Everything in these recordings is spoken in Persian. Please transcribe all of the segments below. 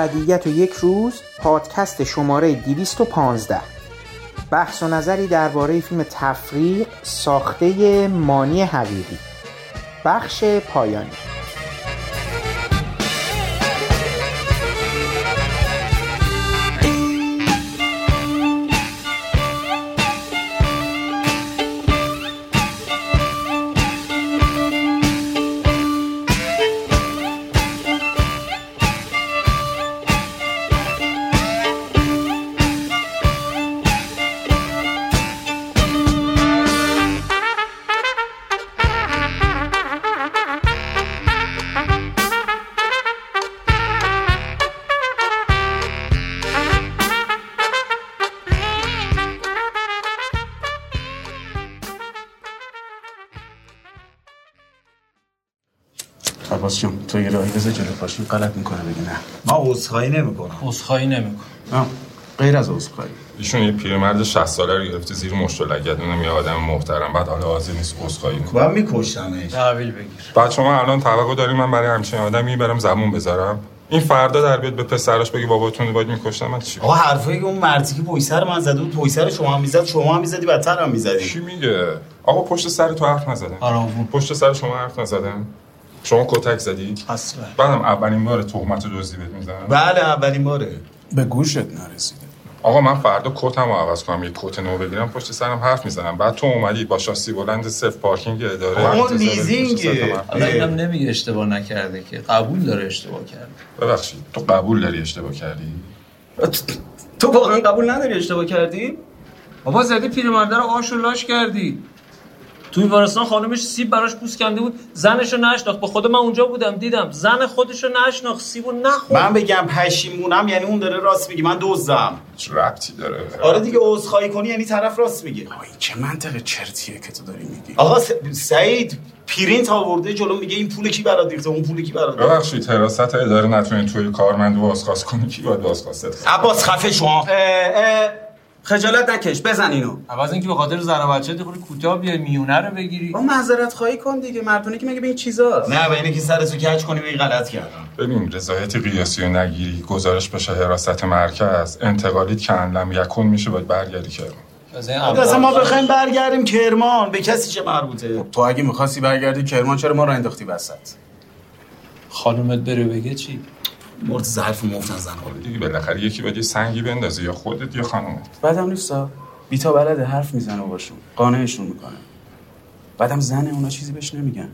ابدیت و یک روز پادکست شماره 215 بحث و نظری درباره فیلم تفریق ساخته مانی حقیقی. بخش پایانی. پاشین غلط می‌کنه بگی نه. ما عذرخواهی نمی‌کنم. عذرخواهی نمی‌کنم. نه غیر از عذرخواهی. ایشون یه پیرمرد 60 ساله رو گرفته زیر مشت و لگد. اونم یه آدم محترم بعد حالا حاضر نیست عذرخواهی کنه. باید میکشتمش؟ تحویل بگیر. بعد شما الان توقع داریم من برای همچین آدمی برم زبون بذارم؟ این فردا در بیاد به پسرش بگی باباتون رو باید میکشتم من چی؟ آقا حرفایی که اون مردی که پشت سر من زده بود پشت سر شما هم می‌زد شما هم می‌زدی بدتر هم می‌زدی. چی میگه؟ آقا پشت سر تو حرف نزدم. آراوون پشت سر شما حرف نزدم. شما کتک زدی؟ اصلا بعدم اولین بار تهمت دزدی بهت می‌زنم بله اولین باره. به گوشت نرسیده. آقا من فردا کتم رو عوض کنم یه کت نو بگیرم پشت سرم حرف می‌زنم. بعد تو اومدی با شاسی بلند صفر پارکینگ اداره آقا، داری لیزینگه. حالا اینم نمیگه اشتباه نکرده که. قبول داره اشتباه کرده. ببخشید تو قبول داری اشتباه کردی؟ تو واقعا قبول نداری اشتباه کردی؟ بابا زدی پیرمرده رو آش و لاش کردی. توی بیمارستان خانمش سیب براش پوست کنده بود زنشو نشناخت. به خود من اونجا بودم دیدم. زن خودشو نشناخت سیبو نخورد. من بگم پشیمونم یعنی اون داره راست میگه. من دزدم. چه ربطی داره؟ آره دیگه عذرخواهی کنی یعنی طرف راست میگه. آقا این چه منطق چرتیه که تو داری میگی؟ آقا س- سعید پرینت آورده جلو میگه این پول کی برات ریخته اون پول کی برات ریخته؟ ببخشید حراست اداره نتونید توی کارمند بازخواست کنی کی باید بازخواست کنه؟ عباس خفه شما. خجالت نکش بزن اینو. عوض اینکه به خاطر زن و بچه خود کوتاه بیای میونه رو بگیری. با معذرت خواهی کن دیگه مردونه که مگه به این چیزا نه به اینه که سرتو کج کنی به غلط کردم. ببین رضایت قیاسی و نگیری گزارش بشه حراست مرکز انتقالیت کندم یکون میشه باید برگردی کرد از این اصلا ما بخوایم برگردیم کرمان. به کسی چه مربوطه؟ تو اگه می‌خواستی برگردی کرمان چرا ما رو انداختی وسط؟ خانومت بره بگه چی؟ مرد ظرف مفت نزن دیگه بالاخره یکی باید یه سنگی بندازه یا خودت یا خانومت. بعدم نیستا. بیتا بلده حرف می‌زنه باشون. قانعشون می‌کنه. بعدم زن اونا چیزی بهش نمیگن.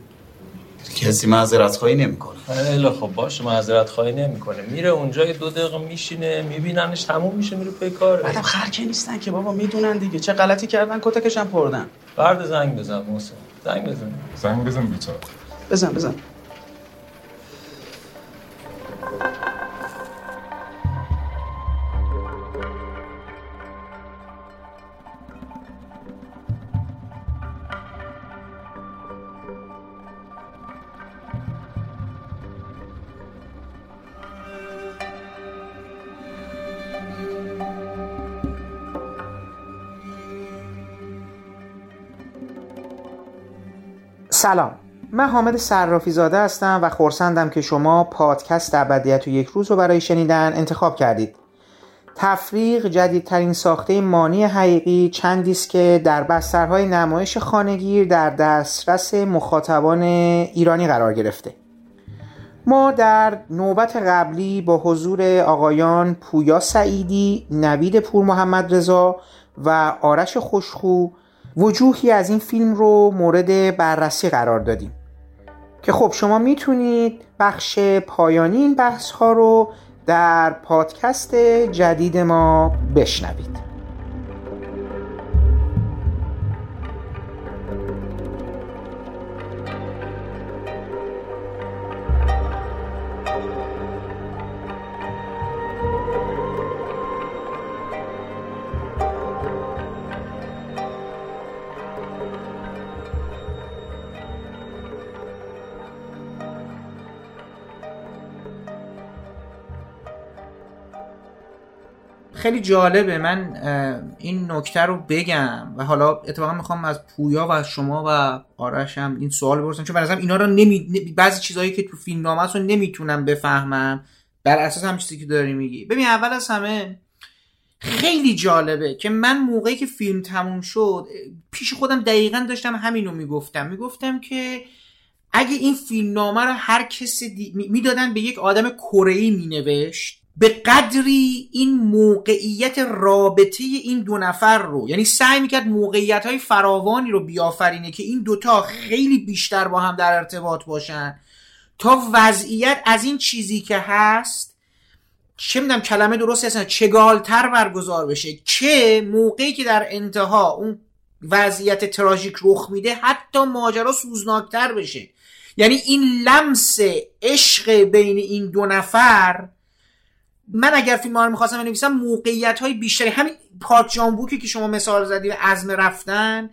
کسی معذرت خواهی نمی‌کنه. خیلی خب باشه معذرت خواهی نمی‌کنه. میره اونجا یه دو دقیقه میشینه میبیننش تموم میشه میره پی کاره. بعدم خرکه نیستن که بابا می‌دونن دیگه. چه غلطی کردن کتکشم پردن. فرد زنگ بزن موسی زنگ بزن. زنگ بزن بیتا بزن بزن. سلام. من حامد صرافی زاده هستم و خورسندم که شما پادکست ابدیت و یک روز رو برای شنیدن انتخاب کردید. تفریق جدیدترین ساخته مانی حقیقی چندی است که در بسترهای نمایش خانگیر در دسترس مخاطبان ایرانی قرار گرفته. ما در نوبت قبلی با حضور آقایان پویا سعیدی، نوید پور محمد رضا و آرش خوشخو وجوهی از این فیلم رو مورد بررسی قرار دادیم. که خب شما می‌تونید بخش پایانی این بحث ها رو در پادکست جدید ما بشنوید. خیلی جالبه. من این نکته رو بگم و حالا اتفاقا می‌خوام از پویا و شما و آرش هم این سوال بپرسم چون برای اینا رو نمی... بعضی چیزهایی که تو فیلم نامه رو نمی‌تونم بفهمم. بر اساس هم چیزی که داری میگی. ببین اول از همه خیلی جالبه که من موقعی که فیلم تموم شد پیش خودم دقیقا داشتم همینو می‌گفتم. می‌گفتم که اگه این فیلم نامه رو هر کسی دی... می‌دادن به یک آدم کره ای مینوشت به قدری این موقعیت رابطه این دو نفر رو یعنی سعی می‌کرد موقعیت های فراوانی رو بیافرینه که این دوتا خیلی بیشتر با هم در ارتباط باشن تا وضعیت از این چیزی که هست چه می‌دونم کلمه درست هستن چگالتر برگزار بشه که موقعی که در انتها اون وضعیت تراژیک رخ میده حتی ماجرا سوزناکتر بشه. یعنی این لمس عشق بین این دو نفر من اگر فیلم رو می‌خواستم بنویسم موقعیت های بیشتری همین پارک جانبوکی که شما مثال زدی عزم رفتن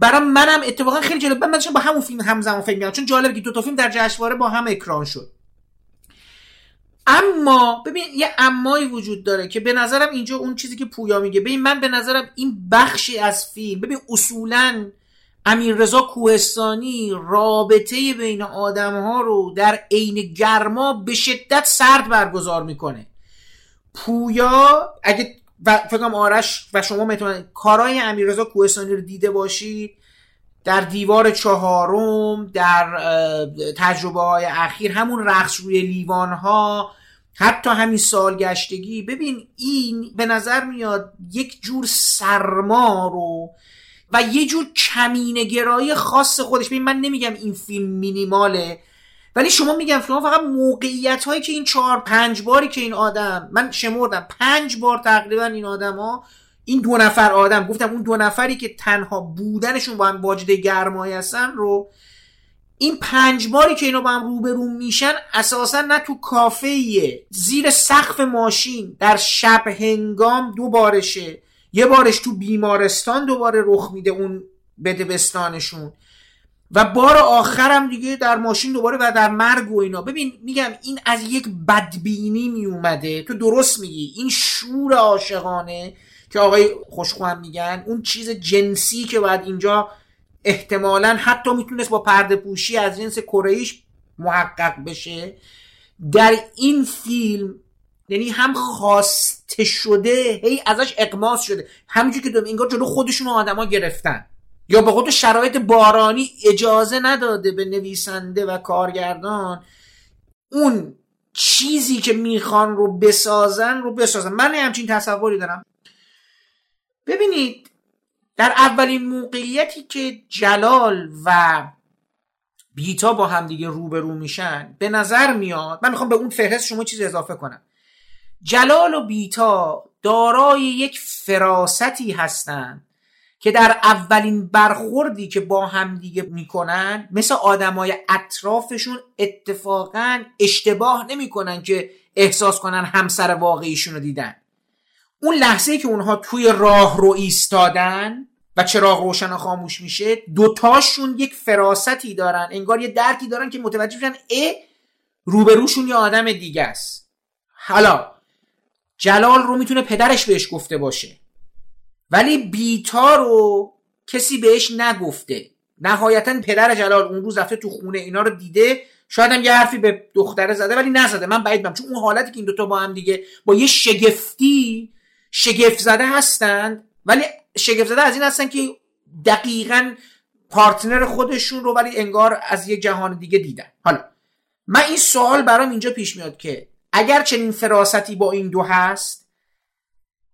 برای منم اتفاقا خیلی جالب. من با همون فیلم همزمان فکر می‌کنم چون جالبه که دو تا فیلم در جشنواره با هم اکران شد. اما ببین یه امایی وجود داره که به نظرم اینجا اون چیزی که پویا میگه ببین من به نظرم این بخشی از فیلم ببین اصولا امیر رضا کوهستانی رابطه بین آدم ها رو در عین گرما به شدت سرد برگزار می‌کنه. پویا اگه فکرم آرش و شما می‌تونن کارهای امیر رضا کوهستانی رو دیده باشید. در دیوار چهارم در تجربه های اخیر همون رقص روی لیوان ها حتی همین سالگشتگی. ببین این به نظر میاد یک جور سرما رو و یه جور کمینگرایی خاص خودش. ببین من نمیگم این فیلم مینیماله ولی شما میگم شما فقط موقعیت هایی که این چهار پنج باری که این آدم من شمردم پنج بار تقریبا این آدم ها این دو نفر آدم گفتم اون دو نفری که تنها بودنشون با هم واجد گرمایی هستن رو این پنج باری که اینا با هم روبرو میشن اساسا نه تو کافه زیر سقف ماشین در شب هنگام دو بارشه. یه بارش تو بیمارستان دوباره رخ میده اون بدبستانشون و بار آخرم دیگه در ماشین دوباره و در مرگ و اینا. ببین میگم این از یک بدبینی میومده. تو درست میگی. این شور عاشقانه که آقای خوشخوام میگن اون چیز جنسی که باید اینجا احتمالا حتی می‌تونست با پرده پوشی از جنس کره محقق بشه. در این فیلم یعنی هم خواسته شده هی ازش اقماس شده. همینجور که دوم انگار جلو خودشون آدما گرفتن. یا به خود شرایط بارانی اجازه نداده به نویسنده و کارگردان اون چیزی که می‌خوان رو بسازن رو بسازن. من همچین تصوری دارم. ببینید در اولین موقعیتی که جلال و بیتا با همدیگه روبرو میشن به نظر میاد من می‌خوام به اون فهرست شما چیز اضافه کنم. جلال و بیتا دارای یک فراستی هستند که در اولین برخوردی که با همدیگه می‌کنن مثل آدمای اطرافشون اتفاقا اشتباه نمی‌کنن که احساس کنن همسر واقعیشون رو دیدن. اون لحظه که اونها توی راه رو ایستادن و چراغ روشن و خاموش میشه دوتاشون یک فراستی دارن انگار یه درکی دارن که متوجه میشن ا روبروشون یه آدم دیگه است. حالا جلال رو می‌تونه پدرش بهش گفته باشه. ولی بیتا رو کسی بهش نگفته. نهایتا پدر جلال اون روز رفته تو خونه اینا رو دیده. شاید هم یه حرفی به دختره زده ولی نزده. من بعید چون اون حالتی که این دوتا با هم دیگه با یه شگفتی شگفت زده هستند. ولی شگفت زده از این هستن که دقیقا پارتنر خودشون رو ولی انگار از یه جهان دیگه دیدن. حالا من این سوال برام اینجا پیش میاد که اگر چنین فراستی با این دو هست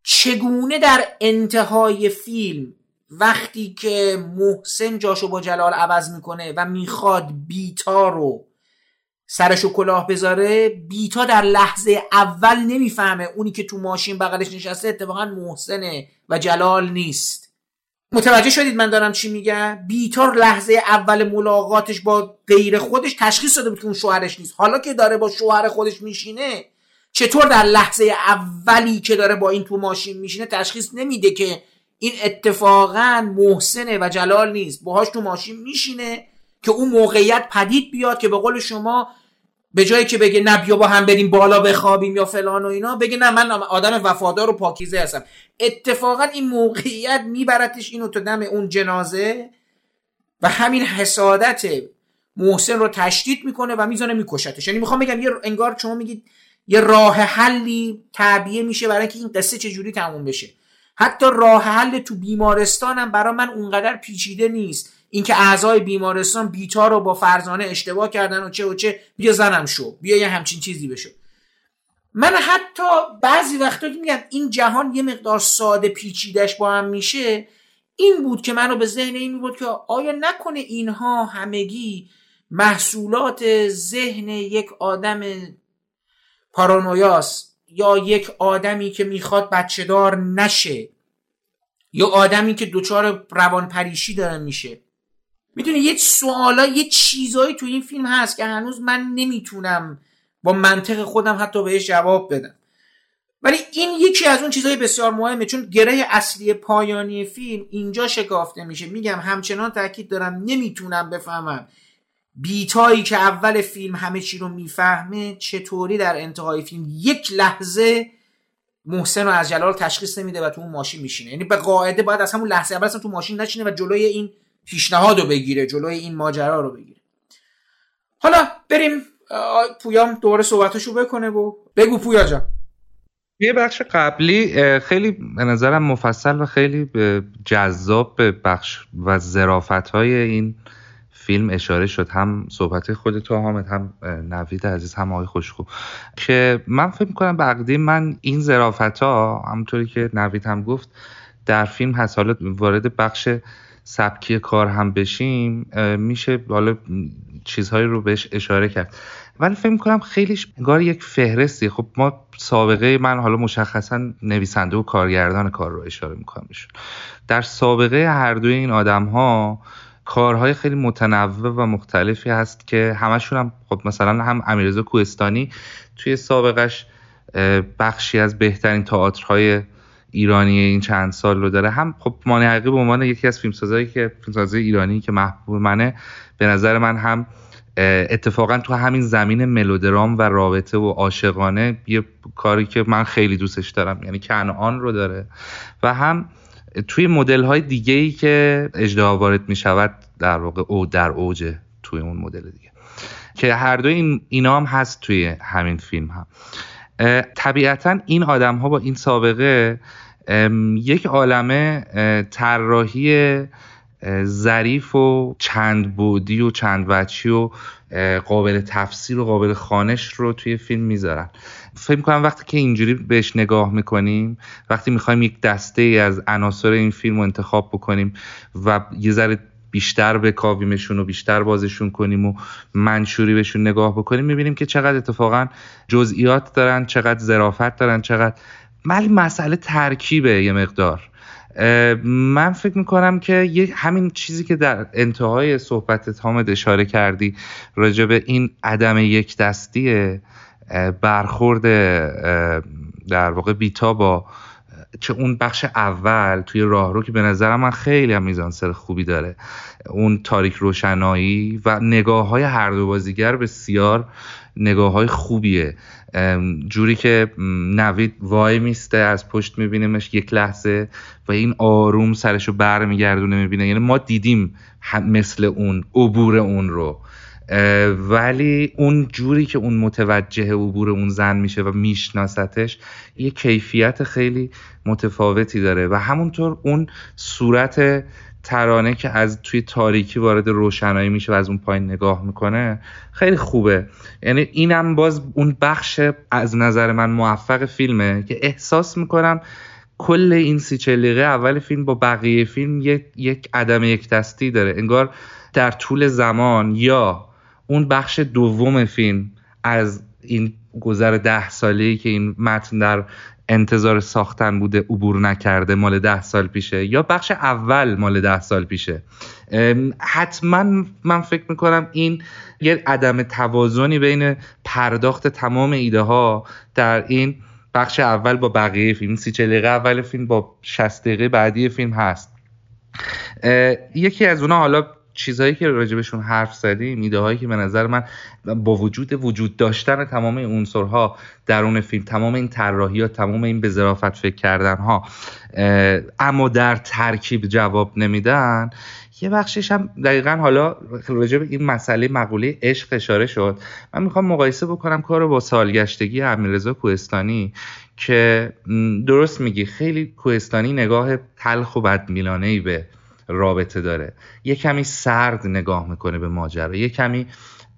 چگونه در انتهای فیلم وقتی که محسن جاشو با جلال عوض می‌کنه و می‌خواد بیتا رو سرشو کلاه بذاره بیتا در لحظه اول نمی‌فهمه. اونی که تو ماشین بغلش نشسته اتفاقا محسنه و جلال نیست. متوجه شدید من دارم چی میگم؟ بیتا لحظه اول ملاقاتش با غیر خودش تشخیص داده بود که اون شوهرش نیست. حالا که داره با شوهر خودش میشینه چطور در لحظه اولی که داره با این تو ماشین میشینه تشخیص نمیده که این اتفاقا محسنه و جلال نیست؟ باهاش تو ماشین میشینه که اون موقعیت پدید بیاد که به قول شما به جایی که بگه نه بیا با هم بریم بالا بخوابیم یا فلان و اینا بگه نه من آدم وفادار و پاکیزه هستم. اتفاقا این موقعیت میبرتش اینو تا دم اون جنازه و همین حسادت محسن رو تشدید می‌کنه و میزانه میکشتش. یعنی می‌خوام بگم یه انگار شما میگید یه راه حلی تعبیه میشه برای اینکه این قصه چجوری تموم بشه. حتی راه حل تو بیمارستانم برای من اونقدر پیچیده نیست. اینکه اعضای بیمارستان بیتا رو با فرزانه اشتباه کردن و چه و چه بیا زنم شو بیا یه همچین چیزی بشه من حتی بعضی وقتا میگم این جهان یه مقدار ساده پیچیدش با هم میشه این بود که منو به ذهن این بود که آیا نکنه اینها همگی محصولات ذهن یک آدم پارانویاس یا یک آدمی که می‌خواد بچه دار نشه یا آدمی که دچار روان پریشی داره میشه؟ می‌دونی یه سوالا یه چیزایی تو این فیلم هست که هنوز من نمی‌تونم با منطق خودم حتی بهش جواب بدم. ولی این یکی از اون چیزهای بسیار مهمه چون گره اصلی پایانی فیلم اینجا شکافته میشه. میگم همچنان تاکید دارم نمی‌تونم بفهمم بیتایی که اول فیلم همه چی رو می‌فهمه چطوری در انتهای فیلم یک لحظه محسن رو از جلال تشخیص نمیده و تو اون ماشین میشینه. یعنی به قاعده باید از همون لحظه اول تو ماشین نشینه و جلوی این پیشنهاد رو بگیره جلوی این ماجرا رو بگیره. حالا بریم پویام دوباره صحبتشو بکنه و بگو پویا جان. یه بخش قبلی خیلی به نظرم مفصل و خیلی جذاب به بخش و زرافت های این فیلم اشاره شد هم صحبت خود تو حامد هم نوید عزیز هم آقای خوشخو. که من فکر می‌کنم به من این زرافت ها همونطوری که نوید هم گفت در فیلم هست. حالا وارد بخش سبکی کار هم بشیم میشه حالا چیزهایی رو بهش اشاره کرد. ولی فکر می‌کنم خیلی انگار یک فهرستی. خب ما سابقه من حالا مشخصا نویسنده و کارگردان کار رو اشاره می‌کنم در سابقه هر دوی این آدم ها کارهای خیلی متنوع و مختلفی هست که همشون هم خب مثلا هم امیرزا کوهستانی توی سابقش بخشی از بهترین تئاترهای ایرانی این چند سال رو داره. هم خب مانی حقیقی به عنوان یکی از فیلمسازایی که فیلمسازای ایرانی که محبوب منه به نظر من هم اتفاقا تو همین زمین ملودرام و رابطه و عاشقانه یه کاری که من خیلی دوستش دارم یعنی کنعان رو داره. و هم توی مدل های دیگه ای که اجدها وارد می شود در واقع او در اوج توی اون مدل دیگه. که هر دو این اینا هم هست توی همین فیلم هم طبیعتا این آدم ها با این سابقه یک عالمه طراحی ظریف و چند بودی و چند وچی و قابل تفسیر و قابل خانش رو توی فیلم می‌ذارن. فکر می‌کنم وقتی که اینجوری بهش نگاه می‌کنیم وقتی می‌خوایم یک دسته از عناصر این فیلم رو انتخاب بکنیم و یه ذره بیشتر بکاویمشون و بیشتر بازشون کنیم و منشوری بهشون نگاه بکنیم می‌بینیم که چقدر اتفاقا جزئیات دارن چقدر ظرافت دارن چقدر ولی مسئله ترکیبه یه مقدار. من فکر می‌کنم که همین چیزی که در انتهای صحبت تامد اشاره کردی راجع به این عدم یک دستی برخورد در واقع بیتا با چه اون بخش اول توی راهرو که به نظرم من خیلی هم میزانسر خوبی داره. اون تاریک روشنایی و نگاه های هر دو بازیگر بسیار نگاه های خوبیه جوری که نوید وای میسته از پشت میبینیمش یک لحظه و این آروم سرشو بر میگردونه می‌بینه. یعنی ما دیدیم مثل اون عبور اون رو. ولی اون جوری که اون متوجه عبور اون زن میشه و میشناستش یه کیفیت خیلی متفاوتی داره و همونطور اون صورت ترانه که از توی تاریکی وارد روشنایی میشه و از اون پایین نگاه می‌کنه خیلی خوبه. یعنی اینم باز اون بخش از نظر من موفق فیلمه که احساس می‌کنم کل این سی چلیقه اول فیلم با بقیه فیلم یک, یک عدم یک دستی داره. انگار در طول زمان یا اون بخش دوم فیلم از این گذر ده سالی که این متن در انتظار ساختن بوده عبور نکرده مال ده سال پیشه یا بخش اول مال ده سال پیشه. حتما من فکر می‌کنم این یه عدم توازنی بین پرداخت تمام ایده ها در این بخش اول با بقیه فیلم. سی دقیقه اول فیلم با 60 دقیقه بعدی فیلم هست. یکی از اونا حالا چیزهایی که راجبشون حرف زدیم ایده هایی که به نظر من با وجود وجود داشتن تمام این عنصرها درون فیلم تمام این طراحی ها تمام این به ظرافت فکر کردن ها اما در ترکیب جواب نمیدن یه بخشش هم دقیقا حالا راجع به این مسئله مقوله عشق اشاره شد. من می‌خوام مقایسه بکنم کار با سالگشتگی امیررضا کوهستانی که درست میگی خیلی کوهستانی نگاه تلخ و بدمیلانه ای به رابطه داره. یه کمی سرد نگاه می‌کنه به ماجرا. یه کمی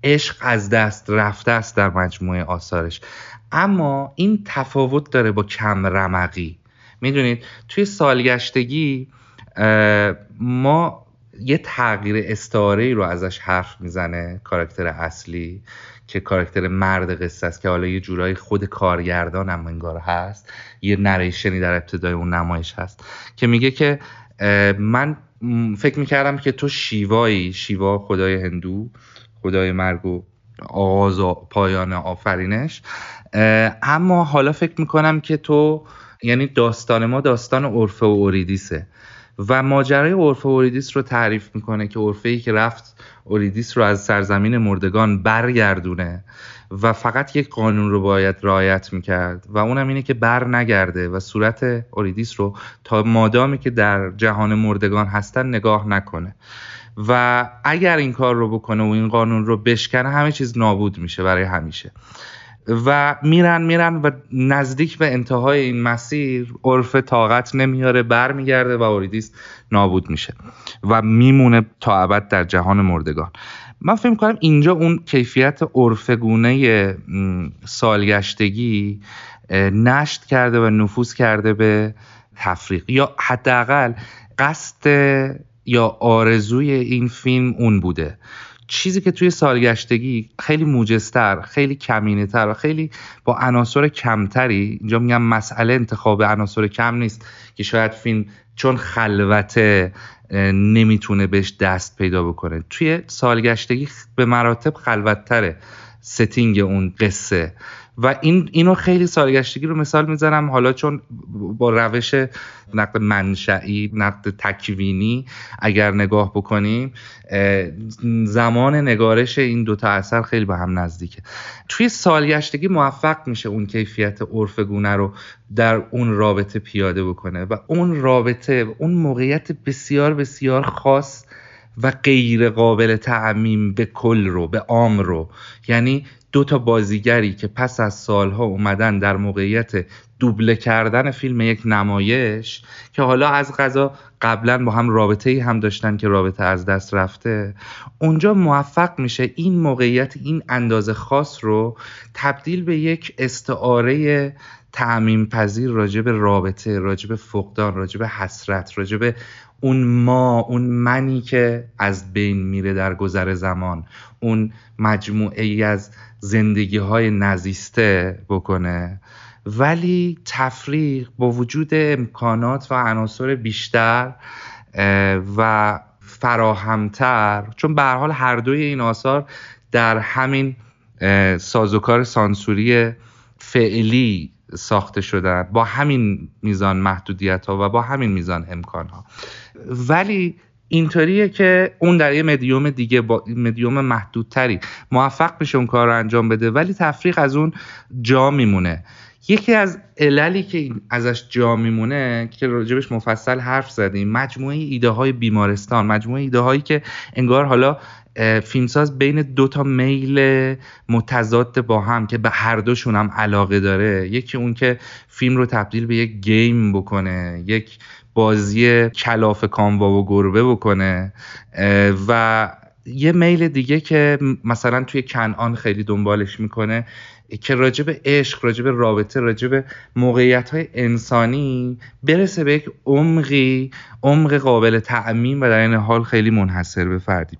عشق از دست رفته است در مجموعه آثارش. اما این تفاوت داره با کم رمقی. می‌دونید توی سالگشتگی ما یه تغییر استعاره رو ازش حرف می‌زنه کاراکتر اصلی که کاراکتر مرد قصه است که حالا یه جورایی خود کارگردان هم انگار هست. یه نریشنی در ابتدای اون نمایش هست که میگه که من فکر می‌کردم که تو شیوایی شیوا خدای هندو خدای مرگ و آغاز و پایان آفرینش. اما حالا فکر می‌کنم که تو یعنی داستان ما داستان عرفه و اوریدیسه و ماجرای عرفه و اوریدیس رو تعریف می‌کنه که عرفه ای که رفت اوریدیس رو از سرزمین مردگان برگردونه. و فقط یک قانون رو باید رعایت می‌کرد و اونم اینه که بر نگرده و صورت اوریدیس رو تا مادامی که در جهان مردگان هستن نگاه نکنه. و اگر این کار رو بکنه و این قانون رو بشکنه همه چیز نابود میشه برای همیشه. و میرن میرن و نزدیک به انتهای این مسیر عرف طاقت نمیاره برمیگرده و اوریدیس نابود میشه و میمونه تا ابد در جهان مردگان. من فکر کنم اینجا اون کیفیت عرفگونه سالگشتگی نشت کرده و نفوذ کرده به تفریق. یا حداقل قصد یا آرزوی این فیلم اون بوده. چیزی که توی سالگشتگی خیلی موجستر خیلی کمینه تر و خیلی با عناصر کمتری اینجا میگم مسئله انتخاب عناصر کم نیست. که شاید فیلم چون خلوته نمی‌تونه بهش دست پیدا بکنه. توی سالگشتگی به مراتب خلوتتره. ستینگ اون قصه. و این اینو خیلی سالگشتگی رو مثال می‌زنم. حالا چون با روش نقد منشعی نقد تکوینی اگر نگاه بکنیم زمان نگارش این دوتا اثر خیلی به هم نزدیکه. توی سالگشتگی موفق میشه اون کیفیت عرفگونه رو در اون رابطه پیاده بکنه و اون رابطه اون موقعیت بسیار بسیار خاص و غیر قابل تعمیم به کل رو به عام رو. یعنی دو تا بازیگری که پس از سالها اومدن در موقعیت دوبله کردن فیلم یک نمایش که حالا از غذا قبلا با هم رابطه ای هم داشتن که رابطه از دست رفته اونجا موفق میشه این موقعیت این اندازه خاص رو تبدیل به یک استعاره تعمیم پذیر راجب رابطه راجب فقدان راجب حسرت راجب اون ما اون منی که از بین میره در گذر زمان اون مجموعه ای از زندگی های نزیسته بکنه. ولی تفریق با وجود امکانات و عناصر بیشتر و فراهمتر چون به حال هر دوی این آثار در همین سازوکار سانسوری فعلی ساخته شدن با همین میزان محدودیت ها و با همین میزان امکان ها ولی اینطوریه که اون در یه مدیوم دیگه با مدیوم محدودتری موفق بشه اون کار رو انجام بده ولی تفریق از اون جا میمونه. یکی از عللی که ازش جا میمونه که راجبش مفصل حرف زدیم مجموعه ایده های بیمارستان مجموعه ایده هایی که انگار حالا فیلمساز بین دو تا میل متضاد با هم که به هر دوشون هم علاقه داره. یکی اون که فیلم رو تبدیل به یک گیم بکنه یک بازی کلاف کاموا و گربه بکنه و یه میل دیگه که مثلا توی کنعان خیلی دنبالش می‌کنه که راجب عشق راجب رابطه راجب موقعیت های انسانی برسه به یک عمقی عمق قابل تعمین و در این حال خیلی منحصر به فردی.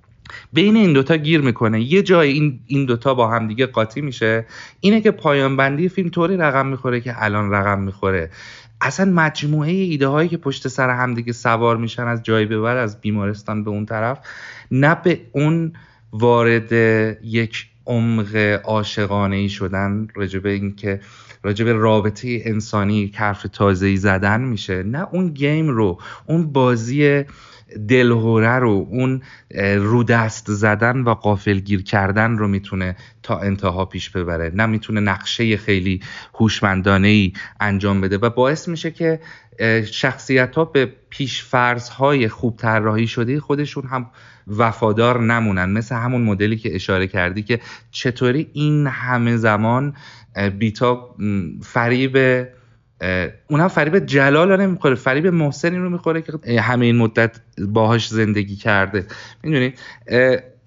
بین این دوتا گیر می‌کنه. یه جای این این دوتا با هم دیگه قاطی میشه. اینه که پایان بندی فیلم طوری رقم می‌خوره که الان رقم می‌خوره. اصلا مجموعه ایده هایی که پشت سر هم دیگه سوار میشن از جای به بعد از بیمارستان به اون طرف نه به اون وارد یک عمق عاشقانه ای شدن راجبه اینکه راجب رابطه انسانی حرف تازه ای زدن میشه. نه اون گیم رو اون بازی دلهوره رو اون رو دست زدن و قافلگیر کردن رو می‌تونه تا انتها پیش ببره. نه می‌تونه نقشه خیلی هوشمندانه ای انجام بده و باعث میشه که شخصیت ها به پیشفرض های خوب طراحی شده خودشون هم وفادار نمونن. مثل همون مدلی که اشاره کردی که چطوری این همه زمان بیتا فریب اونم فریب جلال رو نمی‌خوره فریب محسنی رو می‌خوره که همه این مدت باهاش زندگی کرده. می‌دونید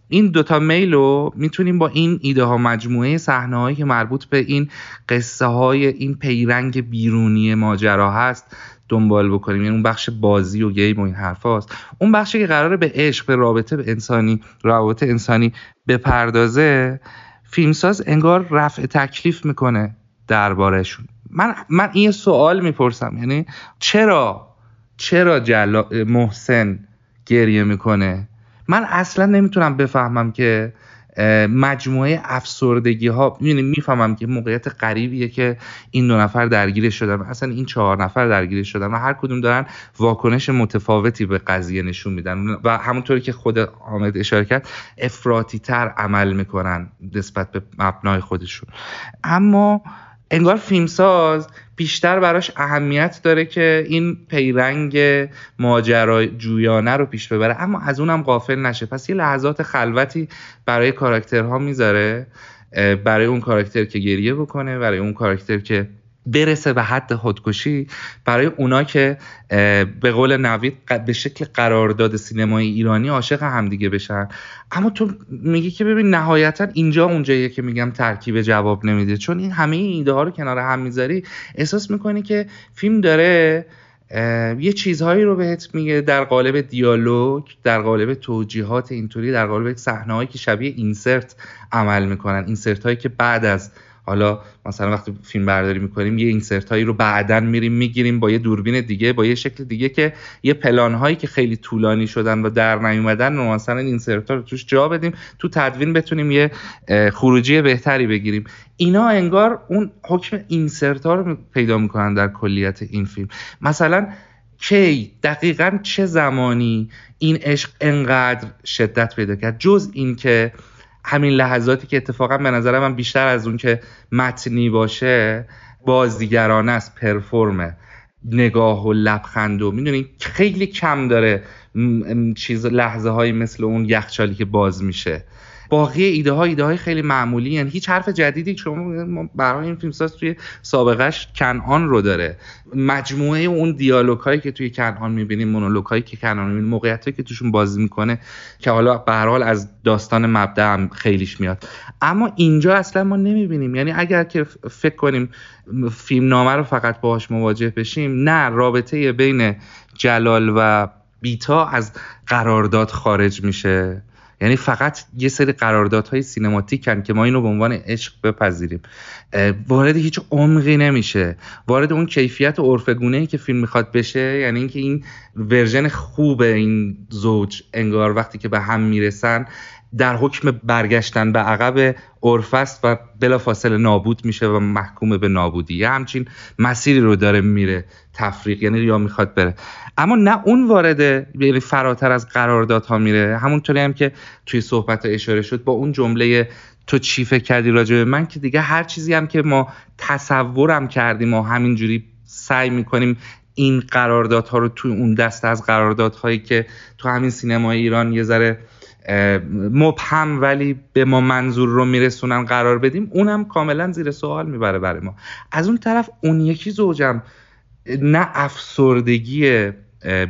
این دوتا میل رو می‌تونیم با این ایده ها مجموعه صحنه هایی که مربوط به این قصه های این پیرنگ بیرونی ماجرا هست دنبال بکنیم. یعنی اون بخش بازی و گیم و این حرف هاست. اون بخشی که قراره به عشق به رابطه به انسانی رابطه انسانی بپردازه فیلمساز انگار رفع تکلیف می‌کنه دربارهشون. من من این سوال می‌پرسم. یعنی چرا چرا جلا محسن گریه می‌کنه؟ من اصلا نمی‌تونم بفهمم که مجموعه افسردگی ها می‌دونی می‌فهمم که موقعیت غریبیه که این دو نفر درگیر شدن. اصلا این چهار نفر درگیر شدن و هر کدوم دارن واکنش متفاوتی به قضیه نشون میدن. و همونطوری که خود حامد اشاره کرد افراطی تر عمل می‌کنن نسبت به مبنای خودشون. اما انگار فیلمساز بیشتر براش اهمیت داره که این پیرنگ جویانه رو پیش ببره. اما از اونم غافل نشه. پس یه لحظات خلوتی برای کاراکترها می‌ذاره برای اون کاراکتر که گریه بکنه برای اون کاراکتر که برسه به حد خودکشی برای اونا که به قول نوید به شکل قرارداد سینمای ایرانی عاشق همدیگه بشن. اما تو میگی که ببین نهایتا اینجا اونجاییه که میگم ترکیب جواب نمیده. چون این همه این ایده ها رو کنار هم می‌ذاری احساس می‌کنی که فیلم داره یه چیزهایی رو بهت میگه در قالب دیالوگ در قالب توجیهات اینطوری در قالب صحنه‌هایی که شبیه اینسرت عمل می‌کنن. اینسرت هایی که بعد از حالا مثلا وقتی فیلم برداری می‌کنیم یه اینسرت هایی رو بعدا میریم می‌گیریم با یه دوربین دیگه با یه شکل دیگه که یه پلان هایی که خیلی طولانی شدن و در نیومدن و مثلا این اینسرت ها رو توش جا بدیم. تو تدوین بتونیم یه خروجی بهتری بگیریم. اینا انگار اون حکم اینسرت ها رو پیدا می‌کنن در کلیت این فیلم. مثلا کی دقیقا چه زمانی این عشق انقدر شدت پیدا کرد؟ جز این که همین لحظاتی که اتفاقا به نظر من بیشتر از اون که متنی باشه بازیگرانه است پرفورمه. نگاه و لبخند و می‌دونی خیلی کم داره چیز لحظه های مثل اون یخچالی که باز میشه. باقی ایده ها ایده های خیلی معمولی یعنی هیچ حرف جدیدی شما برای این فیلمساز توی سابقش کنعان رو داره. مجموعه اون دیالوگ هایی که توی کنعان می‌بینیم مونولوگ هایی که کنعان می‌بینیم موقعیت هایی که توشون بازی می‌کنه که حالا به از داستان مبدا هم خیلیش میاد. اما اینجا اصلا ما نمی‌بینیم. یعنی اگر که فکر کنیم فیلم نامه رو فقط باهاش مواجه بشیم نه رابطه بین جلال و بیتا از قرارداد خارج میشه. یعنی فقط یه سری قراردادهای سینماتیکن که ما اینو به عنوان عشق بپذیریم. وارد هیچ عمقی نمیشه. وارد اون کیفیت عرفگونه ای که فیلم می‌خواد بشه یعنی اینکه این ورژن خوب این زوج انگار وقتی که به هم می‌رسن در حکم برگشتن به عقب عرف است و بلافاصله نابود میشه و محکوم به نابودی یه همچین مسیری رو داره میره تفریق. یعنی یا می‌خواد بره. اما نه اون وارد یعنی فراتر از قراردادها میره. همونطوری هم که توی صحبت اشاره شد با اون جمله تو چی فکر کردی راجع به من که دیگه هر چیزی هم که ما تصورم کردیم و همینجوری سعی می‌کنیم این قراردادها رو توی اون دست از قراردادهایی که تو همین سینمای ایران یه ذره مبهم ولی به ما منظور رو میرسونن قرار بدیم اونم کاملا زیر سوال می‌بره برای ما. از اون طرف اون یکی زوجم نه افسردگی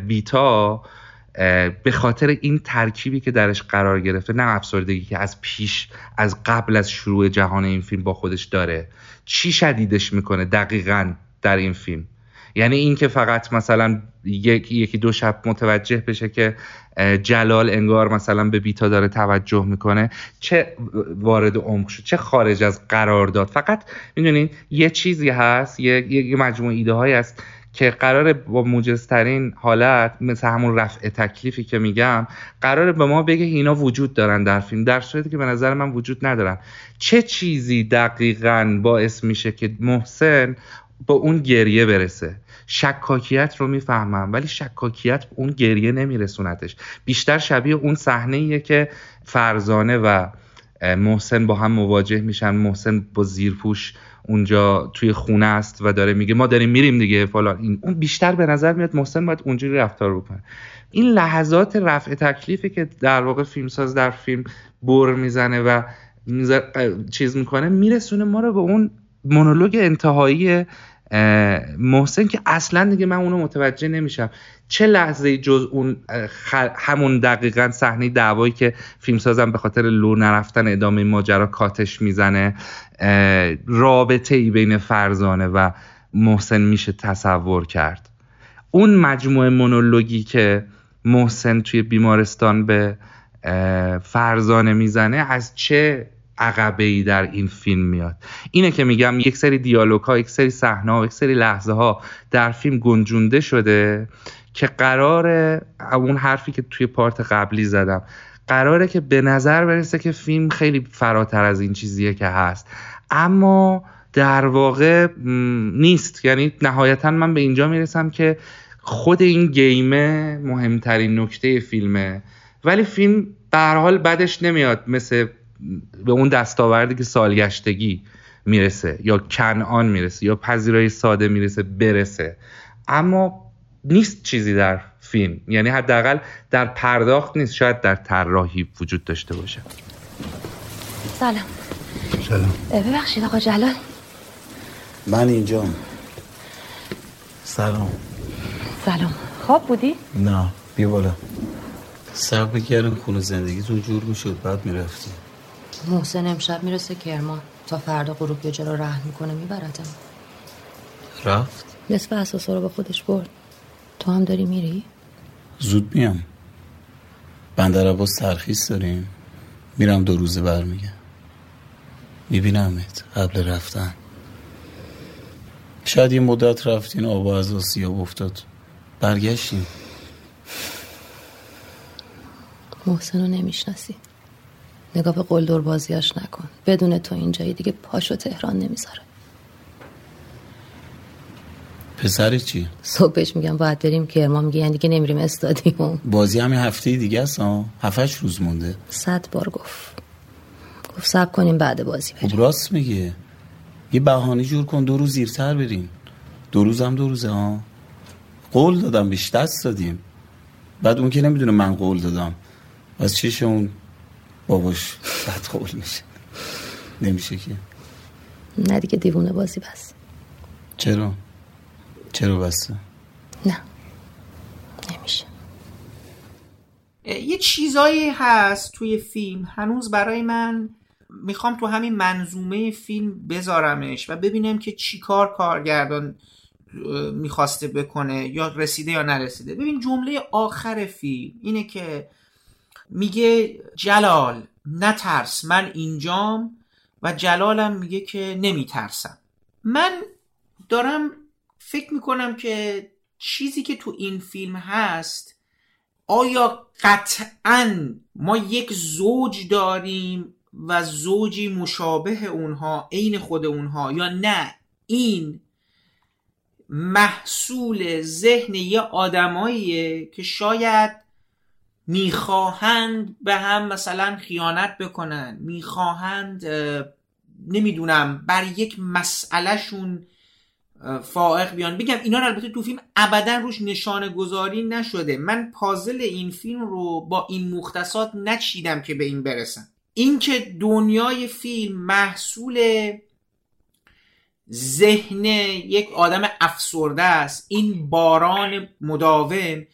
بیتا به خاطر این ترکیبی که درش قرار گرفته نه افسردگی که از پیش از قبل از شروع جهان این فیلم با خودش داره. چی شدیدش می‌کنه دقیقا در این فیلم؟ یعنی این که فقط مثلا یکی دو شب متوجه بشه که جلال انگار مثلا به بیتا داره توجه می‌کنه چه وارد عمق شد چه خارج از قرار داد. فقط می‌دونین یه چیزی هست یه, یه مجموعه ایده هایی هست که قرار با موجزترین حالت مثل همون رفع تکلیفی که میگم قراره به ما بگه اینا وجود دارن در فیلم. در صورتی که به نظر من وجود ندارن. چه چیزی دقیقا باعث میشه که محسن با اون گریه برسه؟ شکاکیت رو می‌فهمم ولی شکاکیت اون گریه نمیرسونتش. بیشتر شبیه اون صحنه که فرزانه و محسن با هم مواجه میشن محسن با زیرپوش اونجا توی خونه است و داره میگه ما داریم میریم دیگه فلان. این اون بیشتر به نظر میاد محسن باید اونجوری رفتار بکنه. این لحظات رفع تکلیفی که در واقع فیلمساز در فیلم بر می‌زنه و چیز می‌کنه میرسونه ما رو به اون مونولوگ انتهایی محسن که اصلا دیگه من اونو متوجه نمیشم. چه لحظه جز اون همون دقیقا صحنه دعوایی که فیلم سازم به خاطر لو نرفتن ادامه ماجرا کاتش می‌زنه رابطه ای بین فرزانه و محسن میشه تصور کرد. اون مجموعه مونولوگی که محسن توی بیمارستان به فرزانه می‌زنه از چه عقبه ای در این فیلم میاد. اینه که میگم یک سری دیالوگ ها یک سری صحنه ها یک سری لحظه ها در فیلم گنجونده شده که قرار اون حرفی که توی پارت قبلی زدم قراره که به نظر برسه که فیلم خیلی فراتر از این چیزیه که هست. اما در واقع نیست. یعنی نهایتا من به اینجا می‌رسم که خود این گیمه مهمترین نکته فیلمه. ولی فیلم به حال بدش نمیاد. مثل به اون دستاوردی که سالگشتگی می‌رسه یا کنعان می‌رسه یا پذیرای ساده می‌رسه برسه. اما نیست چیزی در فیلم. یعنی حداقل در پرداخت نیست. شاید در طراحی وجود داشته باشه. سلام. سلام. ببخشید آقا جلال. من اینجا سلام. سلام. خواب بودی؟ نه. بیا بالا. صبر کردم خونه زندگیتون جور می‌شد. بعد می‌رفتی. محسن امشب می‌رسه کرمان. تا فردا غروب یه رو رهن می‌کنه میبردم. رفت؟ نصف اساسا رو با خودش برد. تو هم داری میری؟ زود میام. بندر عباس ترخیص داریم. میرم دو روزه برمیگم. میبینمت قبل رفتن. شاید یه مدت رفتین آب از آسیاب افتاد. برگشتیم محسن رو نمی‌شناسی. نگاه به قلدر بازیاش نکن. بدون تو اینجایی دیگه پاشو تهران نمی‌ذاره. پسر چی؟ صبحش میگم باید بریم کرمان. میگه یعنی دیگه نمیریم استادیوم. بازی همین هفته دیگه است ها. هفتش روز مونده. صد بار گفت. گفت سب کنیم بعد بازی بریم. خب راست میگه. یه بهانه جور کن دو روز زیرتر بریم. دو روز هم دو روزه ها. قول دادم بیش دست دادیم. بعد اون که نمی‌دونه من قول دادم. از چیش اون باباش بد قول میشه. نمیشه که. نه دیگه دیوونه بازی بس. چرا؟ چرا بسته؟ نه. نمیشه. یه چیزایی هست توی فیلم. هنوز برای من می‌خوام تو همین منظومه فیلم بذارمش و ببینم که چی کار کارگردان می‌خواسته بکنه یا رسیده یا نرسیده. ببین جمله آخر فیلم اینه که میگه جلال نترس من اینجام و جلالم میگه که نمیترسم. من دارم فکر می‌کنم که چیزی که تو این فیلم هست آیا قطعا ما یک زوج داریم و زوجی مشابه اونها عین خود اونها یا نه؟ این محصول ذهن یه آدماییه که شاید می‌خواهند به هم مثلا خیانت بکنن. می‌خواهند نمی‌دونم بر یک مسئلهشون فائق بیان. بگم اینا البته تو فیلم ابدا روش نشانه گذاری نشده. من پازل این فیلم رو با این مختصات نچیدم که به این برسم. اینکه دنیای فیلم محصول ذهن یک آدم افسرده است این باران مداوم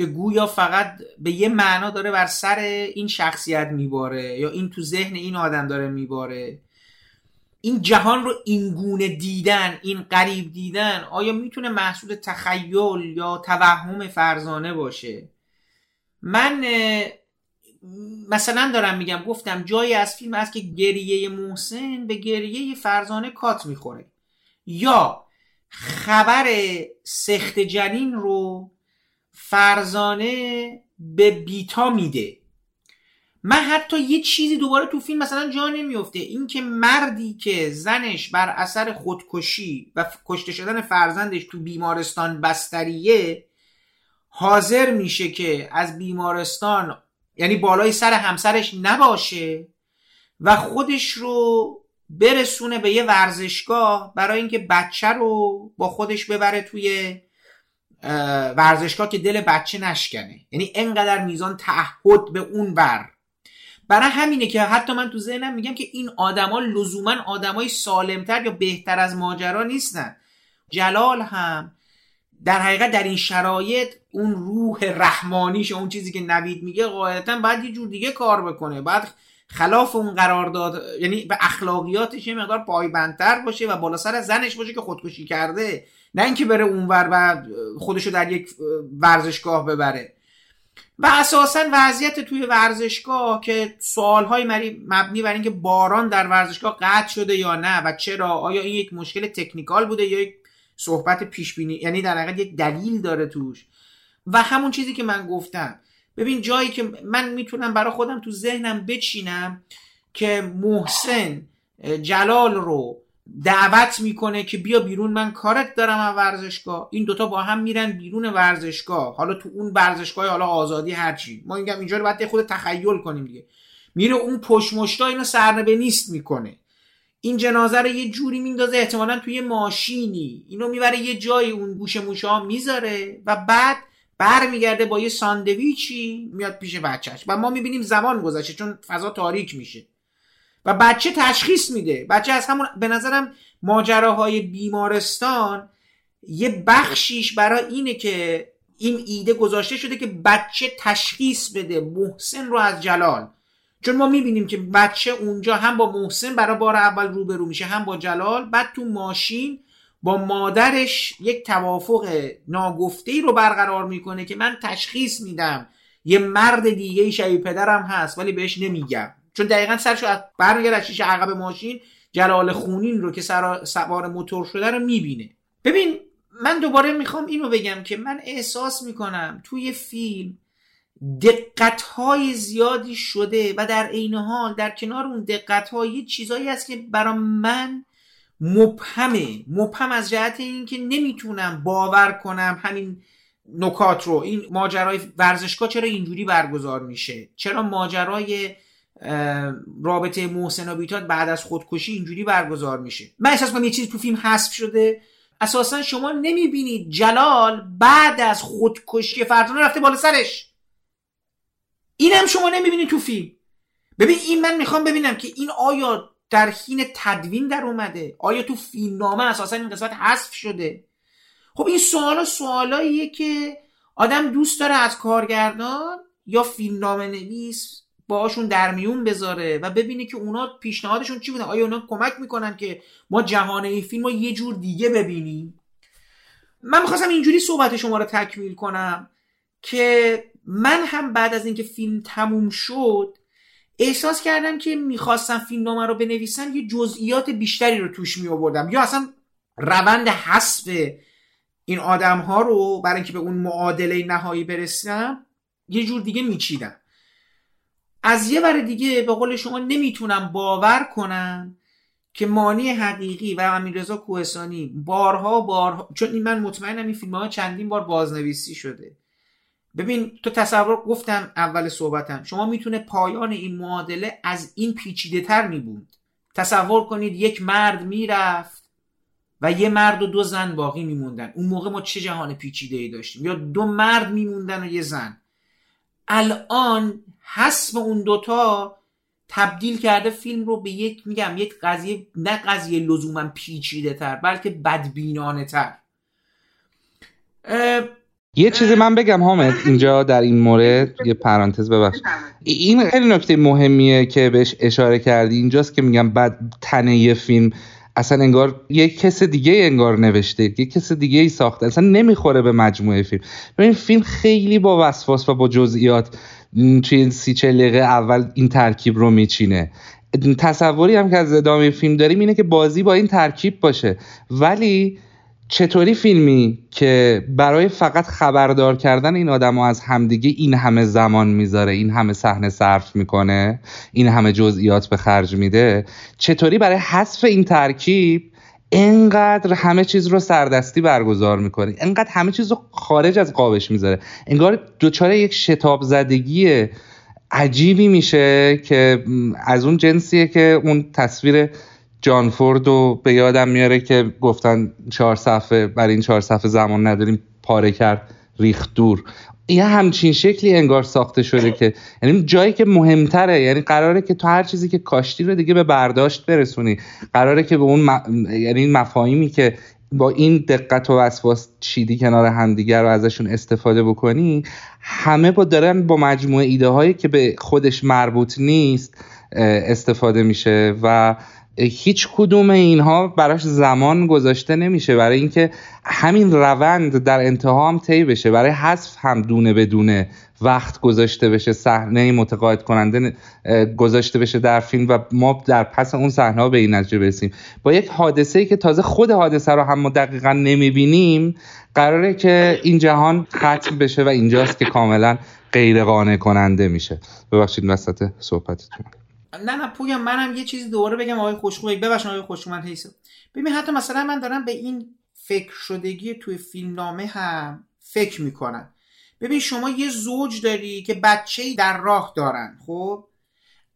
که گویا فقط به یه معنا داره بر سر این شخصیت میباره یا این تو ذهن این آدم داره میباره. این جهان رو اینگونه دیدن این قریب دیدن آیا می‌تونه محصول تخیل یا توهم فرزانه باشه؟ من مثلا دارم میگم گفتم جایی از فیلم هست که گریه محسن به گریه فرزانه کات می‌خوره. یا خبر سخت جنین رو فرزانه به بیتا میده. من حتی یه چیزی دوباره تو فیلم مثلا جا نمیفته. این که مردی که زنش بر اثر خودکشی و کشته شدن فرزندش تو بیمارستان بستریه حاضر میشه که از بیمارستان یعنی بالای سر همسرش نباشه و خودش رو برسونه به یه ورزشگاه برای اینکه بچه رو با خودش ببره توی ورزشگاه که دل بچه نشکنه. یعنی انقدر میزان تعهد به اون ور. برای همینه که حتی من تو ذهنم میگم که این آدما لزوما آدمای سالمتر یا بهتر از ماجرا نیستن. جلال هم در حقیقت در این شرایط اون روح رحمانیش اون چیزی که نوید میگه قاعدتا باید یه جور دیگه کار بکنه. بعد خلاف اون قرارداد یعنی به اخلاقیاتش یه مقدار پایبندتر باشه و بالا سر زنش باشه که خودکشی کرده. نه اینکه بره اونور و خودشو در یک ورزشگاه ببره. و اساسا وضعیت توی ورزشگاه که سوالهای مبنی بر اینکه باران در ورزشگاه قطع شده یا نه و چرا آیا این یک مشکل تکنیکال بوده یا یک صحبت پیش بینی یعنی در حقیقت یک دلیل داره توش. و همون چیزی که من گفتم. ببین جایی که من می‌تونم برای خودم تو ذهنم بچینم که محسن جلال رو دعوت می‌کنه که بیا بیرون من کارت دارم از ورزشگاه. این دوتا با هم میرن بیرون ورزشگاه. حالا تو اون ورزشگاه حالا آزادی هرچی ما اینجا اینجا رو باید خود تخیل کنیم دیگه. میره اون پشمشتا اینو سرنبه نیست می‌کنه. این جنازه رو یه جوری میندازه احتمالا توی ماشینی. اینو می‌بره یه جایی اون گوش موشه می‌ذاره و بعد برمیگرده با یه ساندویچی میاد پیش بچهش. و ما می‌بینیم زمان گذشته چون فضا تاریک میشه. و بچه تشخیص میده. بچه از همون به نظرم ماجراهای بیمارستان یه بخشیش برای اینه که این ایده گذاشته شده که بچه تشخیص بده محسن رو از جلال. چون ما می‌بینیم که بچه اونجا هم با محسن برای بار اول روبرو میشه هم با جلال. بعد تو ماشین با مادرش یک توافق ناگفته رو برقرار می‌کنه که من تشخیص میدم. یه مرد دیگه شبیه پدرم هست ولی بهش نمیگم. چون دقیقا سرشو از برمیگرد از شیشه عقب ماشین جلال خونین رو که سوار موتور شده رو می‌بینه. ببین من دوباره می‌خوام اینو بگم که من احساس می‌کنم توی فیلم دقت های زیادی شده و در عین حال در کنار اون دقت های چیزایی هست که برای من مبهمه. مبهم از جهت اینکه نمی‌تونم باور کنم همین نکات رو. این ماجرای ورزشگاه چرا اینجوری برگزار میشه؟ چرا ماجرای رابطه محسن و بیتاد بعد از خودکشی اینجوری برگزار میشه. من احساس کنم یه چیزی تو فیلم حذف شده. اساسا شما نمی‌بینید جلال بعد از خودکشی فرزانه رفته بالا سرش. این هم شما نمی‌بینید تو فیلم. ببین این من می‌خوام ببینم که این آیا در حین تدوین در اومده؟ آیا تو فیلمنامه اساسا این قسمت حذف شده؟ خب این سوالا سوالاییه که آدم دوست داره از کارگردان یا فیلمنامه نویس باهاشون در میون بذاره و ببینه که اونا پیشنهادشون چی بوده. آیا اونا کمک می‌کنن که ما جهان این فیلم رو یه جور دیگه ببینیم؟ من می‌خواستم اینجوری صحبت شما رو تکمیل کنم که من هم بعد از اینکه فیلم تموم شد احساس کردم که می‌خواستم فیلم نامه رو بنویسم یه جزئیات بیشتری رو توش می آوردم یا اصلا روند حذف این آدم ها رو برای اینکه به اون معادله نهایی برسم یه جور دیگه میچیدم. از یه ور دیگه به قول شما نمی‌تونم باور کنم که مانی حقیقی و امیررضا کوهستانی بارها بارها چون من مطمئنم این فیلم ها چندین بار بازنویسی شده. ببین تو تصور گفتم اول صحبتم. شما می‌تونه پایان این معادله از این پیچیده تر میبود تصور کنید یک مرد می‌رفت و یه مرد و دو زن باقی میموندن. اون موقع ما چه جهان پیچیده ای داشتیم؟ یا دو مرد میموندن و یه زن. الان حسب اون دوتا تبدیل کرده فیلم رو به یک میگم یک قضیه نه قضیه لزوما پیچیده تر بلکه بدبینانه تر. یه چیزی من بگم حامد اینجا در این مورد یه پرانتز ببخش. این خیلی نکته مهمیه که بهش اشاره کردی. اینجاست که میگم بعد تنه یه فیلم. اصلا انگار یه کس دیگه انگار نوشته یه کس دیگه ای ساخته. اصلا نمی‌خوره به مجموعه فیلم. این فیلم خیلی با وسواس و با جزئیات توی این سی دقیقه اول این ترکیب رو میچینه. تصوری هم که از ادامه فیلم داریم اینه که بازی با این ترکیب باشه. ولی چطوری فیلمی که برای فقط خبردار کردن این آدم از همدیگه این همه زمان می‌ذاره این همه صحنه صرف می‌کنه این همه جزئیات به خرج میده چطوری برای حذف این ترکیب انقدر همه چیز رو سردستی برگزار می‌کنه انقدر همه چیز رو خارج از قابش می‌ذاره. انگار دچار یک شتاب زدگی عجیبی میشه که از اون جنسیه که اون تصویر جان فورد رو به یادم میاره که گفتن چهار صفحه برای این چهار صفحه زمان نداریم پاره کرد ریخت دور. یه همچین شکلی انگار ساخته شده که یعنی جایی که مهمتره یعنی قراره که تو هر چیزی که کاشتی رو دیگه به برداشت برسونی. قراره که به اون م... یعنی مفاهیمی که با این دقت و وسواس چیدی کنار همدیگر رو ازشون استفاده بکنی همه با دارن با مجموعه ایده هایی که به خودش مربوط نیست استفاده میشه و هیچ کدوم اینها براش زمان گذاشته نمیشه. برای اینکه همین روند در انتها هم طی بشه. برای حذف هم دونه بدونه وقت گذاشته بشه صحنه متقاعد کننده گذاشته بشه در فیلم و ما در پس اون صحنه به این نتیجه برسیم. با یک حادثه ای که تازه خود حادثه رو هم دقیقا نمی‌بینیم قراره که این جهان ختم بشه و اینجاست که کاملا غیر قانع کننده میشه. ببخشید وسط صحبتتون. نه نه پویان منم یه چیزی دوباره بگم آقای خوشخو ببخشید آقای خوشخو من حیث ببین حتی مثلا من دارم به این فکر شدگی توی فیلم نامه هم فکر می‌کنم. ببین شما یه زوج داری که بچه در راه دارن خب؟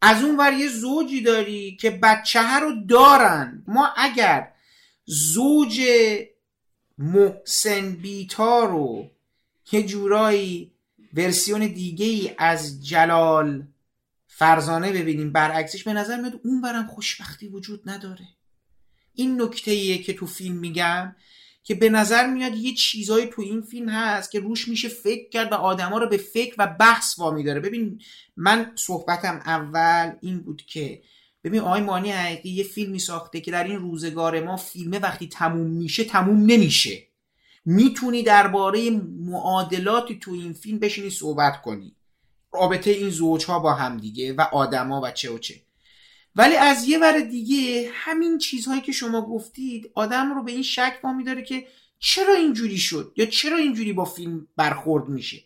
از اون ور یه زوجی داری که بچه رو دارن. ما اگر زوج محسن بیتا رو یه جورایی ورسیون دیگه ای از جلال فرزانه ببینیم برعکسش به نظر میاد اون برم خوشبختی وجود نداره. این نکته ایه که تو فیلم میگم که به نظر میاد یه چیزایی تو این فیلم هست که روش میشه فکر کرد و آدما رو به فکر و بحث وامی داره ببین من صحبتم اول این بود که ببین آقای مانی حقیقی یه فیلمی ساخته که در این روزگار ما فیلمه وقتی تموم میشه تموم نمیشه. می‌تونی درباره معادلاتی تو این فیلم بشینی صحبت کنی. رابطه این زوجها با هم دیگه و آدما و چه و چه. ولی از یه ور دیگه همین چیزهایی که شما گفتید آدم رو به این شک وامی داره که چرا اینجوری شد یا چرا اینجوری با فیلم برخورد میشه.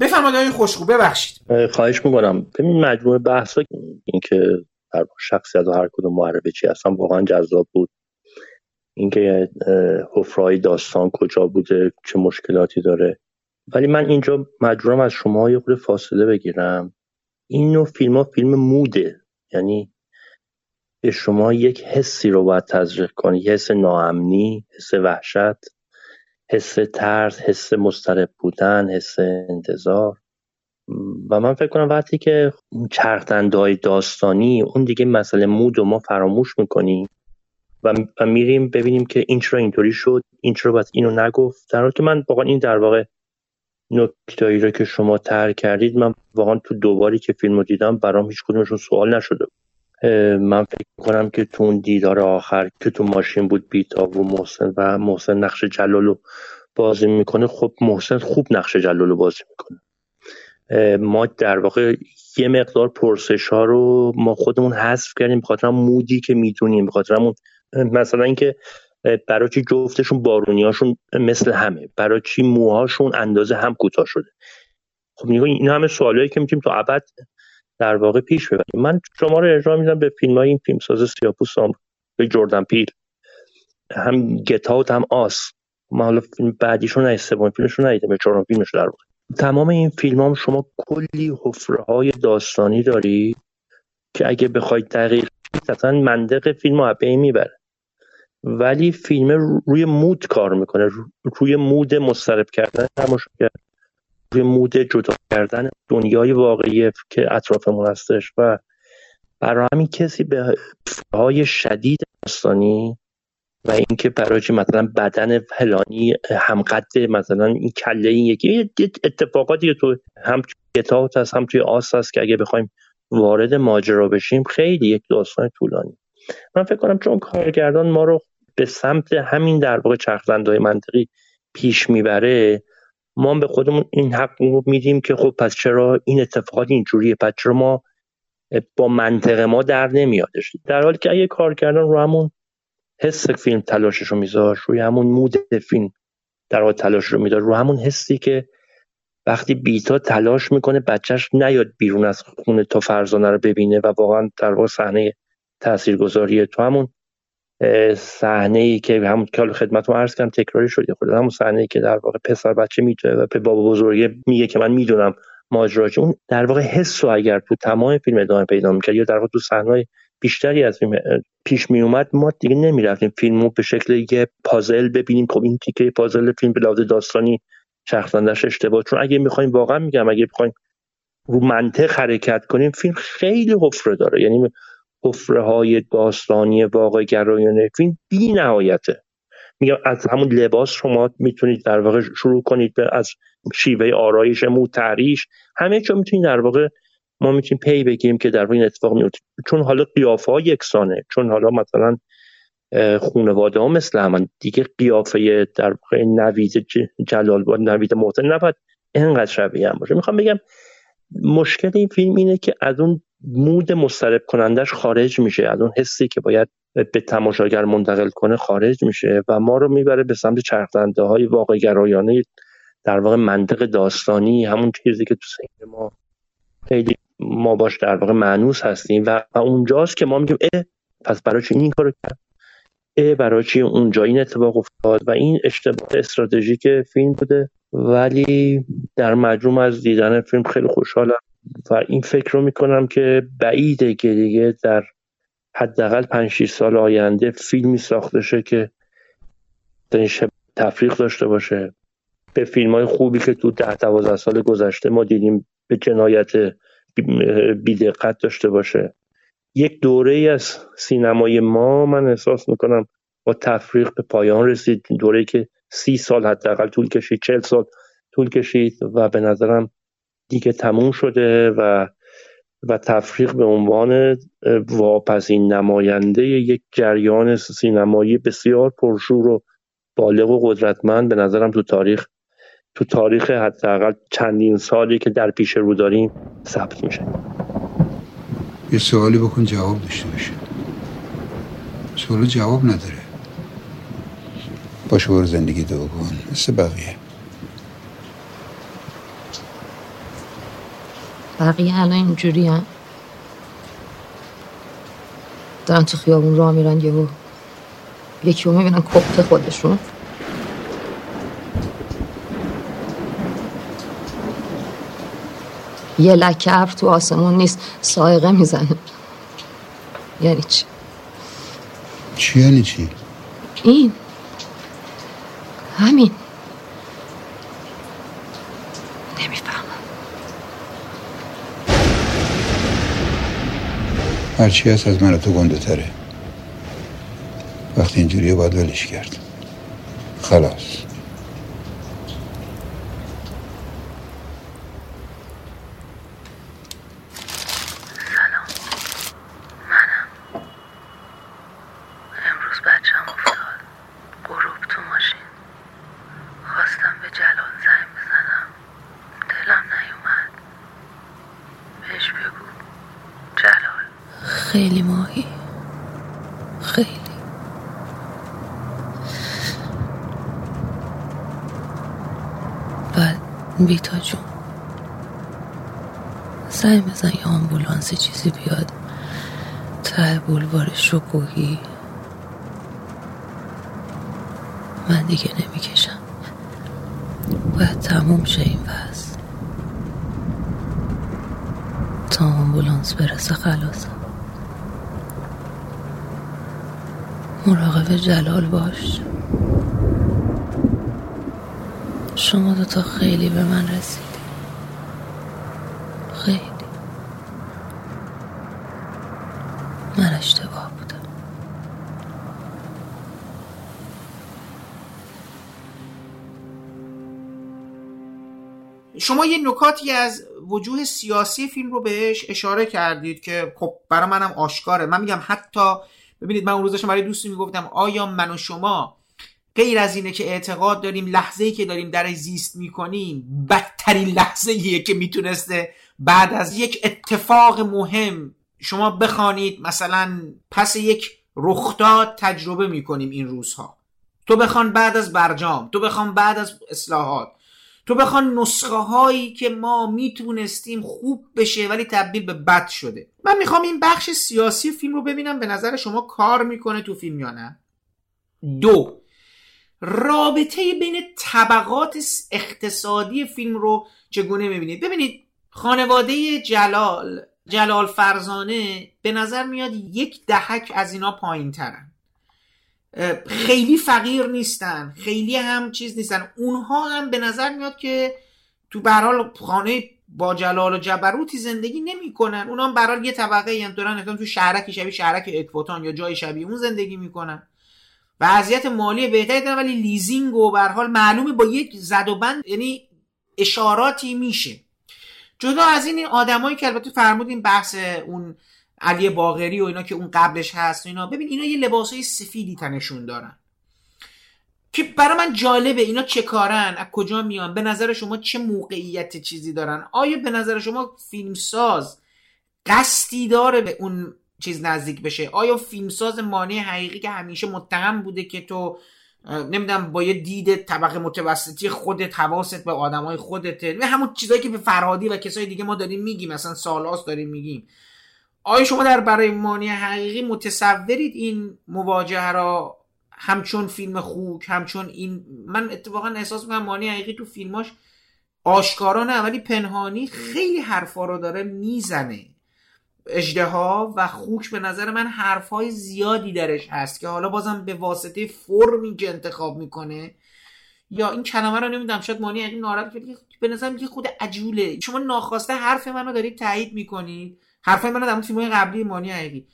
بفرمایید آقای خوشخو ببخشید. خواهش می‌کنم. ببین مجموعه بحث اینکه هر شخصیت و هر کدوم معرفه چی اصلا واقعا جذاب بود. اینکه حفرهای داستان کجا بوده چه مشکلاتی داره. ولی من اینجا مجبورم از شما یه خود فاصله بگیرم. این نوع فیلم ها فیلم موده. یعنی به شما یک حسی رو باید تزریق کنی. حس ناامنی حس وحشت حس ترس حس مسترب بودن حس انتظار. و من فکر کنم وقتی که چرخدنده داستانی اون دیگه مسئله مود و ما فراموش می‌کنیم و, میریم ببینیم که این چرا اینطوری شد این چرا بس اینو نگفت. در حالی که من واقعا این در واقع نکتایی رو که شما تر کردید من واقعا تو دوباری که فیلم رو دیدم برام هیچ کدومشون سوال نشده من فکر کنم که تو اون دیدار آخر که تو ماشین بود بیتا و محسن و محسن نقش جلالو بازی می‌کنه خب محسن خوب نقش جلالو بازی می‌کنه. ما در واقع یه مقدار پرسش ها رو ما خودمون حذف کردیم بخاطر مودی که می‌دونیم بخاطر مثلا اینکه برای چی جفتشون بارونیاشون مثل همه؟ برای چی موهاشون اندازه هم کوتاه شده؟ خب نگاه این همه سوالایی که می‌تونیم تو ابد در واقع پیش ببریم. من شما رو ارجاع میدم به فیلم های این فیلمساز سیاپوس به جردن پیل هم گتاوت هم آس ما حالا فیلم بعدیشون نه سوم فیلمشون ندیدم به چهارم فیلمش در واقع. تمام این فیلم هم شما کلی حفره های داستانی داری که اگه بخواید دقیق اصلا منطق فیلم رو می‌بره. ولی فیلم روی مود کار می‌کنه. روی مود مسترب کردن کرد روی مود جدا کردن دنیای واقعی که اطرافمون هستش و برای همین کسی به های شدید داستانی و اینکه برای مثلا بدن فلانی همقد مثلا این کله این یکی اتفاقاتی تو هم توی هست هم توی آس هست که اگه بخوایم وارد ماجرا بشیم خیلی یک داستان طولانی. من فکر کنم چون کارگردان ما رو به سمت همین در واقع چرخزندهای منطقی پیش می‌بره ما به خودمون این حق رو میدیم که خب پس چرا این اتفاقات اینجوریه؟ پس چرا ما با منطق ما در نمیادش؟ در حالی که اگه کارگردان رو همون حس فیلم تلاشش رو میذاشت روی همون مود فیلم در واقع تلاش رو می‌داد رو همون حسی که وقتی بیتا تلاش می‌کنه بچهش نیاد بیرون از خونه تا فرزانه رو ببینه و واقعا در واقع صحنه تاثیرگذاریه تو همون صحنه ای که همون که خدمت رو عرض کردم تکراری شده خود همون صحنه ای که در واقع پسر بچه می‌تونه و بابا بزرگه میگه که من می‌دونم ماجراش اون در واقع حس رو اگر تو تمام فیلم ادامه پیدا می‌کرد یا در واقع تو صحنه بیشتری از فیلم پیش می اومد ما دیگه نمی‌رفتیم فیلمو به شکل یه پازل ببینیم. خب این تیکه پازل فیلم به لحاظ داستانی شخصندش اشتباه. چون اگه می‌خوایم واقعا میگم اگه بخوایم رو منطق حرکت کنیم فیلم خیلی حفره داره. یعنی حفره های داستانی واقع گرایانه فیلم بی نهایته میگم از همون لباس شما می‌تونید در واقع شروع کنید از شیوه آرایش مو تحریش همه چون می‌تونید در واقع ما می‌تونیم پی بگیریم که در این اتفاق میفته چون حالا قیافه یکسانه چون حالا مثلا خانواده ها مثل همان دیگه قیافه در واقع نوید جلال با نوید محسن نباید اینقدر شبیه هم باشه. می‌خوام بگم مشکل این فیلم اینه که از اون مود مسترب کنندش خارج میشه. از اون حسی که باید به تماشاگر منتقل کنه خارج میشه و ما رو می‌بره به سمت چرخدنده های واقع گرایانه در واقع منطق داستانی همون چیزی که تو سینما خیلی ما باش در واقع معنوس هستیم و, اونجاست که ما میگیم اه پس برای چی این کارو کرد؟ اه برای چی اونجا این اتفاق افتاد؟ و این اشتباه استراتژیک فیلم بوده. ولی در مجموع از دیدن فیلم خیلی خوشحالم. و این فکر رو می‌کنم که بعیده که دیگه در حداقل 5 سال آینده فیلمی ساخته شه که تفریق داشته باشه. به فیلم های خوبی که تو ده دوازده سال گذشته ما دیدیم به جنایت بیدقت داشته باشه. یک دوره ای از سینمای ما من احساس می‌کنم با تفریق به پایان رسید. دوره که سی سال حداقل طول کشید چل سال طول کشید و به نظرم دیگه تموم شده و و تفریق به عنوان واپسین نماینده یک جریان سینمایی بسیار پرشور و بالغ و قدرتمند به نظرم تو تاریخ تو تاریخ حداقل چندین سالی که در پیش رو داریم ثبت میشه. یه سوالی بکن جواب داشته باشه. سوال جواب نداره. باشه برو زندگی دو بکن. مثل بقیه. بقیه الان اینجوری هم دارن تو خیابون راه میرن یهو. یکی رو می‌بینن کپت خودشون. یه لکه ابر تو آسمون نیست سایقه می‌زنه. یعنی چی؟ چی یعنی چی؟ این. همین. هرچی هست از من تو گنده تره. وقتی اینجوریه باید ولش کرد. خلاص. بیتا جون. سعی بزن یه آمبولانس چیزی بیاد. ته بولوار شکوهی من دیگه نمی‌کشم. باید تموم شه این وز تا آمبولانس برسه خلاصم مراقب جلال باش. شما دوتا خیلی به من رسیدی. خیلی. من اشتباه بودم. شما یه نکاتی از وجوه سیاسی فیلم رو بهش اشاره کردید که خب برای منم آشکاره. من میگم حتی ببینید من اون روز برای دوستی می‌گفتم آیا من و شما غیر از اینه که اعتقاد داریم لحظه ای که داریم در زیست می‌کنیم بدترین لحظه ایه که می‌تونسته بعد از یک اتفاق مهم شما بخوانید. مثلا پس یک رخداد تجربه می‌کنیم این روزها. تو بخوان بعد از برجام تو بخوان بعد از اصلاحات تو بخوان نسخه هایی که ما می‌تونستیم خوب بشه ولی تبدیل به بد شده. من می‌خوام این بخش سیاسی فیلم رو ببینم به نظر شما کار می‌کنه تو فیلم یا نه؟ دو. رابطه بین طبقات اقتصادی فیلم رو چگونه می‌بینید؟ ببینید خانواده جلال جلال فرزانه به نظر میاد یک دهک از اینا پایین ترن خیلی فقیر نیستن خیلی هم چیز نیستن. اونها هم به نظر میاد که تو برحال خانه با جلال و جبروتی زندگی نمی‌کنن. اونها هم برحال یه طبقه هم دارن تو شهرک شبیه شهرک اکواتان یا جای شبیه اون زندگی می‌کنن. وضعیت مالی بهتری دارن ولی لیزینگ و به حال معلومه با یک زد و بند یعنی اشاراتی میشه. جدا از این این آدمایی که البته فرمودین بحث اون علی باغری و اینا که اون قبلش هست و اینا ببین اینا یه لباسای سفیدی تنشون دارن. که برای من جالبه اینا چه کارن از کجا میان به نظر شما چه موقعیت چیزی دارن؟ آیا به نظر شما فیلمساز قصدی داره به اون چیز نزدیک بشه. آیا فیلمساز مانی حقیقی که همیشه متهم بوده که تو نمی‌دونم با یه دید طبقه متوسطی خودت حواست به آدمای خودته؟ و همون چیزایی که به فرهادی و کسای دیگه ما داریم میگیم مثلا سالاس داریم میگیم. آیا شما در برای مانی حقیقی متصورید این مواجهه را؟ همچون فیلم خوک همچون این من اتفاقا احساس می‌کنم مانی حقیقی تو فیلماش آشکارا نه ولی پنهانی خیلی حرفا رو داره می‌زنه. اجدها و خوک به نظر من حرفهای زیادی درش هست که حالا بازم به واسطه فرمی که انتخاب می‌کنه یا این کلمه رو نمی‌دونم شاید مانی این ناراحت به نظر یه خود عجوله. شما ناخواسته حرف منو دارید تایید می‌کنید. حرف منو در فیلم قبلی مانی حقیقی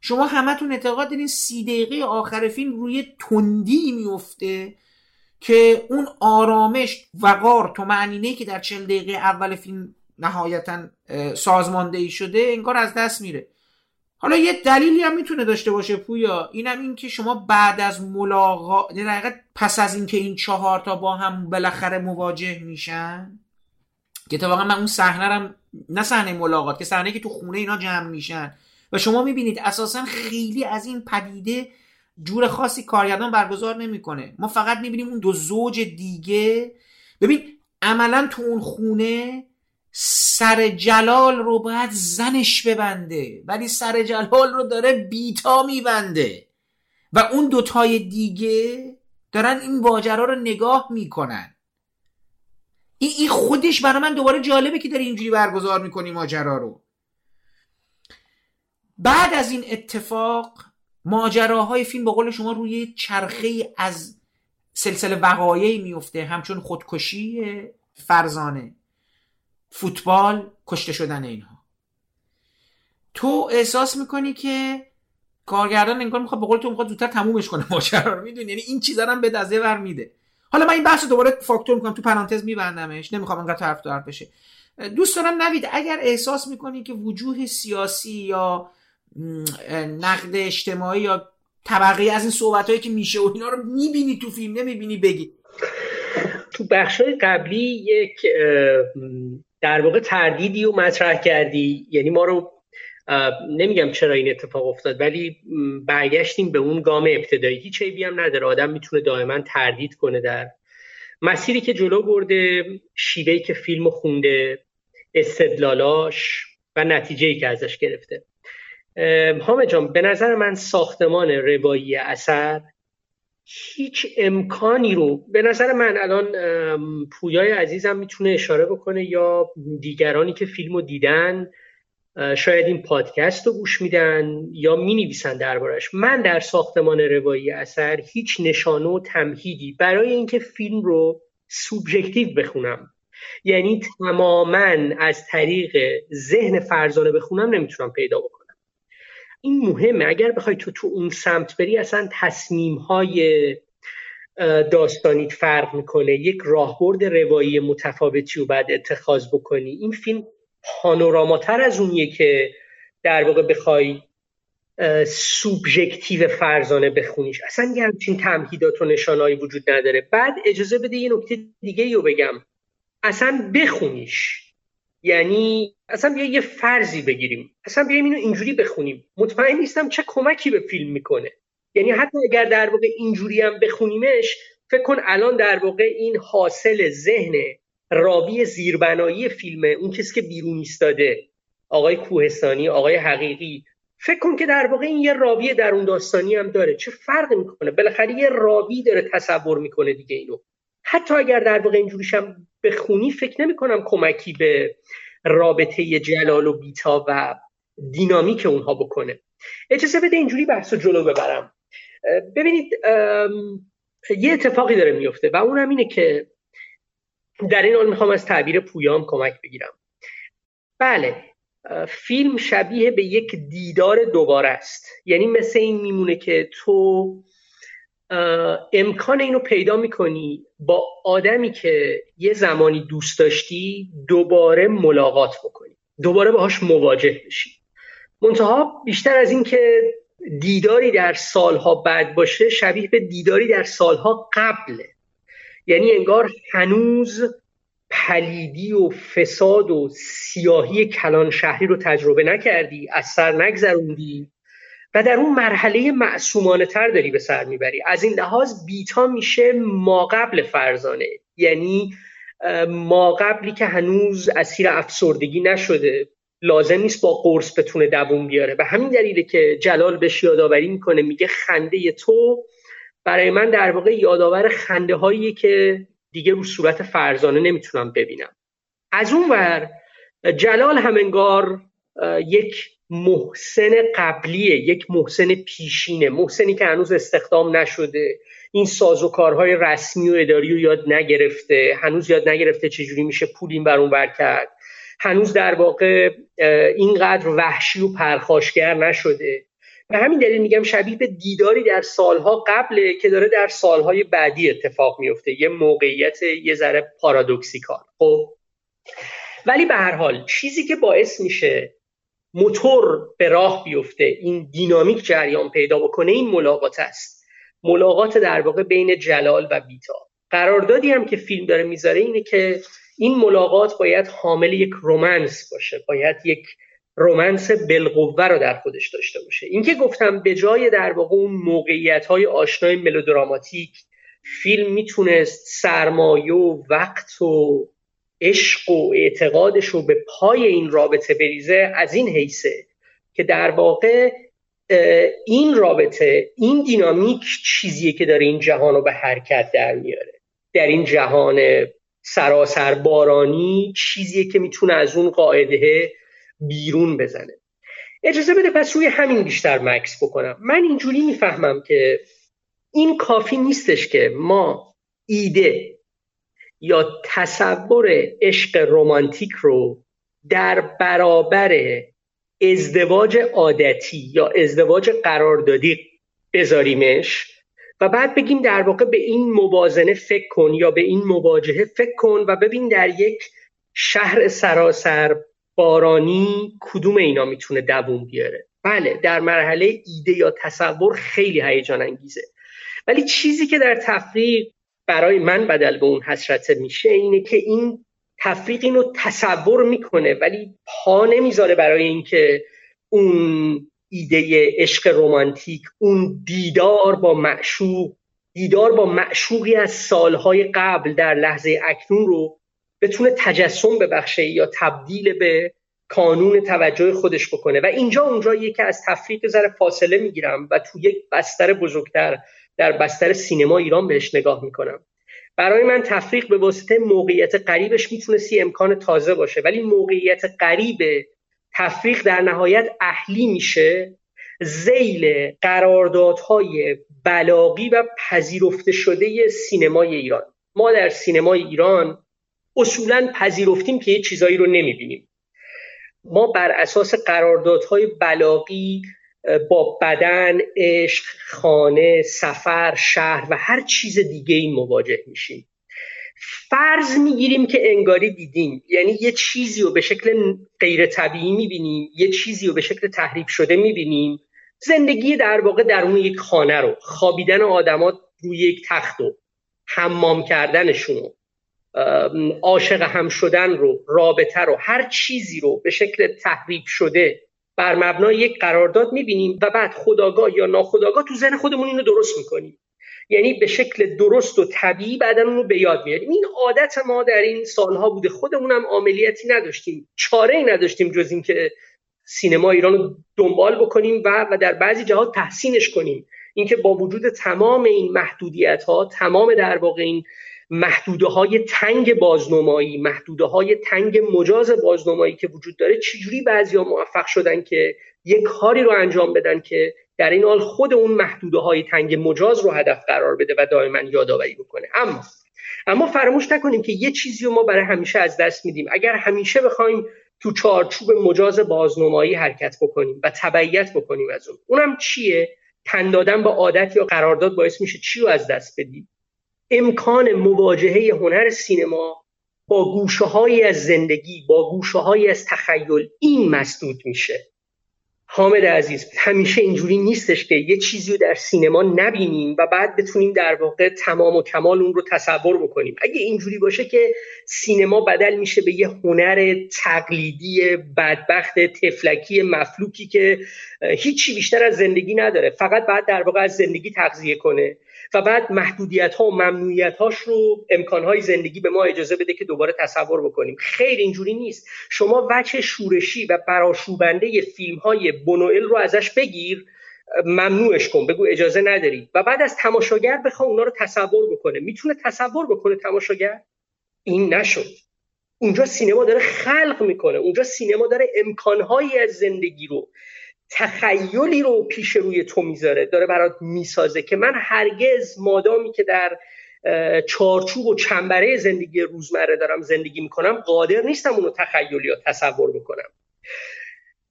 شما همتون اعتقاد دارین سی دقیقه آخر فیلم روی تندی میفته که اون آرامش وقار تو معنینه که در چل دقیقه اول فیلم نهایتا سازماندهی شده انگار از دست میره. حالا یه دلیلی هم می‌تونه داشته باشه پویا. اینم این که شما بعد از ملاقات در پس از اینکه این چهار تا با هم بالاخره مواجه میشن که اتفاقا من اون صحنه هم نه صحنه ملاقات که صحنه که تو خونه اینا جمع میشن. و شما می‌بینید اساسا خیلی از این پدیده جور خاصی کارگردان برگزار نمی‌کنه. ما فقط می‌بینیم اون دو زوج دیگه. ببین عملا تو اون خونه سر جلال رو باید زنش ببنده ولی سر جلال رو داره بیتا میبنده. و اون دوتای دیگه دارن این ماجرا رو نگاه می‌کنن. این ای خودش برای من دوباره جالبه که داره اینجوری برگزار می‌کنی ماجرا رو. بعد از این اتفاق ماجراهای فیلم به قول شما روی چرخه از سلسله وقایعی میفته همچون خودکشی فرزانه. فوتبال کشته شدن اینها. تو احساس می‌کنی که کارگردان انگار می‌خواد به قول تو می‌خواد زودتر تمومش کنه ماجرا رو؟ می‌دونی؟ یعنی این چیزا هم به دزه ور میده. حالا من این بحث دوباره فاکتور می‌کنم تو پرانتز میبندمش. نمی‌خوام انقدر طرف دار بشه. دوست دارم نوید اگر احساس می‌کنی که وجوه سیاسی یا نقد اجتماعی یا طبقه از این صحبت هایی که میشه و اینا رو می‌بینی تو فیلم نمی‌بینی بگی. تو بخش قبلی یک در واقع تردیدی رو مطرح کردی. یعنی ما رو نمیگم چرا این اتفاق افتاد ولی برگشتیم به اون گام ابتدایی. هیچ عیبی هم نداره. آدم می‌تونه دائما تردید کنه در مسیری که جلو برده شیوهی که فیلم خونده استدلالاش و نتیجه که ازش گرفته. حامد جان به نظر من ساختمان روایی اثر هیچ امکانی رو به نظر من الان پویای عزیزم می‌تونه اشاره بکنه یا دیگرانی که فیلم رو دیدن شاید این پادکست رو گوش میدن یا می نویسن دربارش. من در ساختمان روایی اثر هیچ نشانه و تمهیدی برای اینکه فیلم رو سوبژکتیو بخونم. یعنی تماما از طریق ذهن فرزانه بخونم نمی‌تونم پیدا بکنم. این مهمه. اگر بخوای تو تو اون سمت بری اصلا تصمیم های داستانیت فرق می‌کنه. یک راهبرد روایی متفاوتی رو بعد اتخاذ بکنی. این فیلم پانوراماتر از اونیه که در واقع بخوای سوبژکتیو فرزانه بخونیش. اصلا یه همچین تمهیدات و نشانهایی وجود نداره. بعد اجازه بده یه نکته دیگه رو بگم. اصلا بخونیش. یعنی اصلا بیا یه فرضی بگیریم. اصلا بیایم اینو اینجوری بخونیم. مطمئن نیستم چه کمکی به فیلم می‌کنه. یعنی حتی اگر در واقع اینجوری هم بخونیمش فکر کن الان در واقع این حاصل ذهن راوی زیربنایی فیلمه اون کسی که بیرون ایستاده آقای کوهستانی آقای حقیقی فکر کن که در واقع این یه راوی درون داستانی هم داره. چه فرقی می‌کنه؟ بالاخره یه راوی داره تصور می‌کنه دیگه اینو. حتی اگر در واقع اینجوریش بخونی فکر نمی کنم کمکی به رابطه جلال و بیتا و دینامیک اونها بکنه. اجازه بده اینجوری بحث و جلو ببرم. ببینید یه اتفاقی داره میفته و اونم اینه که در این حال می‌خوام از تعبیر پویام کمک بگیرم. بله فیلم شبیه به یک دیدار دوباره است. یعنی مثل این میمونه که تو امکان اینو پیدا می‌کنی با آدمی که یه زمانی دوست داشتی دوباره ملاقات بکنی. دوباره باهاش مواجه بشی. منتها بیشتر از این که دیداری در سالها بعد باشه شبیه به دیداری در سالها قبله یعنی انگار هنوز پلیدی و فساد و سیاهی کلان شهری رو تجربه نکردی از سر نگذروندی. و در اون مرحله معصومانه تر داری به سر می‌بری. از این لحاظ بیتا میشه ما قبل فرزانه. یعنی ما قبلی که هنوز اسیر افسردگی نشده لازم نیست با قرص بتونه دووم بیاره. و همین دلیله که جلال بهش یادآوری می‌کنه میگه خنده تو برای من در واقع یادآور خنده هایی که دیگه رو صورت فرزانه نمی‌تونم ببینم. از اون ور جلال هم انگار یک محسن قبلیه یک محسن پیشینه محسنی که هنوز استخدام نشده. این سازوکارهای رسمی و اداری رو یاد نگرفته. هنوز یاد نگرفته چجوری میشه پول این بر اون کرد. هنوز در واقع اینقدر وحشی و پرخاشگر نشده. به همین دلیل میگم شبیه به دیداری در سالها قبله که داره در سالهای بعدی اتفاق میفته. یه موقعیت یه ذره پارادوکسیکال. خب. ولی به هر حال چیزی که باعث میشه موتور به راه بیفته این دینامیک جریان پیدا بکنه این ملاقات است. ملاقات در واقع بین جلال و بیتا. قراردادی هم که فیلم داره می‌ذاره اینه که این ملاقات باید حامل یک رومنس باشه باید یک رومنس بالقوه رو در خودش داشته باشه. اینکه گفتم به جای در واقع اون موقعیت های آشنای ملودراماتیک فیلم می‌تونست سرمایه و وقت و عشق و اعتقادش رو به پای این رابطه بریزه از این حیثه که در واقع این رابطه این دینامیک چیزیه که داره این جهان رو به حرکت در میاره. در این جهان سراسر بارانی چیزیه که می‌تونه از اون قاعده بیرون بزنه. اجازه بده پس روی همین بیشتر مکس بکنم. من اینجوری می‌فهمم که این کافی نیستش که ما ایده یا تصور عشق رمانتیک رو در برابر ازدواج عادتی یا ازدواج قراردادی بذاریمش و بعد بگیم در واقع به این موازنه فکر کن یا به این مواجهه فکر کن و ببین در یک شهر سراسر بارانی کدوم اینا می‌تونه دووم بیاره. بله در مرحله ایده یا تصور خیلی هیجان انگیزه. ولی چیزی که در تفریق برای من بدل به اون حسرت میشه اینه که این تفریق اینو تصور می‌کنه ولی پا نمی‌ذاره برای اینکه اون ایده عشق رمانتیک اون دیدار با معشوق دیدار با معشوقی از سالهای قبل در لحظه اکنون رو بتونه تجسم ببخشه یا تبدیل به کانون توجه خودش بکنه. و اینجا اونجاییه که از تفریق ذره فاصله می‌گیرم و تو یک بستر بزرگتر در بستر سینما ایران بهش نگاه می‌کنم. برای من تفریق به واسطه موقعیت قریبش می‌تونستی امکان تازه باشه ولی موقعیت قریب تفریق در نهایت اهلی میشه. زیل قراردادهای بلاغی و پذیرفته شده سینمای ایران. ما در سینمای ایران اصولا پذیرفتیم که یه چیزایی رو نمی‌بینیم. ما بر اساس قراردادهای بلاغی با بدن، عشق، خانه، سفر، شهر و هر چیز دیگه این مواجه میشیم. فرض می‌گیریم که انگاری دیدیم. یعنی یه چیزی رو به شکل غیر طبیعی می‌بینیم یه چیزی رو به شکل تحریف شده می‌بینیم. زندگی در واقع درون یک خانه رو خوابیدن آدما روی یک تخت و حمام کردنشون عاشق هم شدن رو رابطه رو هر چیزی رو به شکل تحریک شده بر مبنای یک قرارداد می‌بینیم و بعد خداگاه یا ناخداگاه تو ذهن خودمون اینو درست می‌کنیم. یعنی به شکل درست و طبیعی بعدا رو به یاد میاریم این عادت ما در این سالها بوده. خودمونم عملیاتی نداشتیم. چاره ای نداشتیم جز اینکه سینما ایران رو دنبال بکنیم و و در بعضی جهات تحسینش کنیم. اینکه با وجود تمام این محدودیت ها تمام در واقع این محدوده های تنگ بازنمایی محدوده های تنگ مجاز بازنمایی که وجود داره چجوری بعضی ها موفق شدن که یک کاری رو انجام بدن که در این حال خود اون محدوده های تنگ مجاز رو هدف قرار بده و دائما یادآوری بکنه؟ اما اما فراموش نکنیم که یه چیزی رو ما برای همیشه از دست میدیم. اگر همیشه بخوایم تو چارچوب مجاز بازنمایی حرکت بکنیم و تبعیت بکنیم از اون اونم چیه؟ تن دادن با عادت یا قرارداد باعث میشه چی رو از دست بدیم؟ امکان مواجهه هنر سینما با گوشه از زندگی با گوشه از تخیل این مسدود میشه. حامد عزیز همیشه اینجوری نیستش که یه چیزی رو در سینما نبینیم و بعد بتونیم در واقع تمام و کمال اون رو تصور بکنیم. اگه اینجوری باشه که سینما بدل میشه به یه هنر تقلیدی بدبخت تفلکی مفلوکی که هیچی بیشتر از زندگی نداره فقط بعد در واقع از زندگی تغذیه کنه. و بعد محدودیت ها و ممنوعیت هاش رو امکان های زندگی به ما اجازه بده که دوباره تصور بکنیم. خیر اینجوری نیست. شما وجه شورشی و براشوبنده فیلم های بونوئل رو ازش بگیر ممنوعش کن. بگو اجازه نداری. و بعد از تماشاگر بخوا اونا رو تصور بکنه. می‌تونه تصور بکنه تماشاگر؟ این نشد. اونجا سینما داره خلق می‌کنه. اونجا سینما داره امکانهایی از زندگی رو تخیلی رو پیش روی تو می‌ذاره داره برات می‌سازه که من هرگز مادامی که در چارچوب و چنبره زندگی روزمره دارم زندگی می‌کنم قادر نیستم اونو تخیلی یا تصور بکنم.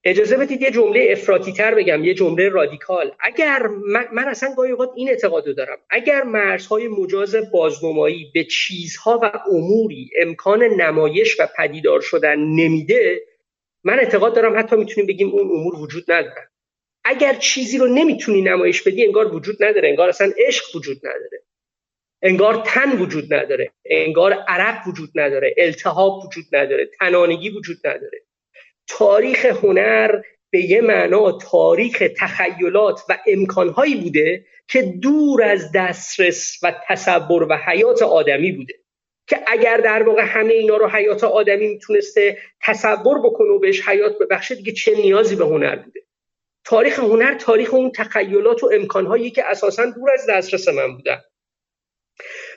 اجازه بدید یه جمله افراطی تر بگم یه جمله رادیکال. اگر من, من اصلا گاهی اوقات این اعتقاد دارم. اگر مرزهای مجاز بازنمایی به چیزها و اموری امکان نمایش و پدیدار شدن نمیده من اعتقاد دارم حتی می‌تونیم بگیم اون امور وجود ندارن اگر چیزی رو نمی‌تونی نمایش بدی انگار وجود نداره. انگار اصلا عشق وجود نداره. انگار تن وجود نداره. انگار عرق وجود نداره. التهاب وجود نداره. تنانگی وجود نداره. تاریخ هنر به یه معنا تاریخ تخیلات و امکانهایی بوده که دور از دسترس و تصور و حیات آدمی بوده. که اگر در واقع همه اینا رو حیات آدمی می‌تونسته تصور بکنه و بهش حیات ببخشه دیگه چه نیازی به هنر بوده؟ تاریخ هنر تاریخ اون تخیلات و امکانهایی که اساسا دور از دسترس من بودن.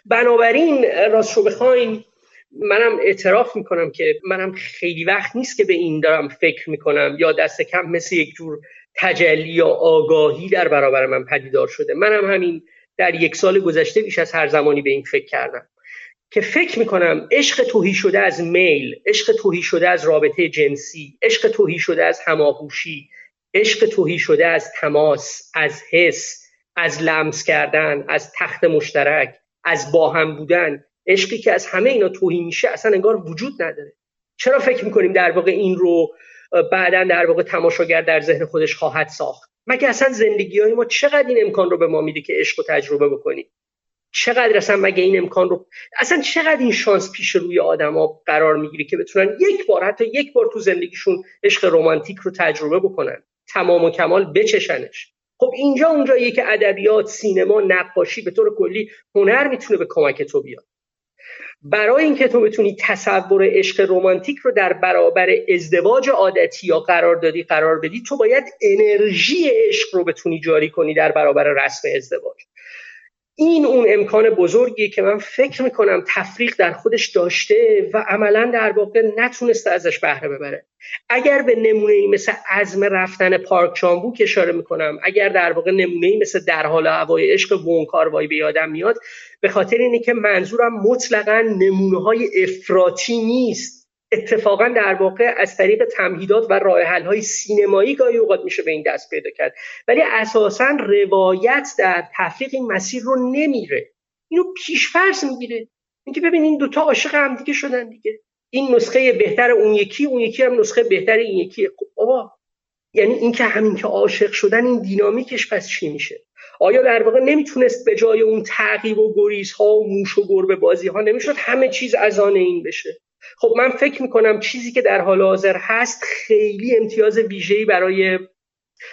بنابراین راست رو بخواین منم اعتراف می‌کنم که منم خیلی وقت نیست که به این دارم فکر می‌کنم یا دست کم مثل یک جور تجلی یا آگاهی در برابر من پدیدار شده. منم همین در یک سال گذشته بیش از هر زمانی به این فکر کردم. که فکر می‌کنم عشق توهی شده از میل عشق توهی شده از رابطه جنسی عشق توهی شده از هماهوشی عشق توهی شده از تماس از حس از لمس کردن از تخت مشترک از باهم بودن. عشقی که از همه اینا توهی میشه اصلا انگار وجود نداره. چرا فکر می‌کنیم در واقع این رو بعدا در واقع تماشاگر در ذهن خودش خواهد ساخت؟ مگه اصلا زندگی های ما چقدر این امکان رو به ما میده که عشق رو تجربه بکنیم؟ چقدر اصلا مگه این امکان رو اصلا چقدر این شانس پیش روی آدما قرار می‌گیره که بتونن یک بار حتی یک بار تو زندگیشون عشق رمانتیک رو تجربه بکنن تمام و کمال بچشنش. خب اینجا اونجاییه که ادبیات سینما نقاشی به طور کلی هنر می‌تونه به کمک تو بیاد. برای اینکه تو بتونی تصور عشق رمانتیک رو در برابر ازدواج عادتی یا قراردادی قرار بدی تو باید انرژی عشق رو بتونی جاری کنی در برابر رسم ازدواج. این اون امکان بزرگی که من فکر می‌کنم تفریق در خودش داشته و عملا در واقع نتونسته ازش بهره ببره. اگر به نمونه مثل عزم رفتن پارک چامبوک اشاره می‌کنم اگر در واقع نمونه مثل در حال هوای عشق وای به یادم میاد به خاطر اینه که منظورم مطلقا نمونه های افراطی نیست. اتفاقا در واقع از طریق تمهیدات و راه های سینمایی گاهی اوقات میشه به این دست پیدا کرد. ولی اساسا روایت در تفریق این مسیر رو نمیره. اینو پیشفرض می‌گیره. اینکه ببین این دوتا عاشق هم دیگه شدن دیگه. این نسخه بهتر اون یکی اون یکی هم نسخه بهتر این یکی. خب بابا یعنی اینکه همین که عاشق شدن این دینامیکش پس چی میشه؟ آیا در واقع نمی‌تونست به جای اون تعقیب و گریز ها و موش و گربه بازی ها نمی‌شد؟ همه چیز از آن این بشه. خب من فکر می‌کنم چیزی که در حال حاضر هست خیلی امتیاز ویژه‌ای برای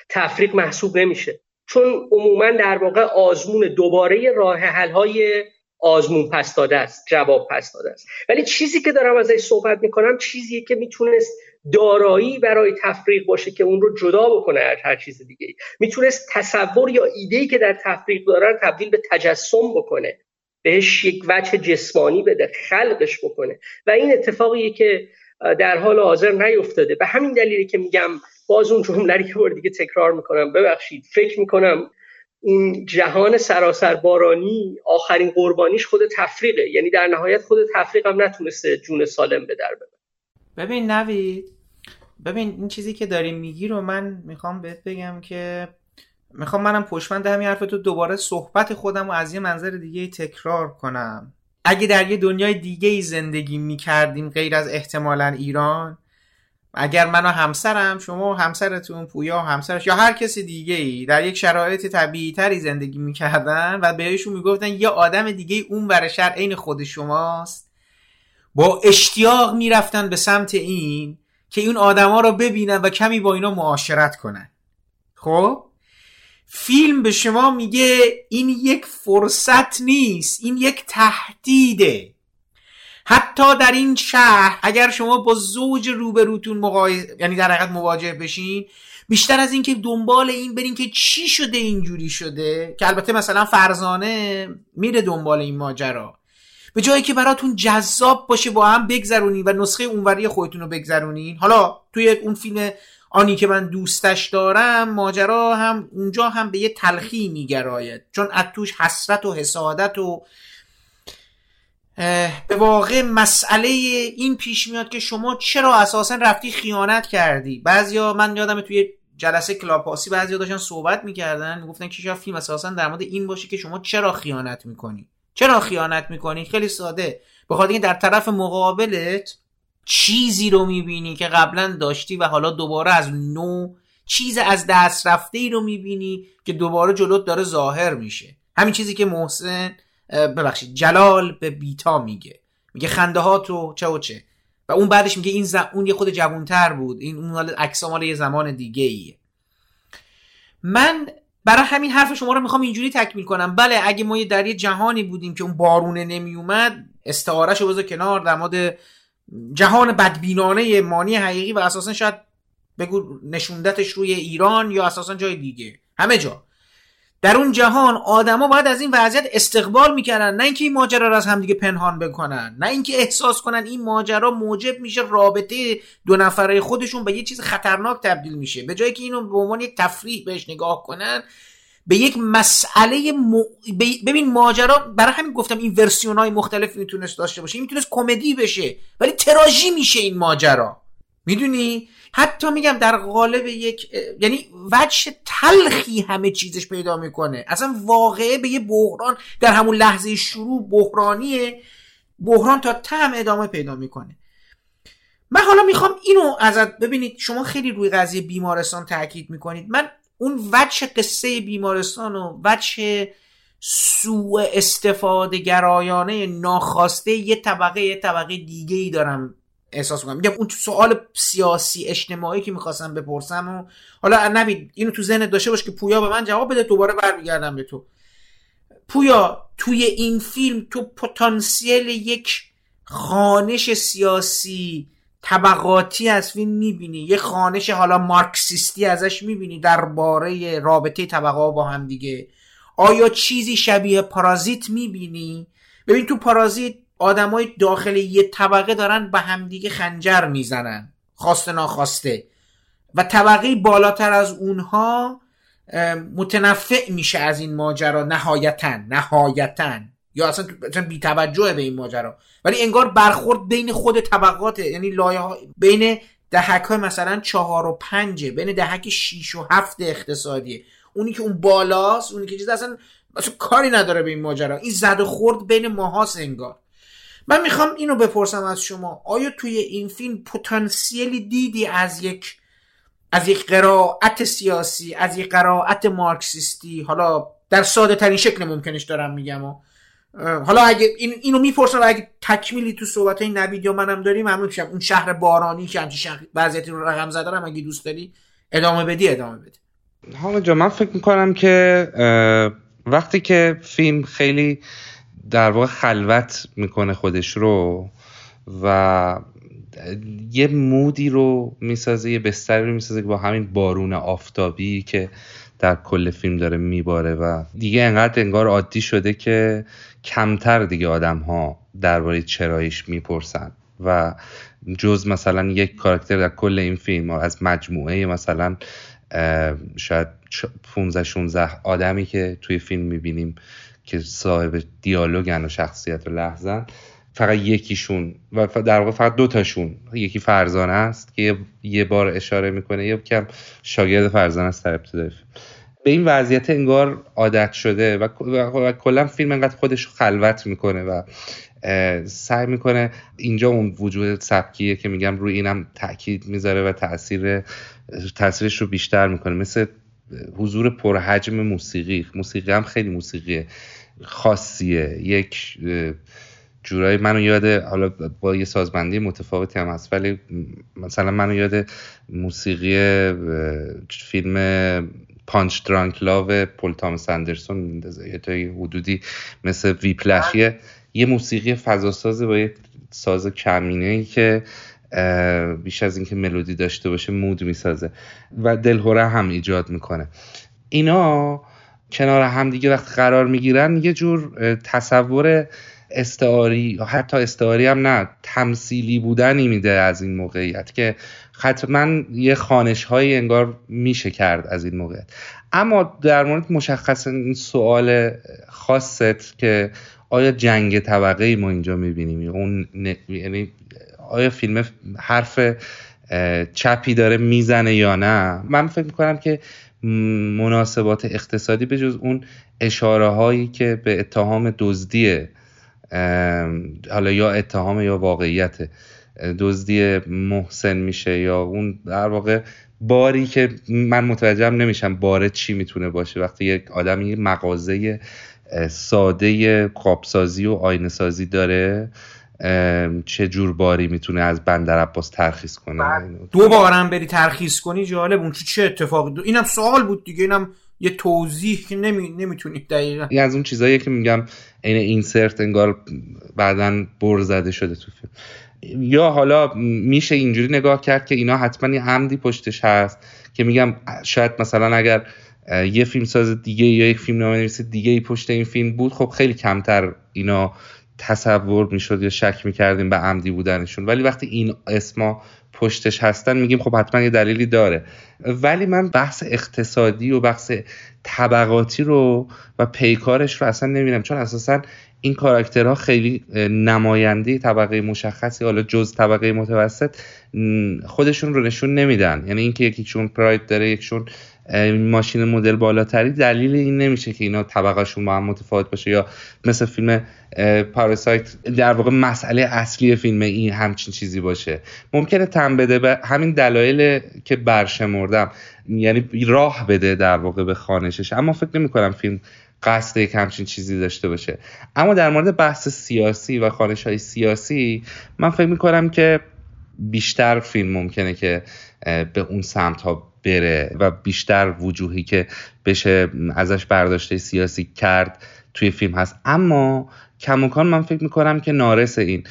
تفریق محسوب نمیشه. چون عموما در واقع آزمون دوباره راه حل های آزمون پس داده است جواب پس داده است. ولی چیزی که دارم ازش صحبت می‌کنم چیزیه که می‌تونست دارایی برای تفریق باشه که اون رو جدا بکنه از هر چیز دیگه می‌تونست تصور یا ایده که در تفریق داره تبدیل به تجسم بکنه. بهش یک وجه جسمانی بده خلقش بکنه. و این اتفاقیه که در حال حاضر نیفتاده. به همین دلیلی که میگم باز اون جمله که بار دیگه تکرار می‌کنم. ببخشید فکر می‌کنم این جهان سراسر بارانی آخرین قربانیش خود تفریقه. یعنی در نهایت خود تفریق هم نتونسته جون سالم به در ببره. ببین نوید ببین این چیزی که داری میگی رو من می‌خوام بهت بگم که می‌خوام منم پشمند همین حرف تو دوباره صحبت خودم رو از یه منظر دیگه تکرار کنم. اگه در یه دنیای دیگه ای زندگی می‌کردیم غیر از احتمالا ایران اگر من و همسرم شما و همسرتون پویا و همسرش یا هر کسی دیگه ای در یک شرایط طبیعی تری زندگی می‌کردن و بهشون می‌گفتن یه آدم دیگه اون ور شهر عین خود شماست با اشتیاق می‌رفتن به سمت این که این آدما رو ببینن و کمی با اینا معاشرت کنن. خب؟ فیلم به شما میگه این یک فرصت نیست این یک تهدیده. حتی در این شهر اگر شما با زوج روبروتون مقایسه یعنی در حقیقت مواجه بشین بیشتر از اینکه دنبال این برین که چی شده اینجوری شده که البته مثلا فرزانه میره دنبال این ماجرا. به جایی که براتون جذاب باشه با هم بگذرونین و نسخه اونوری خودتون رو بگذرونین. حالا توی اون فیلم آنی که من دوستش دارم ماجرا هم اونجا هم به یه تلخی میگراید. چون از توش حسرت و حسادت و به واقع مسئله این پیش میاد که شما چرا اساسا رفتی خیانت کردی؟ بعضیا من یادم توی جلسه کلاپاسی بعضیا داشتن صحبت می‌کردن می‌گفتن که شاید فیلم اساسا در مورد این باشه که شما چرا خیانت می‌کنی؟ چرا خیانت می‌کنی؟ خیلی ساده. بخاطر اینکه در طرف مقابلت چیزی رو می‌بینی که قبلا داشتی و حالا دوباره از نو چیز از دست رفته ای رو می‌بینی که دوباره جلوت داره ظاهر میشه. همین چیزی که محسن ببخشید جلال به بیتا میگه. میگه خنده ها تو چه و چه. و اون بعدش میگه این اون یه خود جوانتر بود. این اون عکس مال یه زمان دیگه ایه. من برای همین حرف شما رو می‌خوام اینجوری تکمیل کنم. بله اگه ما در یه جهانی بودیم که اون بارونه نمیومد استعارش رو بذار کنار در مورد جهان بدبینانه مانی حقیقی و اساسا شاید بگو نشوندتش روی ایران یا اساسا جای دیگه. همه جا. در اون جهان آدما باید از این وضعیت استقبال می‌کردن نه اینکه این ماجرا رو از همدیگه پنهان بکنن نه اینکه احساس کنن این ماجرا موجب میشه رابطه دو نفره خودشون به یه چیز خطرناک تبدیل میشه. به جایی که اینو به عنوان یک تفریح بهش نگاه کنن به یک مسئله م... ببین ماجرا برای همین گفتم این ورسیون های مختلف می‌تونست داشته باشه. این می‌تونست کمدی بشه. ولی تراژی میشه این ماجرا. می‌دونی؟ حتی میگم در قالب یک یعنی وجه تلخی همه چیزش پیدا می‌کنه. اصلا واقعه به یه بحران در همون لحظه شروع بحرانیه. بحران تا تم ادامه پیدا می‌کنه. من حالا می‌خوام اینو ازت ببینید شما خیلی روی قضیه بیمارستان تاکید می‌کنید. من اون وجه قصه بیمارستان و وجه سوء استفاده گرایانه ناخواسته یه طبقه یه طبقه دیگه ای دارم احساس می‌کنم. میگم اون سوال سیاسی اجتماعی که می‌خواستم بپرسم و حالا نبید اینو تو ذهنت داشته باش که پویا به من جواب بده دوباره برمیگردم به تو. پویا توی این فیلم تو پتانسیل یک خانش سیاسی طبقاتی از فیلم می‌بینی. یه خانش حالا مارکسیستی ازش می‌بینی درباره رابطه طبقه با هم دیگه. آیا چیزی شبیه پارازیت می‌بینی؟ ببین تو پارازیت آدمای داخل یه طبقه دارن به همدیگه خنجر می‌زنن. خواسته ناخواسته. و طبقه بالاتر از اونها متنفع میشه از این ماجرا. نهایتا نهایتا. یا اصلا بی توجه به این ماجرا. ولی انگار برخورد بین خود طبقات یعنی لایه ها بین دهک های مثلا چهار و پنجه بین دهک شیش و هفت اقتصادیه. اونی که اون بالاست اونی که چیز اصلا, اصلا کاری نداره به این ماجرا. این زد و خورد بین ماهاست انگار. من می‌خوام اینو بپرسم از شما. آیا توی این فیلم پتانسیلی دیدی از یک از یک قرائت سیاسی از یک قرائت مارکسیستی؟ حالا در ساده ترین شکل ممکنش دارم میگم حالا اگه این اینو می‌پرسم اگه تکمیلی تو صحبت های نوید یا منم داریم ممنون میشم اون شهر بارانی که همچین شهر وضعیتی رو رقم زدن اگه دوست داری ادامه بدی ادامه بده حالا جا من فکر می‌کنم که وقتی که فیلم خیلی در واقع خلوت می‌کنه خودش رو و یه مودی رو می‌سازه یه بستری رو می‌سازه که با همین بارون آفتابی که در کل فیلم داره میباره و دیگه انقدر انگار عادی شده که کمتر دیگه آدم ها درباره چراییش می‌پرسن و جز مثلا یک کاراکتر در کل این فیلم از مجموعه مثلا شاید 15 16 آدمی که توی فیلم می‌بینیم که صاحب دیالوگن و شخصیت و لحظن فقط یکیشون و در واقع فقط دو تاشون یکی فرزانه است که یه بار اشاره می‌کنه یه کم شاگرد فرزانه است در ابتدای به این وضعیت انگار عادت شده و, و, کلا فیلم انقدر خودش خلوت می‌کنه و سعی می‌کنه اینجا اون وجود سبکیه که میگم روی اینم تاکید می‌ذاره و تاثیر تاثیرش رو بیشتر می‌کنه. مثل حضور پرحجم موسیقی. موسیقی هم خیلی موسیقی خاصیه. یک جورایی منو یاد حالا با یه سازبندی متفاوتی هم هست ولی مثلا منو یاد موسیقی فیلم Punch-Drunk Love پل تامس اندرسون میندازه. یه تا حدودی مثل Whiplash یه یه موسیقی فضاساز با یه ساز کمینه ای که بیش از اینکه ملودی داشته باشه مود می‌سازه و دلهوره هم ایجاد می‌کنه. اینا کنار هم دیگه وقت قرار می‌گیرن یه جور تصور استعاری حتی استعاری هم نه تمثیلی بودنی میده از این موقعیت که حتما یه خانش هایی انگار میشه کرد از این موقعیت. اما در مورد مشخص این سوال خاصت که آیا جنگ طبقه ای ما اینجا می‌بینیم؟ اون یعنی آیا فیلم حرف چپی داره می‌زنه یا نه؟ من فکر می‌کنم که مناسبات اقتصادی به جز اون اشاره هایی که به اتهام دزدی حالا یا اتهام یا واقعیت دزدی محسن میشه یا اون در واقع باری که من متوجهم نمیشم باره چی می‌تونه باشه. وقتی یک آدمی مغازه ساده قابسازی و آینه سازی داره چه جور باری می‌تونه از بندر عباس ترخیص کنه؟ دو بارم بری ترخیص کنی جالب اون چه اتفاقی؟ اینم سوال بود دیگه اینم یه توضیح که نمی... نمی‌تونید دقیقا. این از اون چیزایی که میگم این اینسرت انگار بعدا بر زده شده تو فیلم. یا حالا میشه اینجوری نگاه کرد که اینا حتما یه عمدی پشتش هست که میگم شاید مثلا اگر یه فیلم ساز دیگه یا یک فیلم نامه نویس دیگه ای پشت این فیلم بود خب خیلی کمتر اینا تصور می‌شد یا شک می‌کردیم به عمدی بودنشون. ولی وقتی این اسما پشتش هستن میگیم خب حتما یه دلیلی داره. ولی من بحث اقتصادی و بحث طبقاتی رو و پیکارش رو اصلا نمی‌بینم چون اساسا این کاراکترها خیلی نماینده طبقه مشخصی حالا جز طبقه متوسط خودشون رو نشون نمیدن. یعنی اینکه یکیشون پراید داره یکیشون ماشین مدل بالاتری دلیل این نمیشه که اینا طبقهشون با هم متفاوت باشه یا مثل فیلم پاراسایت در واقع مسئله اصلی فیلم این همچین چیزی باشه. ممکنه تم بده به همین دلایل که برشمردم یعنی راه بده در واقع به خانشش. اما فکر نمی کنم فیلم قصد یک همچین چیزی داشته باشه. اما در مورد بحث سیاسی و خانش های سیاسی من فکر می کنم که بیشتر فیلم ممکنه که به اون سمت ها بره و بیشتر وجوهی که بشه ازش برداشته سیاسی کرد توی فیلم هست. اما کموکان من فکر می‌کنم که نارس این.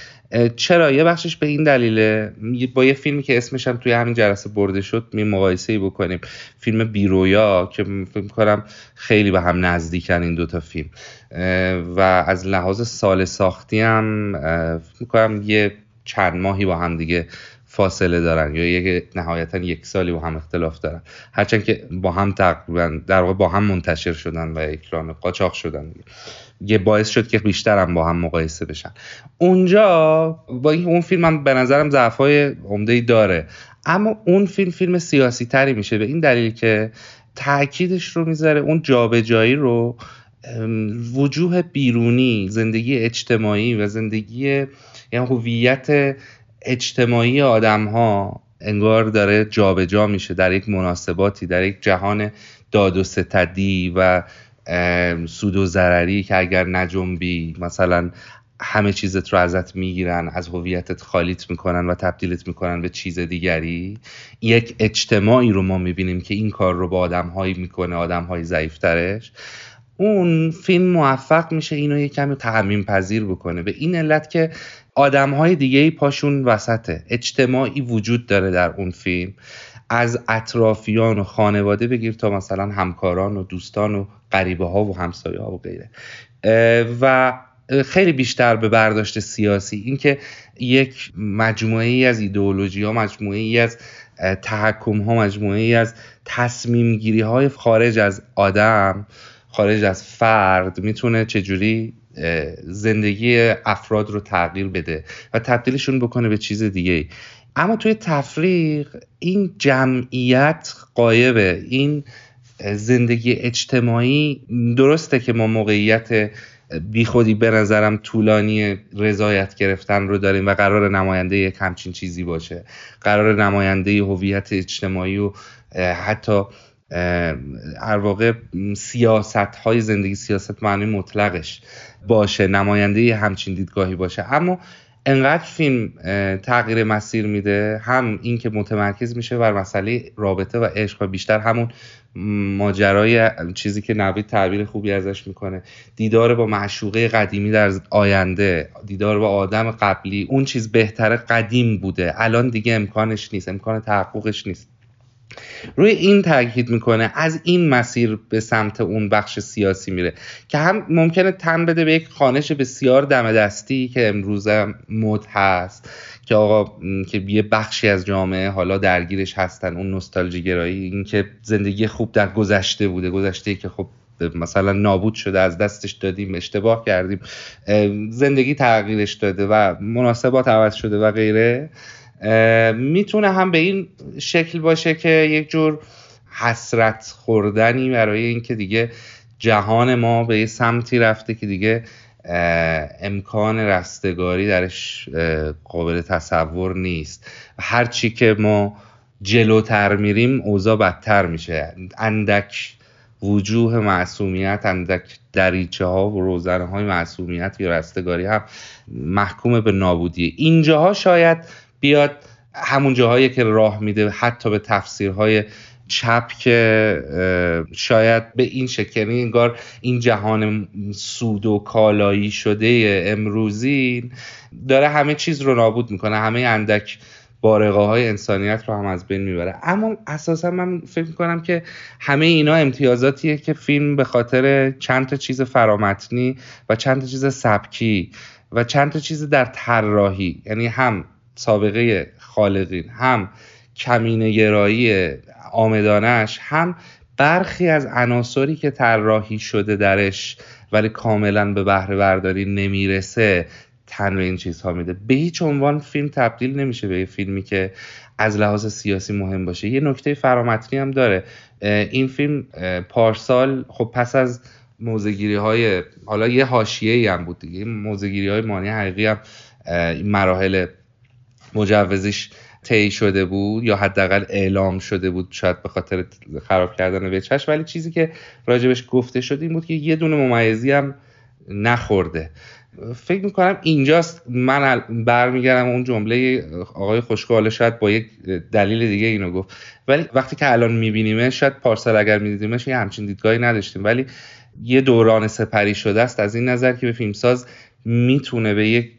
چرا؟ یه بخشش به این دلیله. با یه فیلمی که اسمش هم توی همین جلسه برده شد می مقایسه ای بکنیم. فیلم بیرویا که فکر می‌کنم خیلی به هم نزدیکن این دوتا فیلم. و از لحاظ سال ساختی هم فکر می‌کنم یه چند ماهی با هم دیگه فاصله دارن یا یک نهایتا یک سالی با هم اختلاف دارن. هرچند که با هم تقریبا در واقع با هم منتشر شدن و اکران قاچاق شدن یه باعث شد که بیشتر هم با هم مقایسه بشن. اونجا با این اون فیلم هم به نظرم ضعفای عمده داره. اما اون فیلم فیلم سیاسی تری میشه. به این دلیل که تاکیدش رو می‌ذاره اون جابجایی رو وجوه بیرونی زندگی اجتماعی و زندگی یعنی هویت اجتماعی آدم ها انگار داره جابجا جا میشه در یک مناسباتی در یک جهان داد و ستدی و سود و ضرری که اگر نجنبی مثلا همه چیزت رو ازت می‌گیرن از هویتت خالیت می‌کنن و تبدیلت می‌کنن به چیز دیگری یک اجتماعی رو ما می‌بینیم که این کار رو با آدمهایی می‌کنه آدمهای ضعیفترش اون فیلم موفق میشه اینو یه کمی تعمیم پذیر بکنه. به این علت که آدم های دیگه پاشون وسطه. اجتماعی وجود داره در اون فیلم. از اطرافیان و خانواده بگیر تا مثلا همکاران و دوستان و غریبه ها و همسایه ها و غیره. و خیلی بیشتر به برداشت سیاسی. اینکه یک مجموعه ای از ایدئولوژی ها مجموعه ای از تحکم ها مجموعه ای از تصمیم گیری های خارج از آدم خارج از فرد می‌تونه چجوری زندگی افراد رو تغییر بده و تبدیلشون بکنه به چیز دیگه اما توی تفریق این جمعیت قایبه. این زندگی اجتماعی درسته که ما موقعیت بیخودی به نظرم طولانی رضایت گرفتن رو داریم و قرار نماینده یک همچین چیزی باشه. قرار نماینده هویت اجتماعی و حتی هر واقع سیاست های زندگی سیاست معنی مطلقش باشه نماینده همچین دیدگاهی باشه. اما انقدر فیلم تغییر مسیر میده هم اینکه متمرکز میشه بر مسئله رابطه و عشق و بیشتر همون ماجرای چیزی که نوید تعبیر خوبی ازش می‌کنه. دیدار با معشوقه قدیمی در آینده دیدار با آدم قبلی اون چیز بهتره قدیم بوده. الان دیگه امکانش نیست امکان تحققش نیست. روی این تاکید می‌کنه از این مسیر به سمت اون بخش سیاسی میره که هم ممکنه تن بده به یک خانش بسیار دم دستی که امروز مد هست که آقا که یه بخشی از جامعه حالا درگیرش هستن اون نوستالژی گرایی این که زندگی خوب در گذشته بوده گذشته که خب مثلا نابود شده از دستش دادیم اشتباه کردیم زندگی تغییرش داده و مناسبات عوض شده و غیره. می‌تونه هم به این شکل باشه که یک جور حسرت خوردنی برای اینکه دیگه جهان ما به یه سمتی رفته که دیگه امکان رستگاری درش قابل تصور نیست. هر چی که ما جلوتر میریم اوضاع بدتر میشه. اندک وجوه معصومیت اندک دریچه ها و روزنه های معصومیت یا رستگاری هم محکوم به نابودی اینجاها شاید بیاد همون جاهایی که راه میده حتی به تفسیرهای چپ که شاید به این شکل یعنی انگار این جهان سود و کالایی شده امروزی داره همه چیز رو نابود می‌کنه همه اندک بارقه های انسانیت رو هم از بین می‌بره. اما اساسا من فکر می‌کنم که همه اینا امتیازاتیه که فیلم به خاطر چند تا چیز فرامتنی و چند تا چیز سبکی و چند تا چیز در طراحی یعنی هم سابقه خالقین هم کمینه گرایی آمدانش هم برخی از عناصری که طراحی شده درش ولی کاملا به بهره برداری نمی‌رسه تن به این چیزها میده. به هیچ عنوان فیلم تبدیل نمیشه به یه فیلمی که از لحاظ سیاسی مهم باشه. یه نکته فرامتنی هم داره. این فیلم پارسال خب پس از موزگیری های حالا یه حاشیه هم بود دیگه. موزگیری های مانی حقیقی هم مراحل مجوزش طی شده بود یا حداقل اعلام شده بود شاید به خاطر خراب کردن وچش ولی چیزی که راجبش گفته شد این بود که یه دونه ممیزی هم نخورده. فکر می‌کنم اینجاست. من برمیگردم اون جمله آقای خوشگاله شاید با یک دلیل دیگه اینو گفت. ولی وقتی که الان میبینیمه شاید پارسال اگر میدیدیمش یه همچین دیدگاهی نداشتیم. ولی یه دوران سپری شده است. از این نظر که به فیلمساز می‌تونه به یک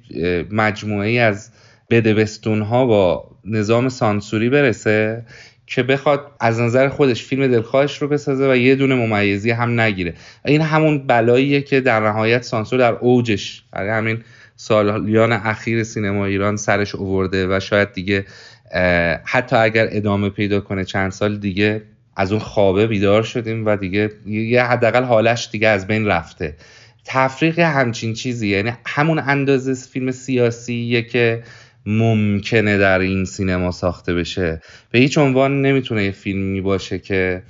مجموعه از بدبستون ها با نظام سانسوری برسه که بخواد از نظر خودش فیلم دلخواهش رو بسازه و یه دونه ممیزی هم نگیره. این همون بلاییه که در نهایت سانسور در اوجش برای همین سالیان اخیر سینما ایران سرش اوورده و شاید دیگه حتی اگر ادامه پیدا کنه چند سال دیگه از اون خوابه بیدار شدیم و دیگه یه حداقل حالش دیگه از بین رفته. تفریق همچین چیزی یعنی همون اندازه فیلم سیاسیه که ممکنه در این سینما ساخته بشه به هیچ عنوان نمی‌تونه یه فیلمی باشه که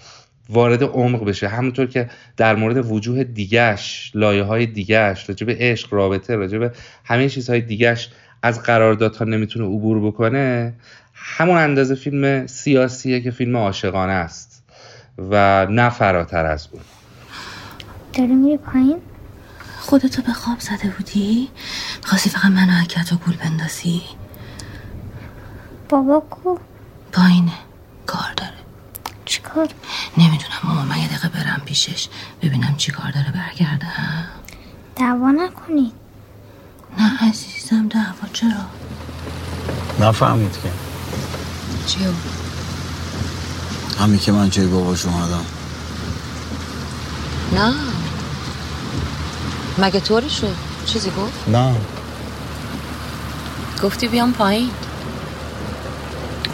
وارد عمق بشه همونطور که در مورد وجوه دیگش لایه های دیگش راجب عشق رابطه راجب همه چیزهای دیگش از قراردادها نمی‌تونه عبور بکنه همون اندازه فیلم سیاسیه که فیلم عاشقانه است و نه فراتر از اون داری میری پایین؟ خودتو به خواب زده بودی؟ خواستی فقط منو حکت و گول بندازی؟ بابا کو؟ پایینه کار داره. چیکار؟ نمی‌دونم ماما من یه دقیقه برم پیشش ببینم چی کار داره. برگردم. دعوا نکنید نه عزیزم دعوا چرا؟ نفهمید که. چیو؟ همین که من جای باباش اومدم. نه. مگه طوری شد چیزی گفت؟ نه. گفتی بیام پایین.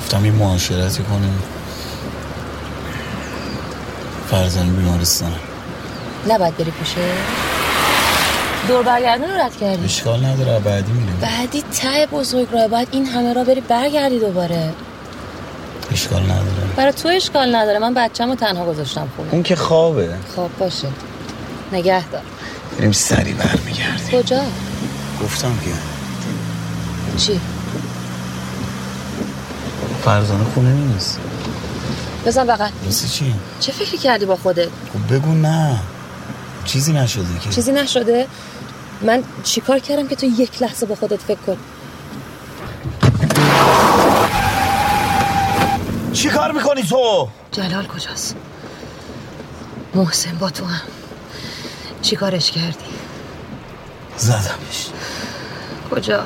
گفتم یه معاشرتی کنیم. فرزانه بیمارستانه نباید بری پیشه دور برگردن رو رد کردی. اشکال نداره بعدی میریم. بعدی ته بزرگ راه باید این همه را بری برگردی دوباره. اشکال نداره. برای تو اشکال نداره من بچم رو تنها گذاشتم خونه. اون که خوابه. خب باشه. نگه دار. بریم سری برمیگردیم. کجا؟ گفتم که چی؟ فرزانه خونه نیست بزن بغل واسه چی؟ چه فکری کردی با خودت؟ خب بگو نه چیزی نشده که چیزی نشده؟ من چیکار کردم که تو یک لحظه با خودت فکر کن چی کار می‌کنی تو؟ جلال کجاست؟ محسن با تو هم چی کارش کردی؟ زدمش کجا؟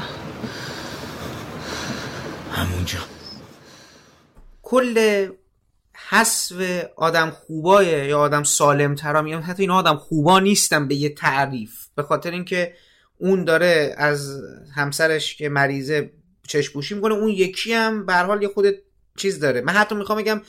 همونجا کل حسب آدم خوبای یا آدم سالم ترا میگم حتی اینا آدم خوبا نیستن به یه تعریف. به خاطر اینکه اون داره از همسرش که مریضه چشپوشی می‌کنه اون یکی هم به حال یه خود چیز داره. من حتی می‌خوام بگم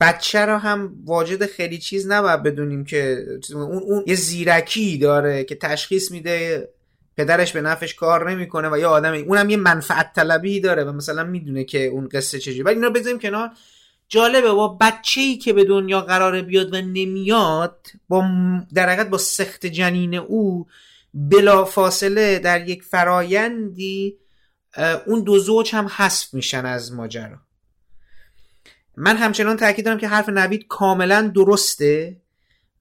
بچه رو هم واجد خیلی چیز نباید بدونیم که اون, اون یه زیرکی داره که تشخیص میده پدرش به نفش کار نمی‌کنه و یه آدم اونم یه منفعت طلبی داره و مثلا می‌دونه که اون قصه چجوری ولی اینا بذاریم کنار. جالبه با بچه ای که به دنیا قراره بیاد و نمیاد با در حقیقت با سخت جنین او بلا فاصله در یک فرایندی اون دو زوج هم حذف میشن از ماجرا. من همچنان تاکید دارم که حرف نوید کاملا درسته.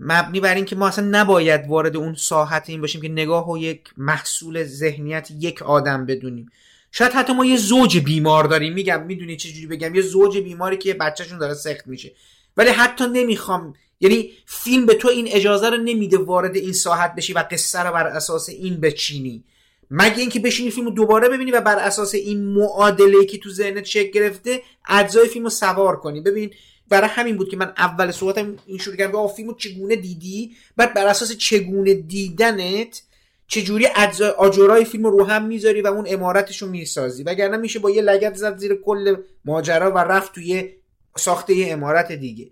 مبنی بر اینکه ما اصلا نباید وارد اون ساحت این باشیم که نگاه و یک محصول ذهنیت یک آدم بدونیم. شاید حتی ما یه زوج بیمار داریم. میگم می‌دونی چه جوری بگم؟ یه زوج بیماری که بچهشون داره سخت میشه. ولی حتی نمی‌خوام یعنی فیلم به تو این اجازه رو نمیده وارد این ساحت بشی و قصه رو بر اساس این بچینی. مگه اینکه بشینی فیلم رو دوباره ببینی و بر اساس این معادله که تو ذهنت شکل گرفته اجزای فیلم رو سوار کنی. ببین برای همین بود که من اول صحبتم این شروع کردم آ فیلمو چگونه دیدی؟ بعد بر اساس چگونه دیدنت چجوری اجزای آجرای فیلم رو هم می‌ذاری و اون امارتش رو می‌سازی؟ وگرنه میشه با یه لگت زد زیر کل ماجرا و رفت توی ساخته یه امارت دیگه.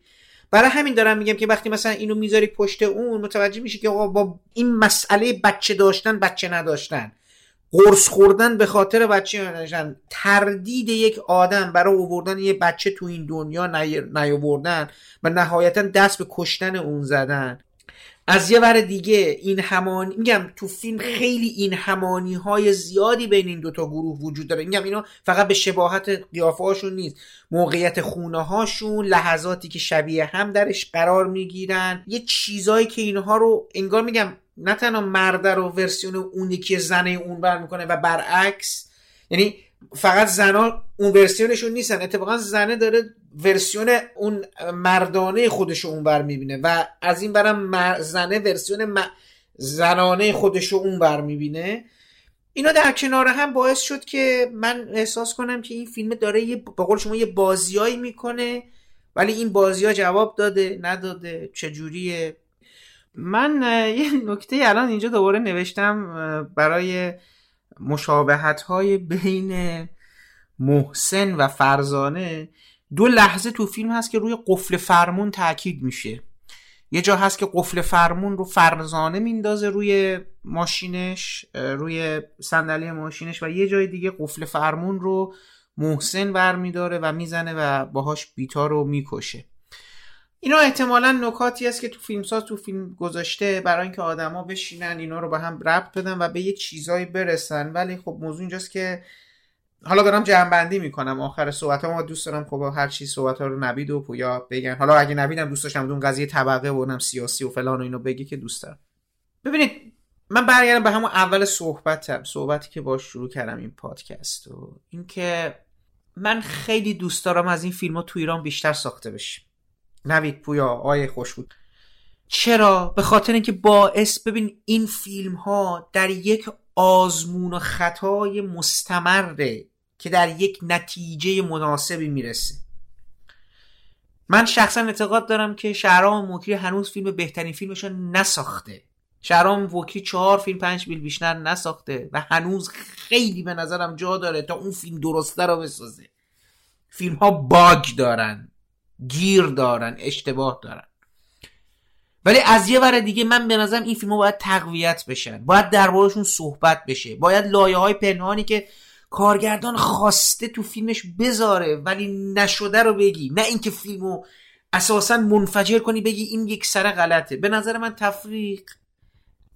برای همین دارم میگم که وقتی مثلا اینو می‌ذاری پشت اون متوجه میشه که آقا با این مسئله بچه داشتن بچه نداشتن. قرص خوردن به خاطر بچه نداشتن تردید یک آدم برای آوردن یه بچه تو این دنیا نیاوردن و نهایتا دست به کشتن اون زدن. از یه ور دیگه این همانی میگم تو فیلم خیلی این همانی های زیادی بین این دوتا گروه وجود داره. میگم اینا فقط به شباهت قیافه هاشون نیست. موقعیت خونه هاشون لحظاتی که شبیه هم درش قرار می‌گیرن. یه چیزایی که اینها رو انگار میگم نه تنها مرد رو ورسیون اونی که زنه اون بر می‌کنه و برعکس یعنی فقط زنا اون ورسیونشون نیستن. اتفاقا زنه داره ورسیون اون مردانه خودشو اون بر می‌بینه و از این برم زنه ورسیون زنانه خودشو اون بر می‌بینه. اینا در کنار هم باعث شد که من احساس کنم که این فیلم داره یه به قول شما یه بازیایی می‌کنه ولی این بازی ها جواب داده نداده چجوریه؟ من یه نکته الان اینجا دوباره نوشتم برای مشابهت های بین محسن و فرزانه. دو لحظه تو فیلم هست که روی قفل فرمون تاکید میشه. یه جا هست که قفل فرمون رو فرزانه میندازه روی ماشینش روی صندلی ماشینش و یه جای دیگه قفل فرمون رو محسن برمیداره و می‌زنه و باهاش بیتا رو می‌کشه. اینا احتمالا نکاتی است که تو فیلمساز تو فیلم گذاشته برای اینکه آدما بشینن اینا رو به هم ربط بدن و به یه چیزایی برسن. ولی خب موضوع اینجاست که حالا دارم جمع می‌کنم. آخر صحبت ها ما دوست دارم خب هر چی صحبت ها رو نبید و پویا بگن. حالا اگه نبیدم دوست داشتم اون قضیه طبقه و سیاسی و فلان و اینو بگی که دوست دارم. ببینید من برگردم به همون اول صحبتم صحبتی که باش شروع کردم این پادکست و اینکه من خیلی دوست دارم از این فیلم ها تو ایران بیشتر ساخته بشه نوید پویا آیه خوش بود. چرا؟ به خاطر اینکه باعث ببین این فیلم ها در یک آزمون و خطای مستمره که در یک نتیجه مناسبی می‌رسه. من شخصا اعتقاد دارم که شهرام موکری هنوز فیلم بهترین فیلمش نساخته. شهرام وکی چهار فیلم پنج بیل بیشتر نساخته و هنوز خیلی به نظرم جا داره تا اون فیلم درسته رو بسازه. فیلم ها باگ دارن. گیر دارن اشتباه دارن. ولی از یه ور دیگه من به نظرم این فیلم ها باید تقویت بشن. باید دربارشون صحبت بشه. باید لایه های پنهانی که کارگردان خواسته تو فیلمش بذاره ولی نشده رو بگی. نه اینکه فیلمو اساسا منفجر کنی بگی این یک سر غلطه. به نظر من تفریق.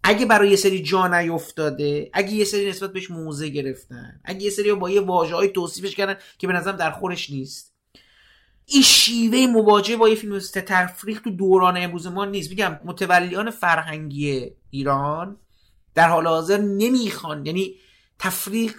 اگه برای یه سری جا نیفتاده اگه یه سری نسبت بهش موزه گرفتن اگه یه سری با یه واژه های توصیفش کردن که به نظرم در خورش نیست. این شیوه مواجهه با یه فیلم تفریق تو دوران امروز ما نیست. میگم متولیان فرهنگی ایران در حال حاضر نمی‌خوان. یعنی تفریق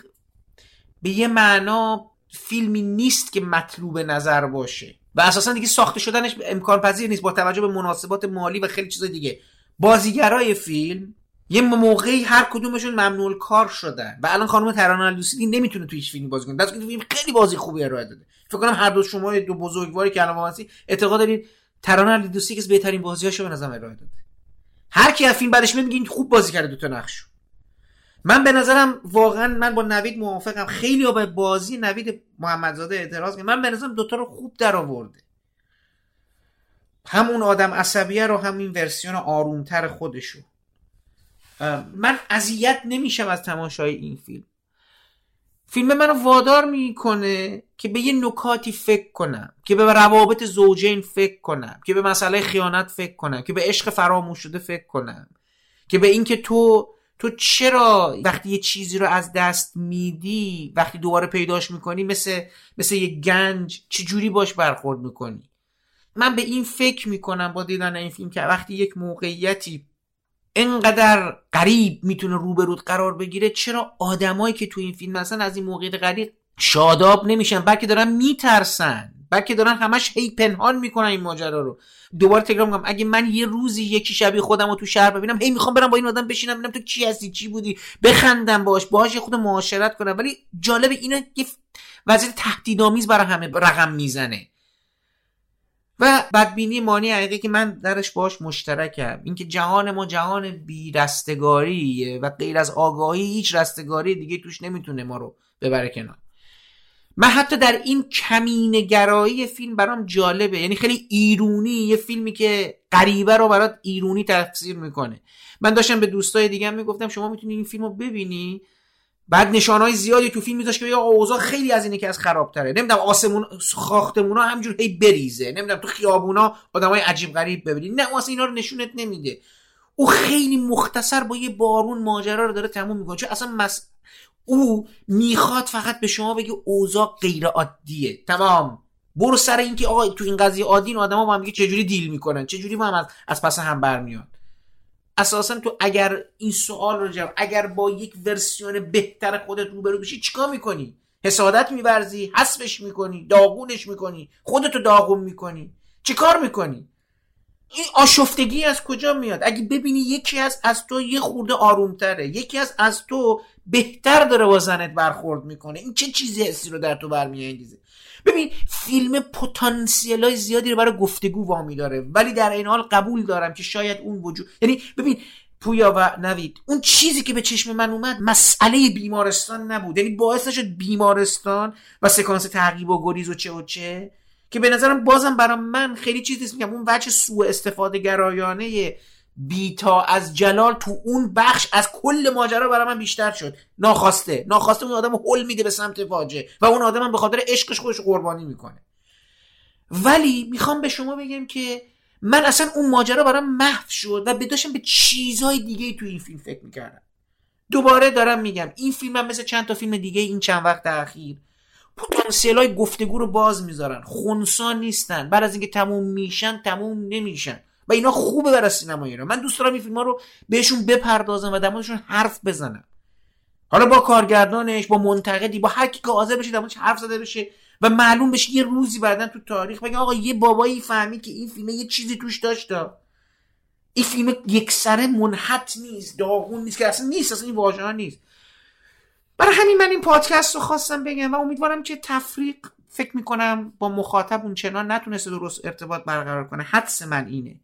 به یه معنا فیلمی نیست که مطلوب نظر باشه. و اساسا دیگه ساخته شدنش امکان پذیر نیست با توجه به مناسبات مالی و خیلی چیز دیگه. بازیگرای فیلم یه موقعی هر کدومشون ممنوع کار شدن. و الان خانم ترانه الدوسری نمی‌تونه تو هیچ فیلمی بازی کنه. فیلم خیلی بازی خوبی ارائه داده. فکر کنم هر دو شما دو بزرگواری که الان هستی اعتقاد دارید ترانه که بهترین بازیاشو به نظر ارائه داده. هر کی از فیلم بعدش میگه خوب بازی کرده دو تا نقشو من به نظرم واقعا من با نوید موافقم. خیلی به بازی نوید محمدزاده اعتراض من به نظرم دوتا رو خوب در آورده همون آدم عصبیه رو همین ورسیون آرومتر خودشو. من اذیت نمیشم از تماشای این فیلم. فیلم منو وادار می‌کنه که به یه نکاتی فکر کنم که به روابط زوجین فکر کنم که به مسئله خیانت فکر کنم که به عشق فراموش شده فکر کنم که به اینکه تو تو چرا وقتی یه چیزی رو از دست میدی وقتی دوباره پیداش می‌کنی مثل مثل یه گنج چجوری باش برخورد می‌کنی؟ من به این فکر می‌کنم با دیدن این فیلم که وقتی یک موقعیتی انقدر قریب می‌تونه روبرود قرار بگیره چرا آدمایی که تو این فیلم هستن از این موقعیت قریب شاداب نمیشن؟ بلکه دارن میترسن. بلکه دارن همش هی پنهان می‌کنن این ماجرا رو. دوباره تکرار می‌کنم. اگه من یه روزی یکی شبیه خودم رو تو شهر ببینم هی می‌خوام برم با این آدم بشینم ببینم تو کی هستی چی بودی بخندم باش باهاش یه خود معاشرت کنم. ولی جالب اینه یه وضعیت تهدیدآمیز برای همه رقم می‌زنه. و بدبینی مانی حقیقی که من درش باش مشترکم. اینکه جهان ما جهان بی رستگاریه و غیر از آگاهی هیچ رستگاری دیگه توش نمی‌تونه ما رو ببره کنار. من حتی در این کمینگرایی فیلم برام جالبه. یعنی خیلی ایرونی یه فیلمی که غریبه رو برات ایرونی تفسیر می‌کنه. من داشتم به دوستای دیگه می‌گفتم شما می‌تونی این فیلم رو ببینی؟ بعد نشانهای زیادی تو فیلم میذاشت که یا اوضاع خیلی از اینه که از خرابتره. نمی‌دونم آسمون ساختمونا همجور هی بریزه. نمی‌دونم تو خیابونا آدمای عجیب غریب ببینید نه واسه اینا رو نشونت نمیده. او خیلی مختصر با یه بارون ماجرا رو داره تموم می‌کنه. چون اصلا مس... او می‌خواد فقط به شما بگه اوضاع غیر عادیه تمام. برو سر اینکه آقا تو این قضیه عادی این آدما با هم چجوری دیل می‌کنن؟ چجوری با هم از, از پس هم برمیاد؟ اساسا تو اگر این سوال رو جواب اگر با یک ورسیون بهتر خودت روبرو بشی چیکار می‌کنی؟ حسادت میورزی حسبش می‌کنی داغونش می‌کنی خودتو داغون می‌کنی. چیکار می‌کنی؟ این آشفتگی از کجا میاد؟ اگه ببینی یکی از از تو یه خورده آرومتره یکی از از تو بهتر داره با زنت برخورد می‌کنه. این چه چیزی حسی رو در تو برمیانگیزه؟ ببین فیلم پتانسیل های زیادی رو برای گفتگو وامی داره. ولی در این حال قبول دارم که شاید اون وجود یعنی ببین پویا و نوید اون چیزی که به چشم من اومد مسئله بیمارستان نبود. یعنی باعث نشد بیمارستان و سکانس تعقیب و گریز و چه و چه. که به نظرم بازم برای من خیلی چیز نیست. میگم اون وجه سوء استفاده گرایانه بیتا از جلال تو اون بخش از کل ماجرا برای من بیشتر شد. ناخواسته. ناخواسته اون آدم هول میده به سمت فاجعه و اون آدم هم به خاطر عشقش خودش قربانی می‌کنه. ولی می‌خوام به شما بگم که من اصلا اون ماجرا برام محو شد و بداشم به چیزهای دیگه تو این فیلم فکر می‌کردم. دوباره دارم میگم این فیلم هم مثل چند تا فیلم دیگه این چند وقت اخیر پتانسیل های گفتگو رو باز می‌ذارن. خونسان نیستن. بعد از اینکه تموم میشن تموم نمیشن. و اینا خوبه برای سینما ایران. من دوست دارم این فیلم ها رو بهشون بپردازم و در حرف بزنم. حالا با کارگردانش با منتقدی با هر کی که حاضر بشه حرف زده بشه و معلوم بشه یه روزی بعدا تو تاریخ بگه آقا یه بابایی فهمید که این فیلم یه چیزی توش داشت. این فیلم یک سره منحت نیست داغون نیست که اصلا نیست اصلا این واژه نیست. برای همین من این پادکست رو خواستم بگم و امیدوارم که تفریق فکر می‌کنم با مخاطب اون چنان نتونسته درست ارتباط برقرار کنه. حدس من اینه.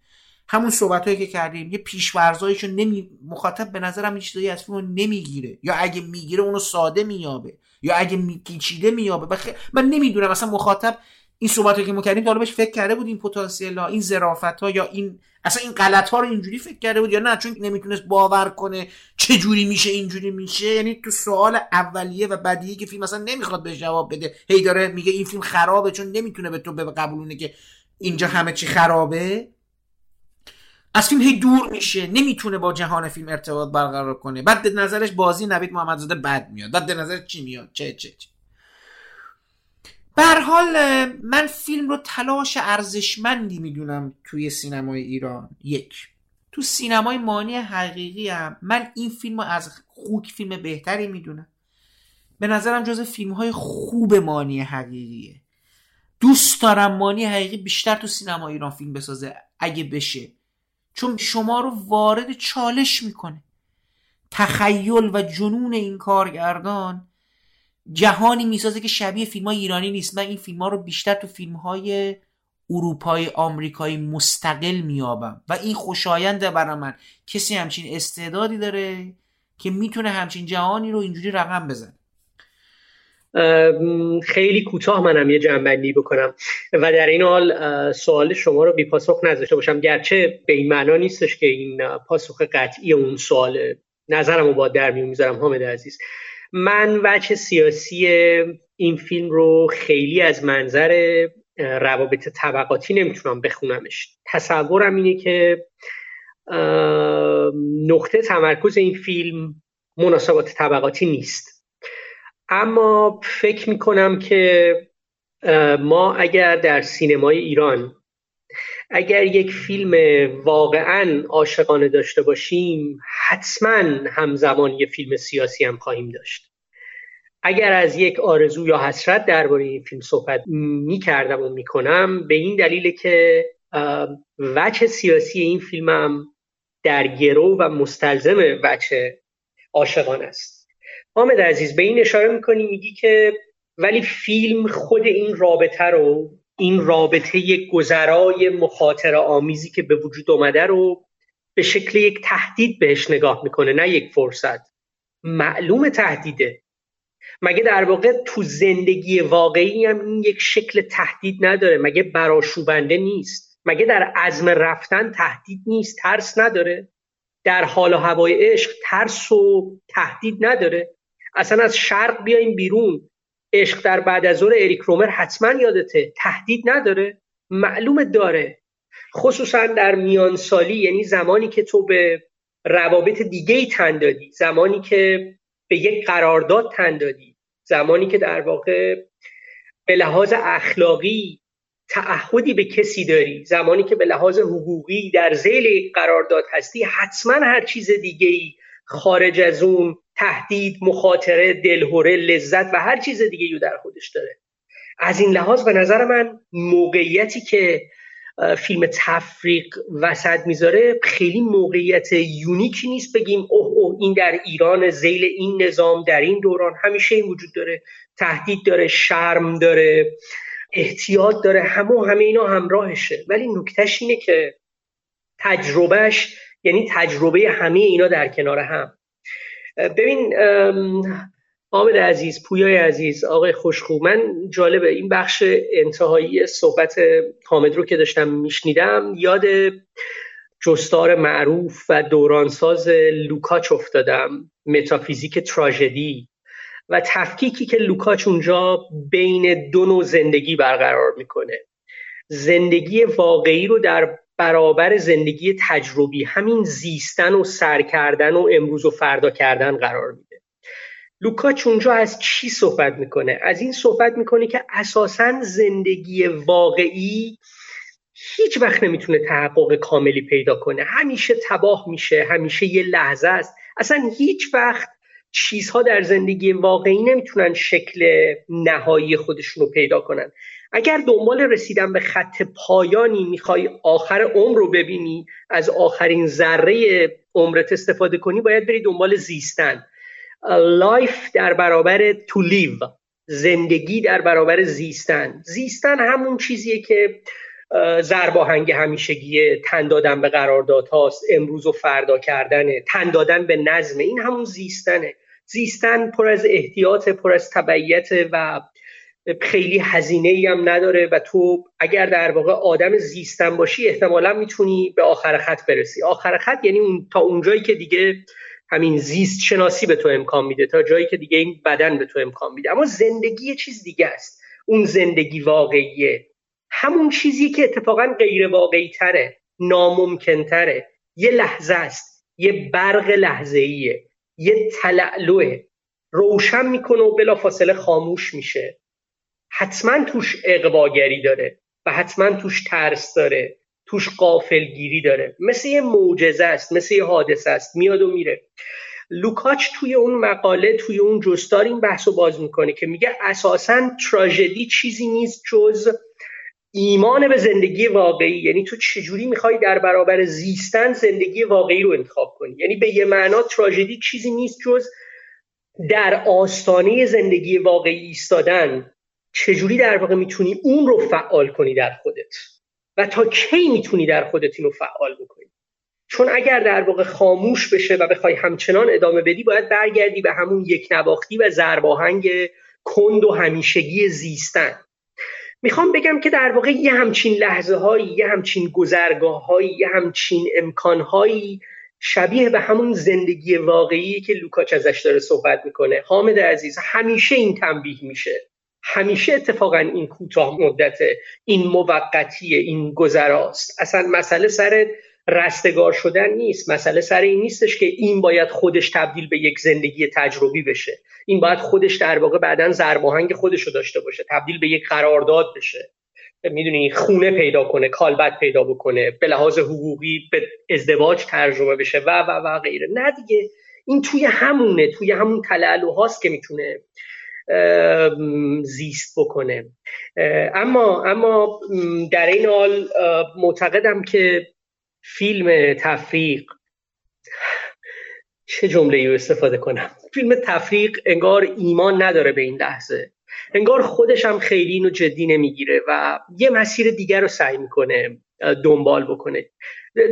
همون صحبت هایی که کردیم یه پیشورزایشو نمی مخاطب به نظرم این چیزایی از فیلم نمی‌گیره. یا اگه می‌گیره اونو ساده میابه یا اگه پیچیده میابه بخ... من نمی‌دونم اصلا مخاطب این صحبت که ما کردیم تا بهش فکر کرده بود این پتانسیل ها این ظرافت ها یا این اصلا این غلط ها رو اینجوری فکر کرده بود یا نه؟ چون نمی‌تونست باور کنه چه جوری میشه اینجوری میشه. یعنی تو سوال اولیه و بدیهی که فیلم اصلا نمی‌خواد بهش جواب بده هی داره میگه این فیلم خرابه چون نمی‌تونه به تو قبولونه که اینجا همه چی خرابه. از فیلم هی دور میشه نمی‌تونه با جهان فیلم ارتباط برقرار کنه. بعد نظرش بازی نوید محمدزاده بد میاد. بعد نظر چی میاد؟ چه چه چه. حال من فیلم رو تلاش ارزشمندی می‌دونم توی سینمای ایران. یک. تو سینمای مانی حقیقی هم من این فیلم رو از خوک فیلم بهتری می‌دونم. به نظرم جز فیلم های خوب مانی حقیقیه. دوست دارم مانی حقیقی بیشتر تو سینما ایران فیلم بسازه اگه بشه. چون شما رو وارد چالش می‌کنه. تخیل و جنون این کارگردان جهانی می‌سازه که شبیه فیلم های ایرانی نیست. من این فیلم ها رو بیشتر تو فیلم های اروپای آمریکایی مستقل میابم و این خوشاینده برای من. کسی همچین استعدادی داره که می‌تونه همچین جهانی رو اینجوری رقم بزنه. خیلی کوتاه منم یه جنبندی بکنم. و در این حال سوال شما رو بی پاسخ نذاشته باشم. گرچه به این معنا نیستش که این پاسخ قطعی اون سوال نظرم رو با در میون می‌ذارم حامد عزیز. من وجه سیاسی این فیلم رو خیلی از منظر روابط طبقاتی نمی‌تونم بخونمش. تصورم اینه که نقطه تمرکز این فیلم مناسبات طبقاتی نیست. اما فکر می‌کنم که ما اگر در سینمای ایران اگر یک فیلم واقعا عاشقانه داشته باشیم حتما همزمان یه فیلم سیاسی هم خواهیم داشت. اگر از یک آرزو یا حسرت درباره این فیلم صحبت می کردم و می کنم به این دلیل که وجه سیاسی این فیلمم در گرو و مستلزم وجه عاشقان است. حامد عزیز به این اشاره می‌کنی؟ میگی که ولی فیلم خود این رابطه رو این رابطه گذرای مخاطر آمیزی که به وجود اومده رو به شکل یک تهدید بهش نگاه می‌کنه نه یک فرصت. معلوم تهدیده. مگه در واقع تو زندگی واقعی هم این یک شکل تهدید نداره؟ مگه براشوبنده نیست؟ مگه در عزم رفتن تهدید نیست؟ ترس نداره. در حال و هوای عشق ترس و تهدید نداره. اصلا از شرق بیایم بیرون. عشق در بعد از ظهر اریک رومر حتما یادته. تهدید نداره معلوم داره. خصوصا در میان سالی یعنی زمانی که تو به روابط دیگه ای تن دادی زمانی که به یک قرارداد تن دادی زمانی که در واقع به لحاظ اخلاقی تعهدی به کسی داری زمانی که به لحاظ حقوقی در زیل قرارداد هستی حتما هر چیز دیگه ای خارج از اون تهدید مخاطره دلهوره لذت و هر چیز دیگه رو در خودش داره. از این لحاظ به نظر من موقعیتی که فیلم تفریق وسط می‌ذاره خیلی موقعیت یونیکی نیست بگیم اوه اوه این در ایران زیل این نظام در این دوران همیشه این وجود داره. تهدید داره شرم داره احتیاط داره همه همه اینا همراهشه. ولی نکتهش اینه که تجربهش یعنی تجربه همه اینا در کنار هم. ببین حامد عزیز پویای عزیز آقای خوشخو من جالبه این بخش انتهایی صحبت حامد رو که داشتم میشنیدم یاد جستار معروف و دورانساز لوکاچ افتادم متافیزیک تراژدی و تفکیکی که لوکاچ اونجا بین دو نوع زندگی برقرار می‌کنه. زندگی واقعی رو در برابر زندگی تجربی همین زیستن و سر کردن و امروز و فردا کردن قرار میده. لوکاچ اونجا از چی صحبت می‌کنه؟ از این صحبت می‌کنه که اساسا زندگی واقعی هیچ وقت نمی‌تونه تحقق کاملی پیدا کنه. همیشه تباه میشه همیشه یه لحظه است. اصلا هیچ وقت چیزها در زندگی واقعی نمی‌تونن شکل نهایی خودشون رو پیدا کنن. اگر دنبال رسیدن به خط پایانی می‌خوای آخر عمر رو ببینی از آخرین ذره عمرت استفاده کنی باید بری دنبال زیستن. life در برابر to live زندگی در برابر زیستن. زیستن همون چیزیه که ضرباهنگ همیشگیه تن دادن به قرارداد هاست امروز و فردا کردنه تن دادن به نظم این همون زیستنه. زیستن پر از احتیاط پر از تبعیت و خیلی هزینه ای هم نداره و تو اگر در واقع آدم زیستن باشی احتمالا می‌تونی به آخر خط برسی. آخر خط یعنی اون تا اونجایی که دیگه همین زیست شناسی به تو امکان میده تا جایی که دیگه این بدن به تو امکان میده. اما زندگی چیز دیگه است. اون زندگی واقعیه. همون چیزی که اتفاقا غیر واقعی تره ناممکن تره یه لحظه است. یه برق لحظه ایه یه تلعلوه روشن می‌کنه و بلا فاصله خاموش میشه. حتما توش اقواگری داره و حتما توش ترس داره توش قافلگیری داره. مثل یه معجزه است مثل یه حادثه است میاد و میره. لوکاچ توی اون مقاله توی اون جستار این بحث رو باز می‌کنه که میگه اساسا تراژدی چیزی نیست جز ایمان به زندگی واقعی. یعنی تو چجوری می‌خوای در برابر زیستن زندگی واقعی رو انتخاب کنی؟ یعنی به یه معنا تراژدی چیزی نیست جز در آستانه زندگی واقعی ایستادن. چجوری در واقع می‌تونی اون رو فعال کنی در خودت؟ و تا کی می‌تونی در خودت اینو فعال بکنی؟ چون اگر در واقع خاموش بشه و بخوای همچنان ادامه بدی باید برگردی به همون یک نواختی و زرباهنگ کند و همیشگی زیستن. می‌خوام بگم که در واقع یه همچین لحظه هایی یه همچین گذرگاه هایی یه همچین امکان هایی شبیه به همون زندگی واقعی که لوکاچ ازش داره صحبت می‌کنه. حامد عزیز همیشه این تنبیه میشه. همیشه اتفاقا این کوتاه مدت این موقتیه این گذراست. اصلا مسئله سر رستگار شدن نیست. مسئله سر این نیستش که این باید خودش تبدیل به یک زندگی تجربی بشه. این باید خودش در واقع بعدا زرباهنگ خودش رو داشته باشه تبدیل به یک قرارداد بشه. می‌دونی خونه پیدا کنه کالبد پیدا بکنه به لحاظ حقوقی به ازدواج ترجمه بشه و و و غیره. نه دیگه. این توی همونه توی همون تلالوهاست که می‌تونه زیست بکنه. اما اما در این حال معتقدم که فیلم تفریق چه جمله رو استفاده کنم؟ فیلم تفریق انگار ایمان نداره به این لحظه. انگار خودش هم خیلی اینو جدی نمی‌گیره و یه مسیر دیگر رو سعی می‌کنه دنبال بکنه.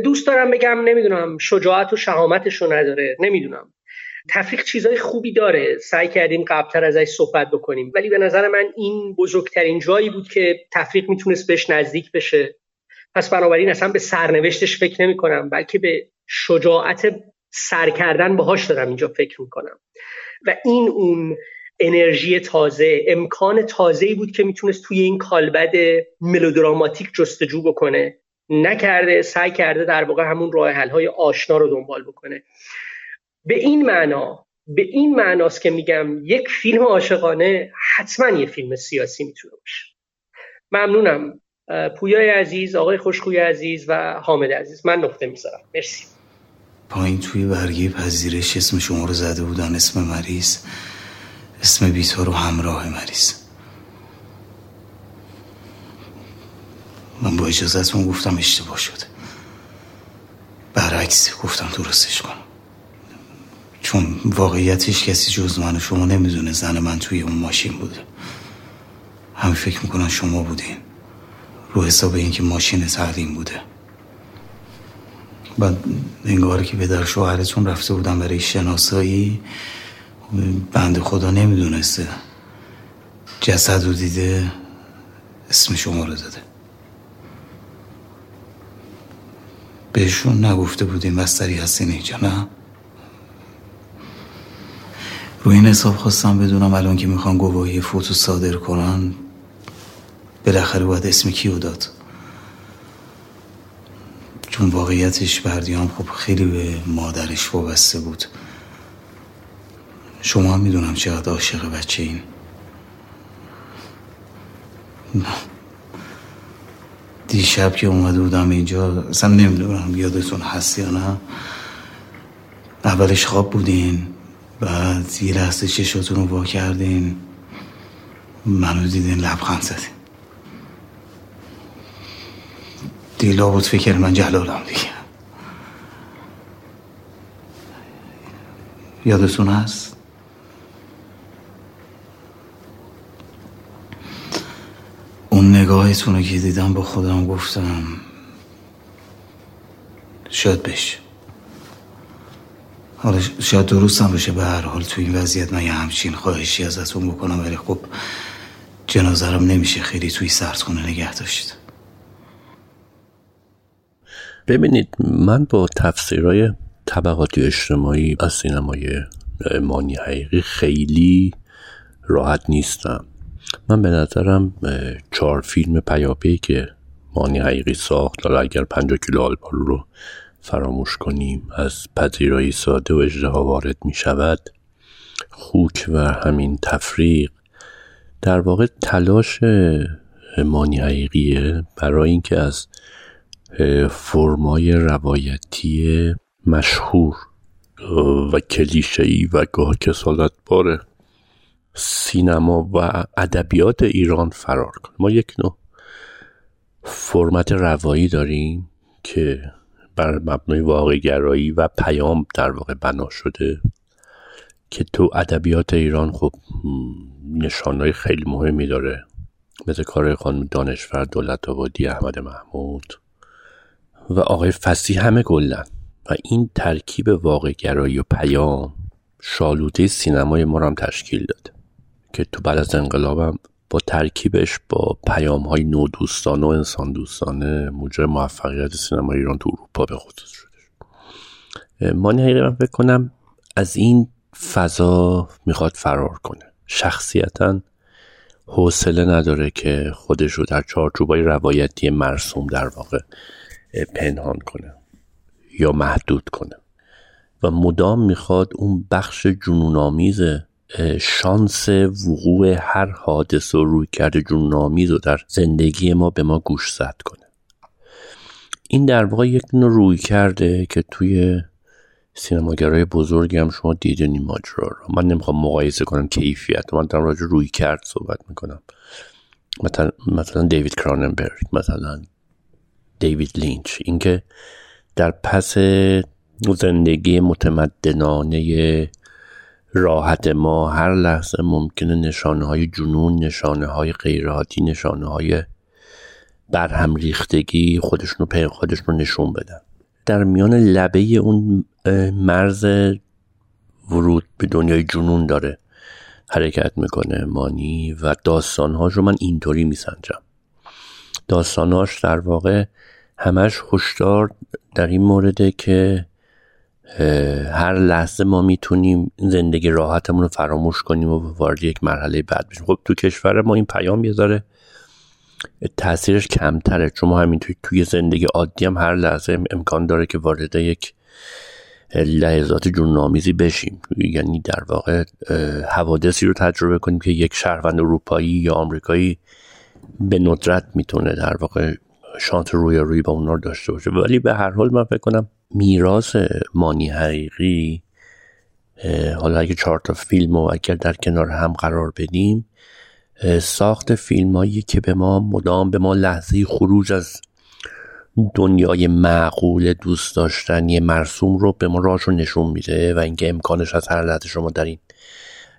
دوست دارم بگم نمی‌دونم شجاعت و شهامتش رو نداره نمی‌دونم. تفریق چیزای خوبی داره. سعی کردیم قبلتر ازش صحبت بکنیم. ولی به نظر من این بزرگترین جایی بود که تفریق می‌تونست بهش نزدیک بشه. پس بنابراین اصلا به سرنوشتش فکر نمی کنم بلکه به شجاعت سر کردن باهاش دارم اینجا فکر می‌کنم. و این اون انرژی تازه امکان تازه بود که می‌تونست توی این کالبد ملودراماتیک جستجو بکنه. نکرده سعی کرده در واقع همون راه حل های آشنا رو دنبال بکنه. به این معنا به این معناست که میگم یک فیلم عاشقانه حتما یه فیلم سیاسی می‌تونه باشه. ممنونم پویای عزیز آقای خوشخوی عزیز و حامد عزیز. من نقطه می‌ذارم. مرسی. پایین توی برگی پذیرش اسم شما رو زده بودن. اسم مریض. اسم بیتا رو همراه مریض. من با اجازتون گفتم اشتباه شده برعکس گفتم درستش کنم چون واقعیتش کسی جز من و شما نمی‌دونه زن من توی اون ماشین بوده. همین فکر می‌کنن شما بودین. رو حساب اینکه ماشین تعلیم بوده. بعد انگاره که به در شوهرتون رفته بودن برای شناسایی بند خدا نمی‌دونسته. جسد رو دیده اسم شما رو داده بهشون نگفته بودیم بستری هستین اینجا نه؟ رو این حساب خواستم بدونم الان که می‌خوان گواهی فوتو صادر کنن بالاخره باید اسم کیو داد. چون واقعیتش بردیام خب خیلی به مادرش وابسته بود. شما هم می‌دونم چقدر عاشق بچه این. دیشب که اومده بودم اینجا اصلا نمی‌دونم یادتون هست یا نه. اولش خواب بودین بعد یه لحظه چشاتون رو وا کردین. منو دیدین لبخند زدین. دیلا بود فکر من جلالم دیگه. یادتون هست؟ اون نگاهتون رو که دیدم با خودم گفتم شاید بشه. حالا شاید هم بشه به هر حال تو این وضعیت من یه همچین خواهشی ازتون بکنم ولی خب جنازرم نمیشه خیلی توی سردخونه نگه داشت. ببینید من با تفسیرهای طبقاتی اجتماعی از سینمای مانی حقیقی خیلی راحت نیستم. من به نظرم چهار فیلم پیاپی که مانی حقیقی ساخت حالا اگر پنجاه کیلو آلبالو رو فراموش کنیم از پذیرایی ساده و اجراها وارد می شود خوک و همین تفریق در واقع تلاش مانی حقیقیه برای اینکه از فرمای روایتی مشهور و کلیشه‌ای و گاه کسالت باره سینما و ادبیات ایران فرار کنه. ما یک نوع فرمت روایی داریم که بر مبنای واقعگرایی و پیام در واقع بنا شده که تو ادبیات ایران خب نشانهای خیلی مهمی داره مثل کار خانم دانشور دولت آبادی احمد محمود و آقای فسی همه گلن و این ترکیب واقعگرایی و پیام شالوده سینمای ما رو هم تشکیل داده که تو بعد از انقلابم با ترکیبش با پیام های نودوستانه و انسان دوستانه موجب موفقیت سینما ایران تو اروپا به خصوص شده. مانی حقیقی من فکر کنم از این فضا می‌خواد فرار کنه. شخصیتا حوصله نداره که خودش رو در چارچوبای روایتی مرسوم در واقع پنهان کنه یا محدود کنه. و مدام می‌خواد اون بخش جنونآمیز شانس وقوع هر حادث و روی کرده جنونآمیز رو در زندگی ما به ما گوش زد کنه. این در واقع یک نوع روی کرده که توی سینماگرای بزرگی هم شما دیدین این ماجرا رو. من نمی‌خوام مقایسه کنم کیفیت. من دارم راجع روی کرد صحبت می‌کنم. مثلا مثلا دیوید کراننبرگ مثلا دیوید لینچ. اینکه در پس زندگی متمدنانه راحت ما هر لحظه ممکنه نشانه های جنون نشانه های غیرعادی نشانه های برهم ریختگی خودشون رو خودشون رو نشون بدن. در میان لبه اون مرز ورود به دنیای جنون داره حرکت می‌کنه مانی و داستانهاش رو من اینطوری میسنجم. داستانهاش در واقع همش هشدار در این مورده که هر لحظه ما می‌تونیم زندگی راحتمون رو فراموش کنیم و وارد یک مرحله بعد بشیم. خب تو کشور ما این پیام یه تاثیرش کمتره چون ما همین توی, زندگی عادی هم هر لحظه امکان داره که وارد یک لحظات جنونآمیزی بشیم. یعنی در واقع حوادثی رو تجربه کنیم که یک شهروند اروپایی یا آمریکایی به ندرت می‌تونه در واقع شانس روی روی با اونا داشته باشه. ولی به هر حال من فکر کنم میراث مانی حقیقی حالا اگه چهار تا فیلم و اگر در کنار هم قرار بدیم ساخت فیلم هایی که به ما مدام به ما لحظه خروج از دنیای معقول دوست داشتنی مرسوم رو به ما راش رو نشون میده و اینکه امکانش از هر لحظه شما در این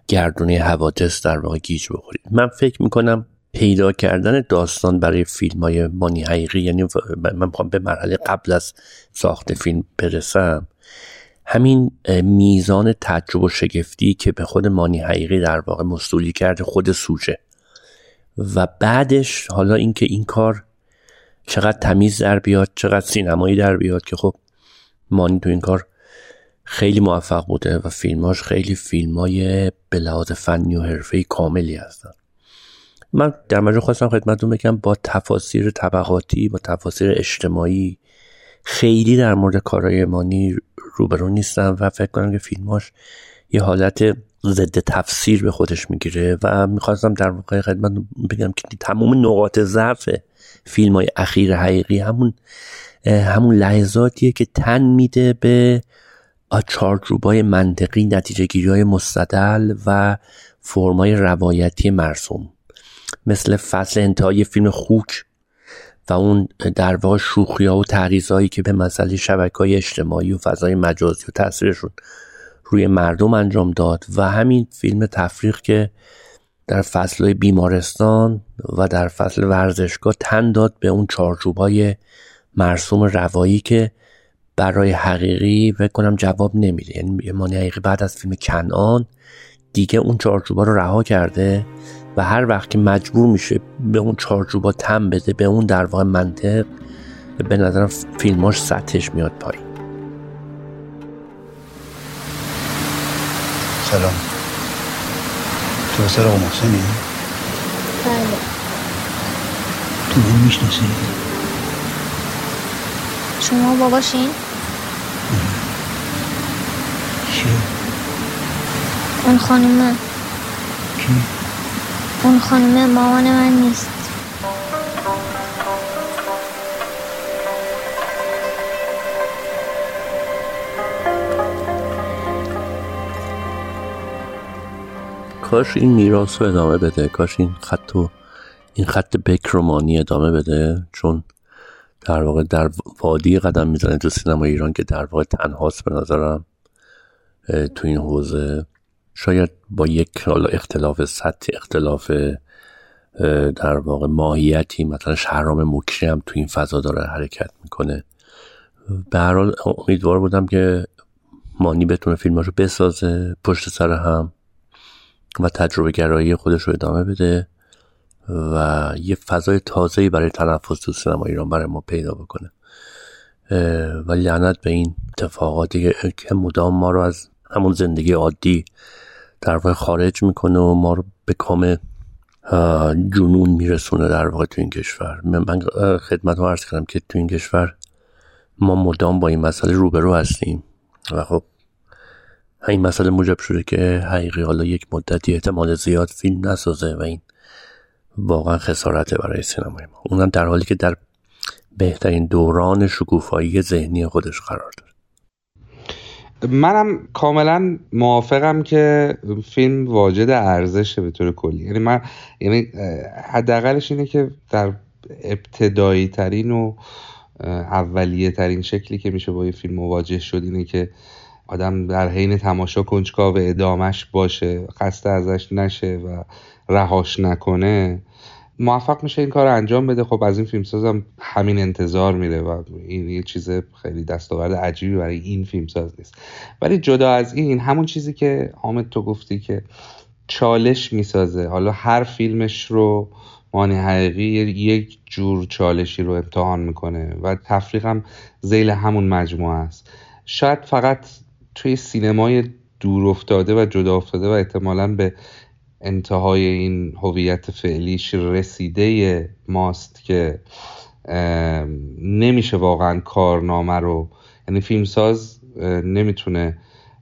گردونه حوادث در واقع گیج بخورید. من فکر می‌کنم پیدا کردن داستان برای فیلم های مانی حقیقی یعنی من می‌خوام به مرحله قبل از ساخت فیلم برسم. همین میزان تعجب و شگفتی که به خود مانی حقیقی در واقع مستولی کرده خود سوچه و بعدش حالا اینکه این کار چقدر تمیز در بیاد چقدر سینمایی در بیاد که خب مانی تو این کار خیلی موفق بوده و فیلماش خیلی فیلم های به فنی و حرفه کاملی هستن. من در مجموع خواستم خدمتتون بگم با تفاسیر طبقاتی با تفاسیر اجتماعی خیلی در مورد کارهای مانی روبرو نیستم و فکر کنم که فیلماش یه حالت ضد تفسیر به خودش می‌گیره و می‌خواستم در واقع خدمت بگم که تمام نقاط ضعف فیلم های اخیر حقیقی همون همون لحظاتیه که تن میده به چارچوبای منطقی نتیجه گیری های مستدل و فرمای روایتی مرسوم. مثل فصل انتهای فیلم خوک و اون در واقع شوخی ها و تحریزهایی که به مسئله شبکه های اجتماعی و فضای مجازی و تاثیرشون روی مردم انجام داد و همین فیلم تفریق که در فصل بیمارستان و در فصل ورزشگاه تن داد به اون چارچوب های مرسوم روایی که برای حقیقی فکر کنم جواب نمیده. یعنی مانی حقیقی بعد از فیلم کنان دیگه اون چارچوبا رو رها کرده. و هر وقت که مجبور میشه به اون چارچوبا تم بده به اون در واقع منطق به نظرم فیلماش سطحش میاد پایین سلام تو سر آقا محسنی؟ بله تو من می‌شناسی؟ شما باباشین؟ کیه؟ اون خانومه کی؟ اون خانومه مامان من نیست. کاش این میراث رو ادامه بده. کاش این خط و این خط بکرمانی ادامه بده. چون در واقع در وادی قدم می‌زنه تو سینما ایران که در واقع تنهاست به نظرم. تو این حوزه. شاید با یک حالا اختلاف سطح اختلاف در واقع ماهیتی مثلا شهرام مکری هم تو این فضا داره حرکت می‌کنه. به هر حال امیدوار بودم که مانی بتونه فیلماشو بسازه پشت سر هم و تجربه گرایی خودش رو ادامه بده و یه فضای تازه‌ای برای تنفس تو سینما ایران برای ما پیدا بکنه. و لعنت به این اتفاقاتی که مدام ما رو از همون زندگی عادی در واقع خارج می‌کنه و ما رو به کام جنون میرسونه در واقع تو این کشور. من خدمت رو عرض کردم که تو این کشور ما مدام با این مسئله روبرو هستیم. و خب این مسئله موجب شده که حقیقی حالا یک مدتی احتمال زیاد فیلم نسازه و این واقعا خسارته برای سینمای ما. اونم در حالی که در بهترین دوران شکوفایی ذهنی خودش قرار داره. منم کاملا موافقم که فیلم واجد ارزشه به طور کلی. یعنی من یعنی حداقلش اینه که در ابتدایی ترین و اولیه ترین شکلی که میشه با یه فیلم مواجه شد اینه که آدم در حین تماشا کنجکاو ادامش باشه خسته ازش نشه و رهاش نکنه. موفق میشه این کار انجام بده. خب از این فیلمسازم همین انتظار میره و این یه چیز خیلی دستاورد عجیبی برای این فیلمساز نیست. ولی جدا از این همون چیزی که حامد تو گفتی که چالش می‌سازه. حالا هر فیلمش رو مانی حقیقی یک جور چالشی رو امتحان می‌کنه و تفریق هم زیل همون مجموعه است. شاید فقط توی سینمای دور افتاده و جدا افتاده و احتمالا به انتهای این هویت فعلیش رسیده ماست که نمیشه واقعا کارنامه رو یعنی فیلمساز نمی‌تونه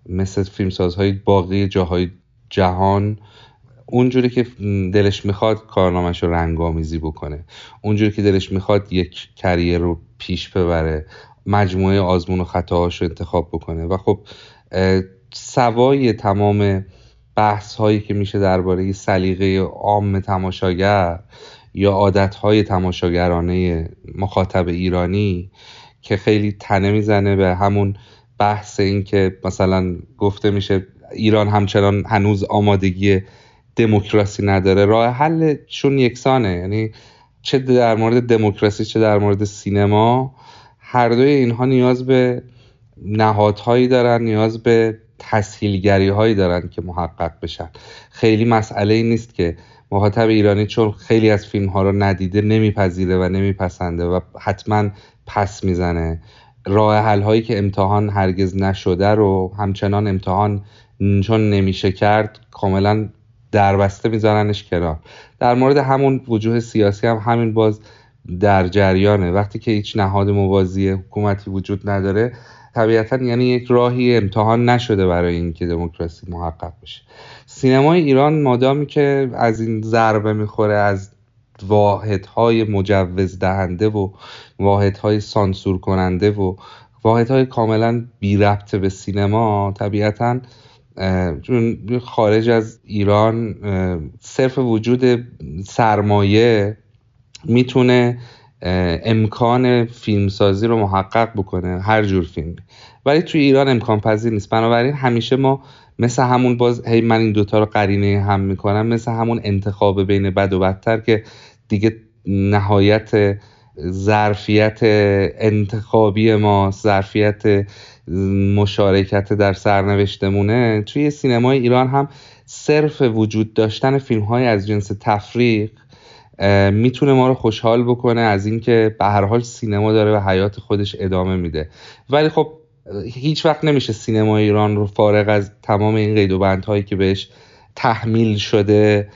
مثل فیلمسازهای باقی جاهای جهان اونجوری که دلش می‌خواد کارنامهش رو رنگامیزی بکنه. اونجوری که دلش می‌خواد یک کریر رو پیش ببره مجموعه آزمون و خطاهاش رو انتخاب بکنه. و خب سوای تمام بحث هایی که میشه درباره سلیقه عام تماشاگر یا عادت های تماشاگرانه مخاطب ایرانی که خیلی تنه می‌زنه به همون بحث این که مثلا گفته میشه ایران همچنان هنوز آمادگی دموکراسی نداره. راه حلشون یکسانه یعنی چه در مورد دموکراسی چه در مورد سینما هر دوی اینها نیاز به نهادهایی دارن نیاز به تسهیلگری هایی دارن که محقق بشن. خیلی مسئله ای نیست که مخاطب ایرانی چون خیلی از فیلم ها رو ندیده نمیپذیره و نمیپسنده و حتما پس می‌زنه. راه حل هایی که امتحان هرگز نشده رو همچنان امتحان چون نمیشه کرد کاملا دربسته میذارنش کنار. در مورد همون وجوه سیاسی هم همین باز در جریانه. وقتی که هیچ نهاد موازی حکومتی وجود نداره طبیعتا یعنی یک راهی امتحان نشده برای اینکه دموکراسی محقق بشه. سینمای ایران مادامی که از این ضربه می‌خوره از واحدهای مجوز دهنده و واحدهای سانسور کننده و واحدهای کاملا بی ربط به سینما طبیعتا چون خارج از ایران صرف وجود سرمایه می‌تونه امکان فیلمسازی رو محقق بکنه هر جور فیلم. ولی توی ایران امکان پذیر نیست. بنابراین همیشه ما مثل همون باز هی من این دوتا رو قرینه هم می‌کنم مثل همون انتخاب بین بد و بدتر که دیگه نهایت ظرفیت انتخابی ما ظرفیت مشارکت در سرنوشتمونه. توی سینمای ایران هم صرف وجود داشتن فیلم های از جنس تفریق می‌تونه ما رو خوشحال بکنه از اینکه به هر حال سینما داره به حیات خودش ادامه میده. ولی خب هیچ وقت نمیشه سینما ایران رو فارغ از تمام این قید و بندهایی که بهش تحمیل شده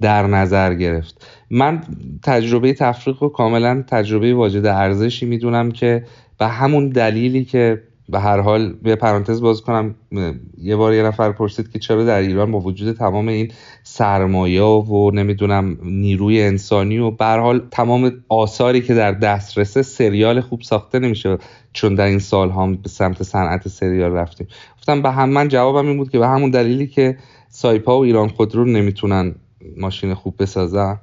در نظر گرفت. من تجربه تفریق رو کاملا تجربه واجد ارزشی می‌دونم که به همون دلیلی که به هر حال به پرانتز باز کنم. یه بار یه نفر پرسید که چرا در ایران با وجود تمام این سرمایه و نمی‌دونم نیروی انسانی و به حال تمام آثاری که در دسترسه سریال خوب ساخته نمیشه. چون در این سال هم به سمت صنعت سریال رفتیم. گفتم به هم من جوابم این بود که به همون دلیلی که سایپا و ایران خودرو نمی‌تونن ماشین خوب بسازن.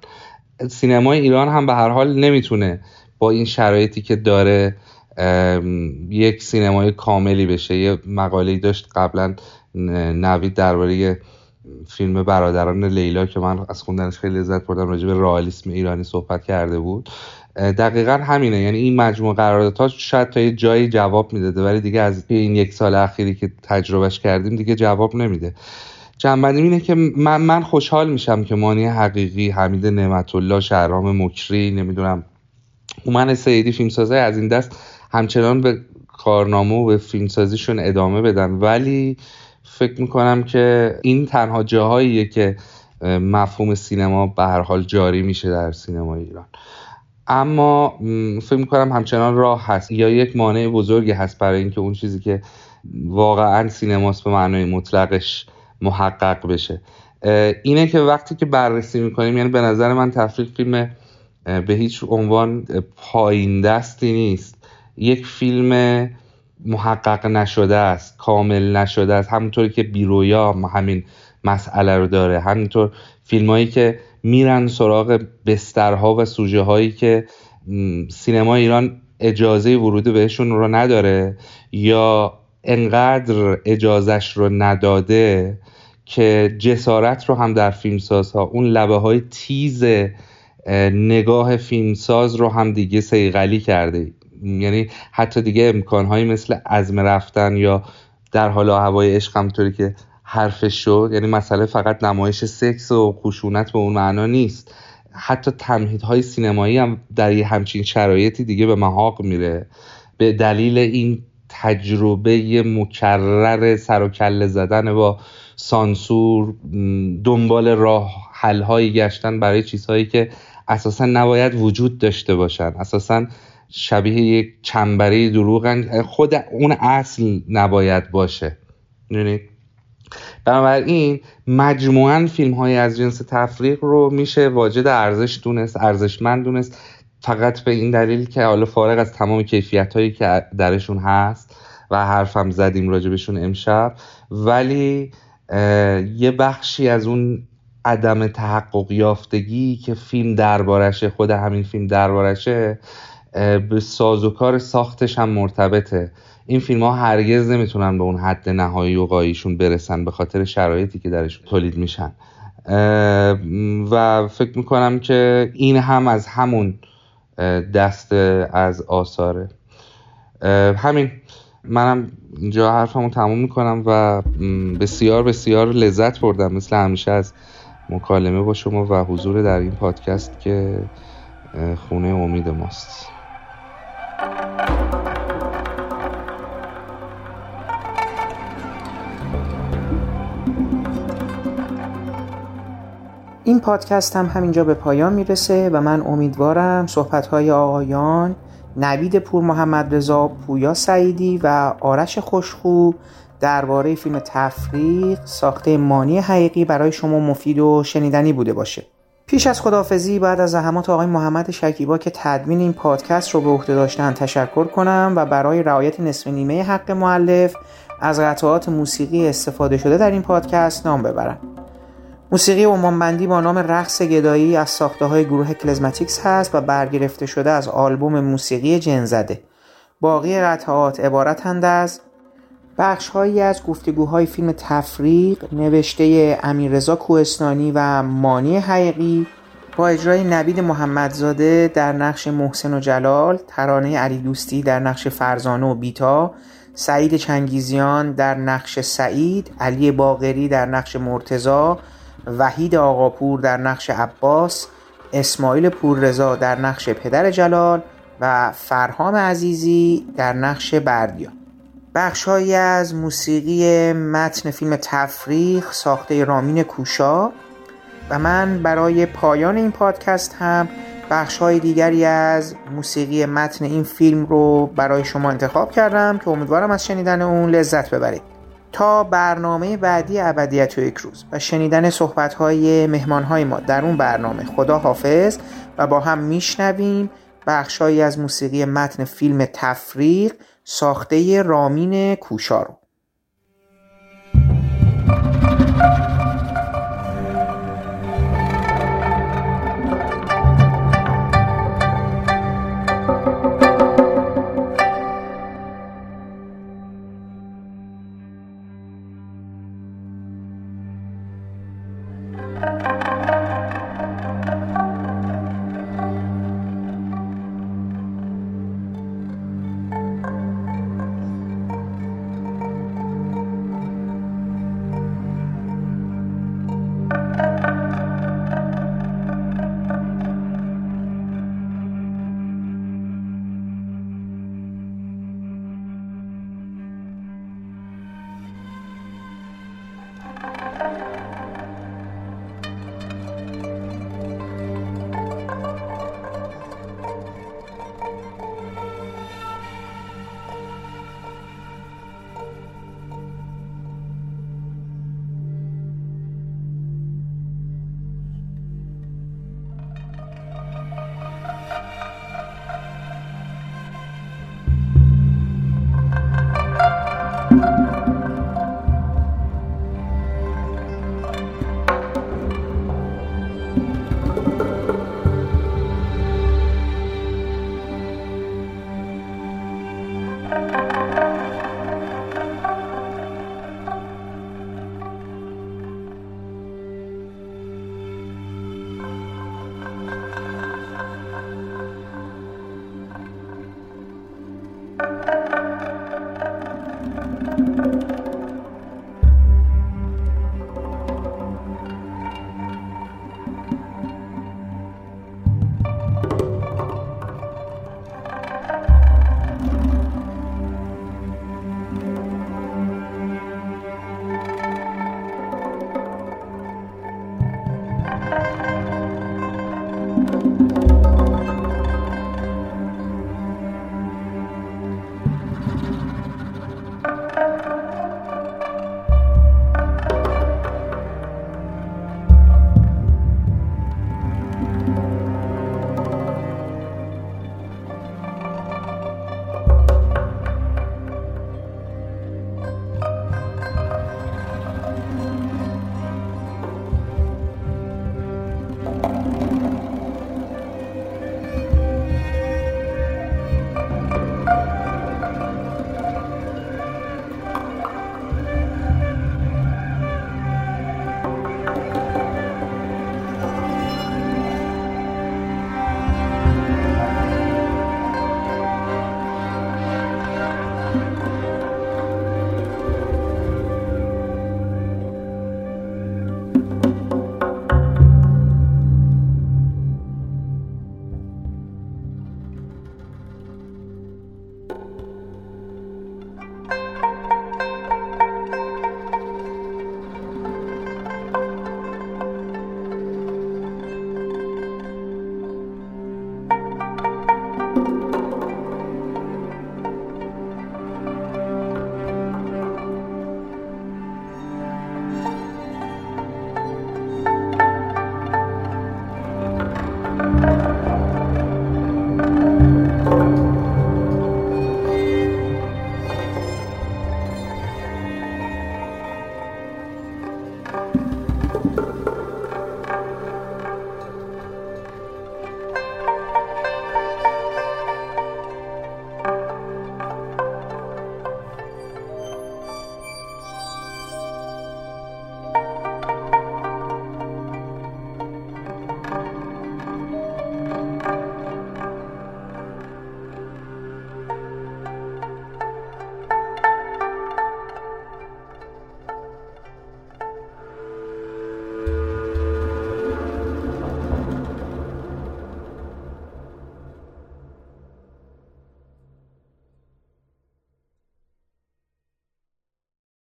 سینمای ایران هم به هر حال نمی‌تونه با این شرایطی که داره یک سینمای کاملی بشه. یه مقاله داشت قبلا نوید درباره فیلم برادران لیلا که من از خوندنش خیلی لذت بردم راجع به رئالیسم ایرانی صحبت کرده بود. دقیقا همینه. یعنی این مجموعه قراردادها شاید تا یه جایی جواب می‌داده ولی دیگه از این یک سال اخیری که تجربهش کردیم دیگه جواب نمیده. جنبندیم اینه که من, من خوشحال میشم که مانی حقیقی حمید نعمت الله شهرام مکری نمی‌دونم اومن سیدی فیلمسازه از این دست همچنان به کارنامه و به فیلمسازیشون ادامه بدن. ولی فکر می‌کنم که این تنها جاهاییه که مفهوم سینما به هر حال جاری میشه در سینما ایران. اما فکر می‌کنم همچنان راه هست. یا یک مانع بزرگی هست برای اینکه اون چیزی که واقعا سینماست به معنای مطلقش محقق بشه. اینه که وقتی که بررسی می‌کنیم یعنی به نظر من تفریق فیلم به هیچ عنوان پایین دستی نیست. یک فیلم محقق نشده است کامل نشده است. همونطوری که بیرویا همین مسئله رو داره. همینطور فیلم هایی که میرن سراغ بسترها و سوژه هایی که سینما ایران اجازه ورود بهشون رو نداره یا انقدر اجازش رو نداده که جسارت رو هم در فیلمسازها اون لبه های تیز نگاه فیلمساز رو هم دیگه سیغلی کرده یعنی حتی دیگه امکانهایی مثل عزم رفتن یا در حال هوای عشق همطوری که حرفش شد یعنی مسئله فقط نمایش سکس و خشونت به اون معنا نیست. حتی تمهیدهای سینمایی هم در یه همچین شرایطی دیگه به محاق میره. به دلیل این تجربه مکرر سر و کله زدن با سانسور دنبال راه حلهایی گشتن برای چیزهایی که اساسا نباید وجود داشته باشن. اساسا شبیه یک چنبره دروغن. خود اون اصل نباید باشه. یعنی بنابراین مجموعا فیلم های از جنس تفریق رو میشه واجد ارزش دونست ارزشمند دونست. فقط به این دلیل که حالا فارغ از تمام کیفیت هایی که درشون هست و حرفم زدیم راجبشون امشب ولی یه بخشی از اون عدم تحقق یافتگی که فیلم دربارشه خود همین فیلم دربارشه به سازوکار ساختش هم مرتبطه. این فیلم ها هرگز نمی‌تونن به اون حد نهایی و قاییشون برسن به خاطر شرایطی که درش تولید میشن. و فکر می‌کنم که این هم از همون دست از آثاره. همین. منم اینجا حرفمو تموم می‌کنم و بسیار بسیار لذت بردم. مثل همیشه از مکالمه با شما و حضور در این پادکست که خونه امید ماست. این پادکست هم همینجا به پایان می‌رسه و من امیدوارم صحبتهای آقایان نوید پور محمد رضا پویا سعیدی و آرش خوشخو درباره فیلم تفریق ساخته مانی حقیقی برای شما مفید و شنیدنی بوده باشه. پیش از خدافزی بعد از زحمات آقای محمد شکیبا که تدوین این پادکست رو به عهده داشتن تشکر کنم و برای رعایت نصف نیمه حق معلف از قطعات موسیقی استفاده شده در این پادکست نام ببرم موسیقی بندی با نام رقص گدایی از ساخته های گروه کلزماتیکس هست و برگرفته شده از آلبوم موسیقی جنزده. باقی قطعات عبارتند از بخش هایی از گفتگوهای فیلم تفریق نوشته امیررضا کوهستانی و مانی حقیقی با اجرای نوید محمدزاده در نقش محسن و جلال ترانه علی دوستی در نقش فرزانه و بیتا سعید چنگیزیان در نقش سعید علی باغری در نقش مرتزا وحید آقاپور در نقش عباس اسماعیل پوررضا در نقش پدر جلال و فرهام عزیزی در نقش بردیا. بخشهایی از موسیقی متن فیلم تفریخ ساخته رامین کوشا و من برای پایان این پادکست هم بخش های دیگری از موسیقی متن این فیلم رو برای شما انتخاب کردم که امیدوارم از شنیدن اون لذت ببرید. تا برنامه بعدی ابدیت و یک روز و شنیدن صحبت های مهمان های ما در اون برنامه خدا حافظ و با هم میشنویم بخشهایی از موسیقی متن فیلم تفریق ساخته رامین کوشا رو.